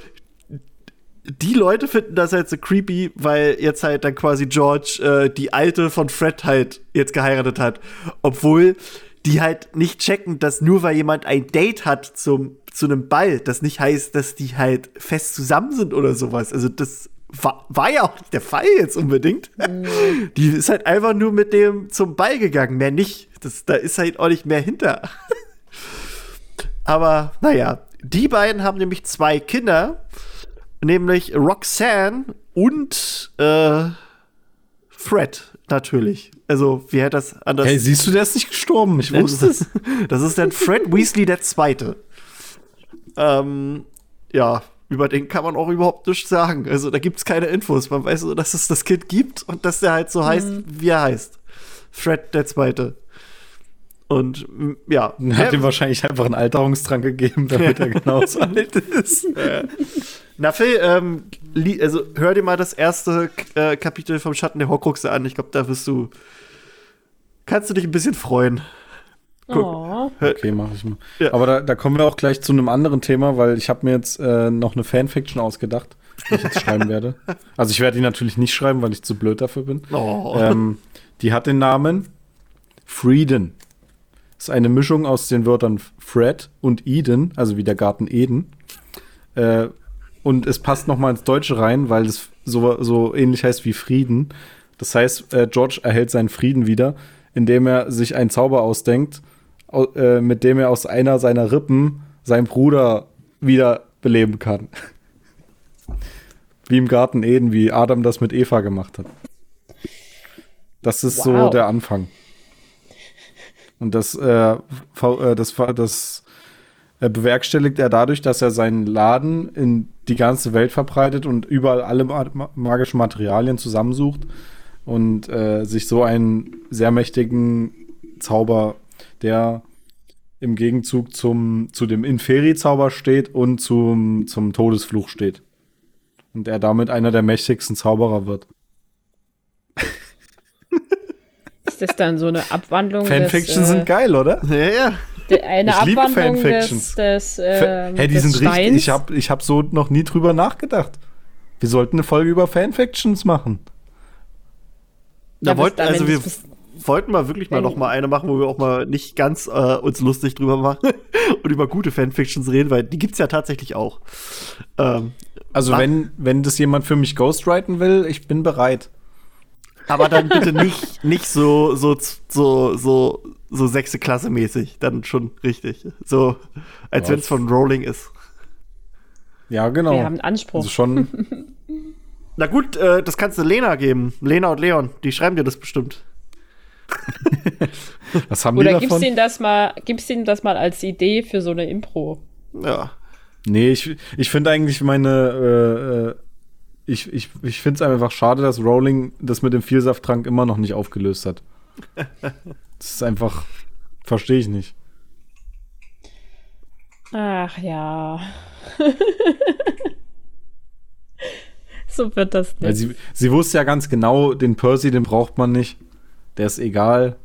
die Leute finden das halt so creepy, weil jetzt halt dann quasi George äh, die alte von Fred halt jetzt geheiratet hat. Obwohl die halt nicht checken, dass nur weil jemand ein Date hat zum, zu einem Ball, das nicht heißt, dass die halt fest zusammen sind oder sowas. Also das war, war ja auch nicht der Fall jetzt unbedingt. (laughs) Die ist halt einfach nur mit dem zum Ball gegangen, mehr nicht. Das, da ist halt auch nicht mehr hinter. (laughs) Aber naja, die beiden haben nämlich zwei Kinder, nämlich Roxanne und äh, Fred natürlich. Also, wie hätte das anders? Hey, siehst du, der ist nicht gestorben. Ich wusste es. Das ist dann Fred Weasley der Zweite. Ähm, ja, über den kann man auch überhaupt nichts sagen. Also, da gibt es keine Infos. Man weiß nur, dass es das Kind gibt und dass der halt so heißt, wie er heißt. Fred der Zweite. Und ja, Hat ihm wahrscheinlich einfach einen Alterungstrank gegeben, damit er (laughs) genauso alt ist. (laughs) Na Phil, ähm, li- also hör dir mal das erste äh, Kapitel vom Schatten der Horcruxe an. Ich glaube, da wirst du, kannst du dich ein bisschen freuen. Guck. oh. Okay, mache ich mal. Ja. Aber da, da kommen wir auch gleich zu einem anderen Thema, weil ich habe mir jetzt äh, noch eine Fanfiction ausgedacht, die ich jetzt schreiben werde. (laughs) Also ich werde die natürlich nicht schreiben, weil ich zu blöd dafür bin. Oh. Ähm, die hat den Namen Frieden. Ist eine Mischung aus den Wörtern Fred und Eden, also wie der Garten Eden. Äh, und es passt noch mal ins Deutsche rein, weil es so, so ähnlich heißt wie Frieden. Das heißt, äh, George erhält seinen Frieden wieder, indem er sich einen Zauber ausdenkt, au- äh, mit dem er aus einer seiner Rippen seinen Bruder wieder beleben kann. Wie im Garten Eden, wie Adam das mit Eva gemacht hat. Das ist so Wow. der Anfang. Und das, äh, äh, das, das äh, bewerkstelligt er dadurch, dass er seinen Laden in die ganze Welt verbreitet und überall alle ma ma- magischen Materialien zusammensucht und äh, sich so einen sehr mächtigen Zauber, der im Gegenzug zum, zu dem Inferi-Zauber steht und zum, zum Todesfluch steht. Und er damit einer der mächtigsten Zauberer wird. (laughs) Ist das dann so eine Abwandlung Fanfiction des, äh, sind geil, oder? ja, ja. de- eine Ich liebe Abwandlung des, Fanfictions. des, äh, hey, die des sind richtig. Steins? Ich habe ich hab so noch nie drüber nachgedacht. Wir sollten eine Folge über Fanfictions machen. Da Ja, wollten, also wir wollten mal wirklich mal noch mal eine machen, wo wir auch mal nicht ganz äh, uns lustig drüber machen (laughs) und über gute Fanfictions reden, weil die gibt's ja tatsächlich auch. Ähm, Also, Was? wenn, wenn das jemand für mich ghostwriten will, ich bin bereit. aber dann bitte nicht, nicht so, so, so, so, so sechste Klasse mäßig, dann schon richtig. So, als wenn es von Rowling ist. Ja, genau. Wir haben einen Anspruch. also schon. (laughs) Na gut, äh, das kannst du Lena geben. Lena und Leon, die schreiben dir das bestimmt. (laughs) Was haben Oder die gibst ihm das mal, gibst ihm das mal als Idee für so eine Impro? Ja. Nee, ich, ich finde eigentlich meine. Äh, äh, ich ich, ich finde es einfach schade, dass Rowling das mit dem Vielsafttrank immer noch nicht aufgelöst hat. (laughs) Das ist einfach. Verstehe ich nicht. Ach ja. (laughs) so wird das Weil nicht. sie, sie wusste ja ganz genau, den Percy, den braucht man nicht. Der ist egal.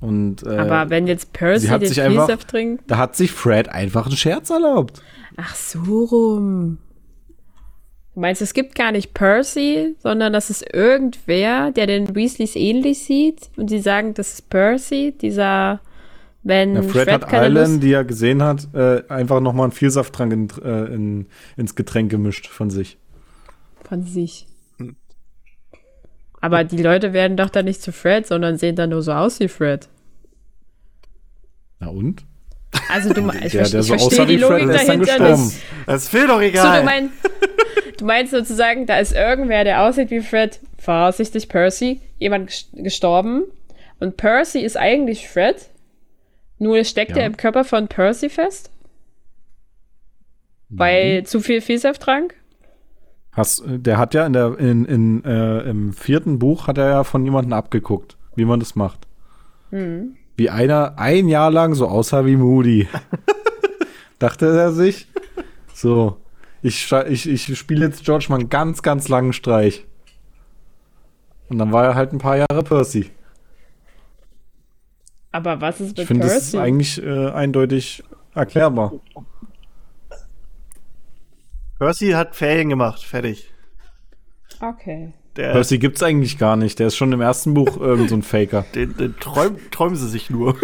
Und äh, Aber wenn jetzt Percy sie hat den Vielsaft trinkt. da hat sich Fred einfach einen Scherz erlaubt. Ach so rum. Du meinst, es gibt gar nicht Percy, sondern das ist irgendwer, der den Weasleys ähnlich sieht und die sagen, das ist Percy, dieser, wenn Ja, Fred, hat keine Alan, Lust, die er gesehen hat, äh, einfach nochmal einen Vielsafttrank in, äh, in, ins Getränk gemischt von sich. von sich. Aber die Leute werden doch dann nicht zu Fred, sondern sehen dann nur so aus wie Fred. Na und? Also du, (laughs) ich, ver- der ich so verstehe die Fred, Logik dann dahinter nicht. Das viel doch So, egal. du, mein, (laughs) du meinst sozusagen, da ist irgendwer, der aussieht wie Fred, vorsichtig Percy, jemand ges- gestorben. Und Percy ist eigentlich Fred, nur steckt Ja. er im Körper von Percy fest, weil zu viel Vielsafttrank. Hast, der hat ja in der, in, in, äh, im vierten Buch hat er ja von jemandem abgeguckt, wie man das macht. Hm. Wie einer ein Jahr lang so aussah wie Moody. (laughs) Dachte er sich, so, ich, ich, ich spiele jetzt George mal einen ganz, ganz langen Streich. Und dann war er halt ein paar Jahre Percy. Aber was ist Ich mit finde, das ist Percy? eigentlich äh, eindeutig erklärbar. Percy hat Ferien gemacht, fertig. Okay. Der, Percy gibt's eigentlich gar nicht. Der ist schon im ersten Buch irgend so ein Faker. (laughs) den, den träum, träumen sie sich nur.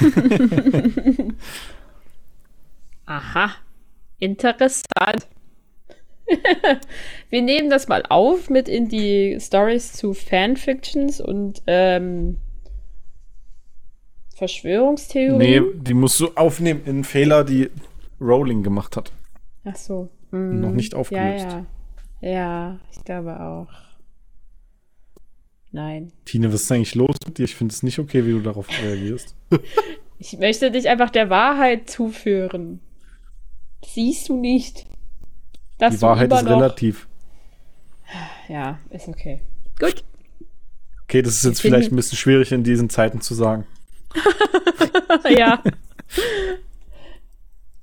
(laughs) Aha. Interessant. (laughs) Wir nehmen das mal auf mit in die Stories zu Fanfictions und ähm, Verschwörungstheorien. Nee, die musst du aufnehmen in Fehler, die Rowling gemacht hat. Ach so. Hm. Noch nicht aufgelöst. Ja, ja. Ja, ich glaube auch. Nein. Tine, was ist eigentlich los mit dir? Ich finde es nicht okay, wie du darauf reagierst. (laughs) Ich möchte dich einfach der Wahrheit zuführen. Siehst du nicht? Dass Die Wahrheit ist relativ. Ja, ist okay. Gut. Okay, das ist jetzt vielleicht ein bisschen schwierig in diesen Zeiten zu sagen. (laughs) ja. (laughs)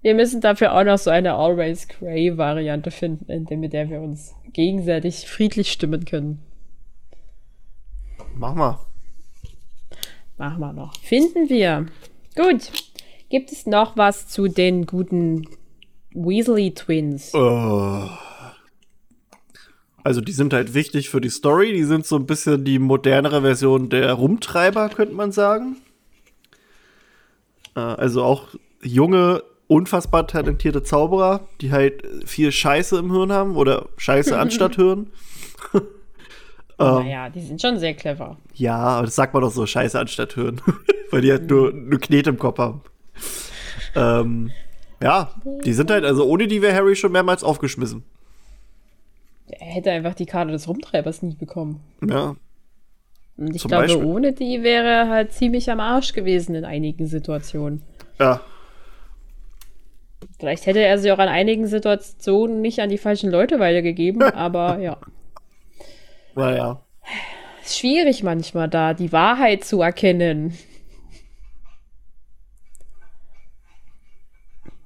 Wir müssen dafür auch noch so eine Always Grey Variante finden, in der, mit der wir uns gegenseitig friedlich stimmen können. Mach mal. Machen wir noch. Finden wir. Gut. Gibt es noch was zu den guten Weasley Twins? Oh. Also die sind halt wichtig für die Story. Die sind so ein bisschen die modernere Version der Rumtreiber, könnte man sagen. Äh, Also auch junge, unfassbar talentierte Zauberer, die halt viel Scheiße im Hirn haben oder Scheiße (laughs) anstatt Hirn. (laughs) ähm, naja, die sind schon sehr clever. Ja, aber das sagt man doch so, Scheiße anstatt Hirn. (laughs) Weil die halt nur, nur Knete im Kopf haben. ähm, ja, die sind halt, also ohne die wäre Harry schon mehrmals aufgeschmissen. Er hätte einfach die Karte des Rumtreibers nie bekommen. Ja, Und ich Zum glaube, Beispiel. ohne die wäre er halt ziemlich am Arsch gewesen in einigen Situationen. ja. Vielleicht hätte er sie auch an einigen Situationen nicht an die falschen Leute weitergegeben, (laughs) aber ja. Naja. Ist schwierig manchmal da, die Wahrheit zu erkennen.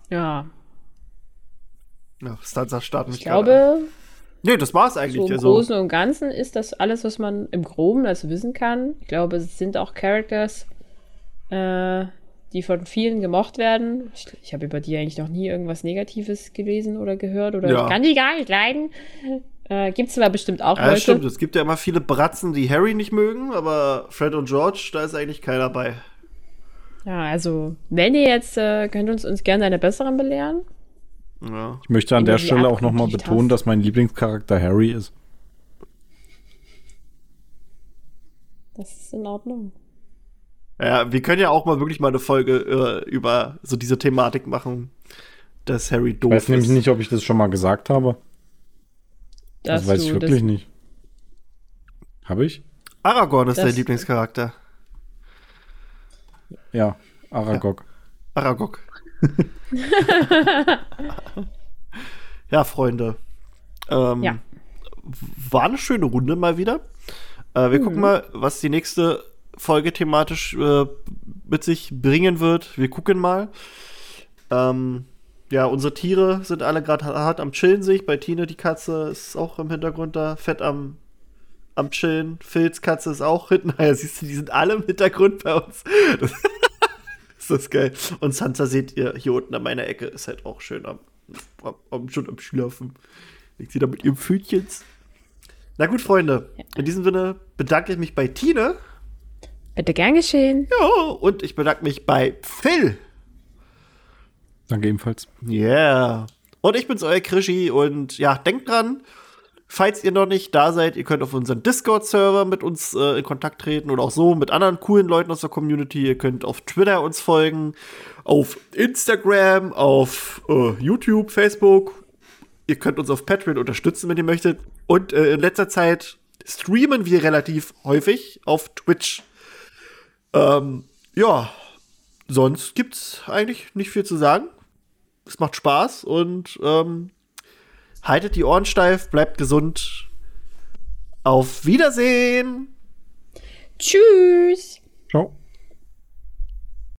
Ja, Ja, Stanza starten ich glaube, Nee, das war's eigentlich. so im also, Großen und Ganzen ist das alles, was man im Groben also wissen kann. Ich glaube, es sind auch Characters, äh, die von vielen gemocht werden. Ich, ich habe über die eigentlich noch nie irgendwas Negatives gelesen oder gehört oder Ja. ich kann die gar nicht leiden. Äh, Gibt es aber bestimmt auch ja, Leute. stimmt. Es gibt ja immer viele Bratzen, die Harry nicht mögen, aber Fred und George, da ist eigentlich keiner bei. Ja, also, wenn ihr jetzt, äh, könnt uns, uns gerne eine besseren belehren. Ja. Ich möchte an der Stelle auch nochmal betonen, hast. dass mein Lieblingscharakter Harry ist. Das ist in Ordnung. Ja, wir können ja auch mal wirklich mal eine Folge äh, über so diese Thematik machen, dass Harry Ich doof weiß nämlich ist. nicht, ob ich das schon mal gesagt habe. Dass Das weiß ich wirklich nicht. Habe ich? Aragorn ist Das- dein Lieblingscharakter. Ja, Aragog. Aragog. (laughs) ja, Freunde. Ähm, Ja. War eine schöne Runde mal wieder. Äh, wir Mhm. gucken mal, was die nächste Folge thematisch äh, mit sich bringen wird. Wir gucken mal. Ähm, ja, unsere Tiere sind alle gerade hart am Chillen sich. Bei Tine, die Katze, ist auch im Hintergrund da, fett am, am Chillen. Phils Katze ist auch hinten. (laughs) Naja, siehst du, die sind alle im Hintergrund bei uns. Das (laughs) ist das geil. Und Sansa seht ihr hier unten an meiner Ecke, ist halt auch schön am, am, am schon am Schlafen. Liegt sie da mit ihrem Pfötchens. Na gut, Freunde. In diesem Sinne bedanke ich mich bei Tine. Bitte gern geschehen. Ja, und ich bedanke mich bei Phil. Danke ebenfalls. Yeah. Und ich bin's, euer Krischi. Und ja, denkt dran, falls ihr noch nicht da seid, ihr könnt auf unseren Discord-Server mit uns äh, in Kontakt treten oder auch so mit anderen coolen Leuten aus der Community. Ihr könnt auf Twitter uns folgen, auf Instagram, auf äh, YouTube, Facebook. Ihr könnt uns auf Patreon unterstützen, wenn ihr möchtet. Und äh, in letzter Zeit streamen wir relativ häufig auf Twitch. Ähm, ja, sonst gibt's eigentlich nicht viel zu sagen. Es macht Spaß und ähm, haltet die Ohren steif, bleibt gesund. Auf Wiedersehen! Tschüss. Ciao.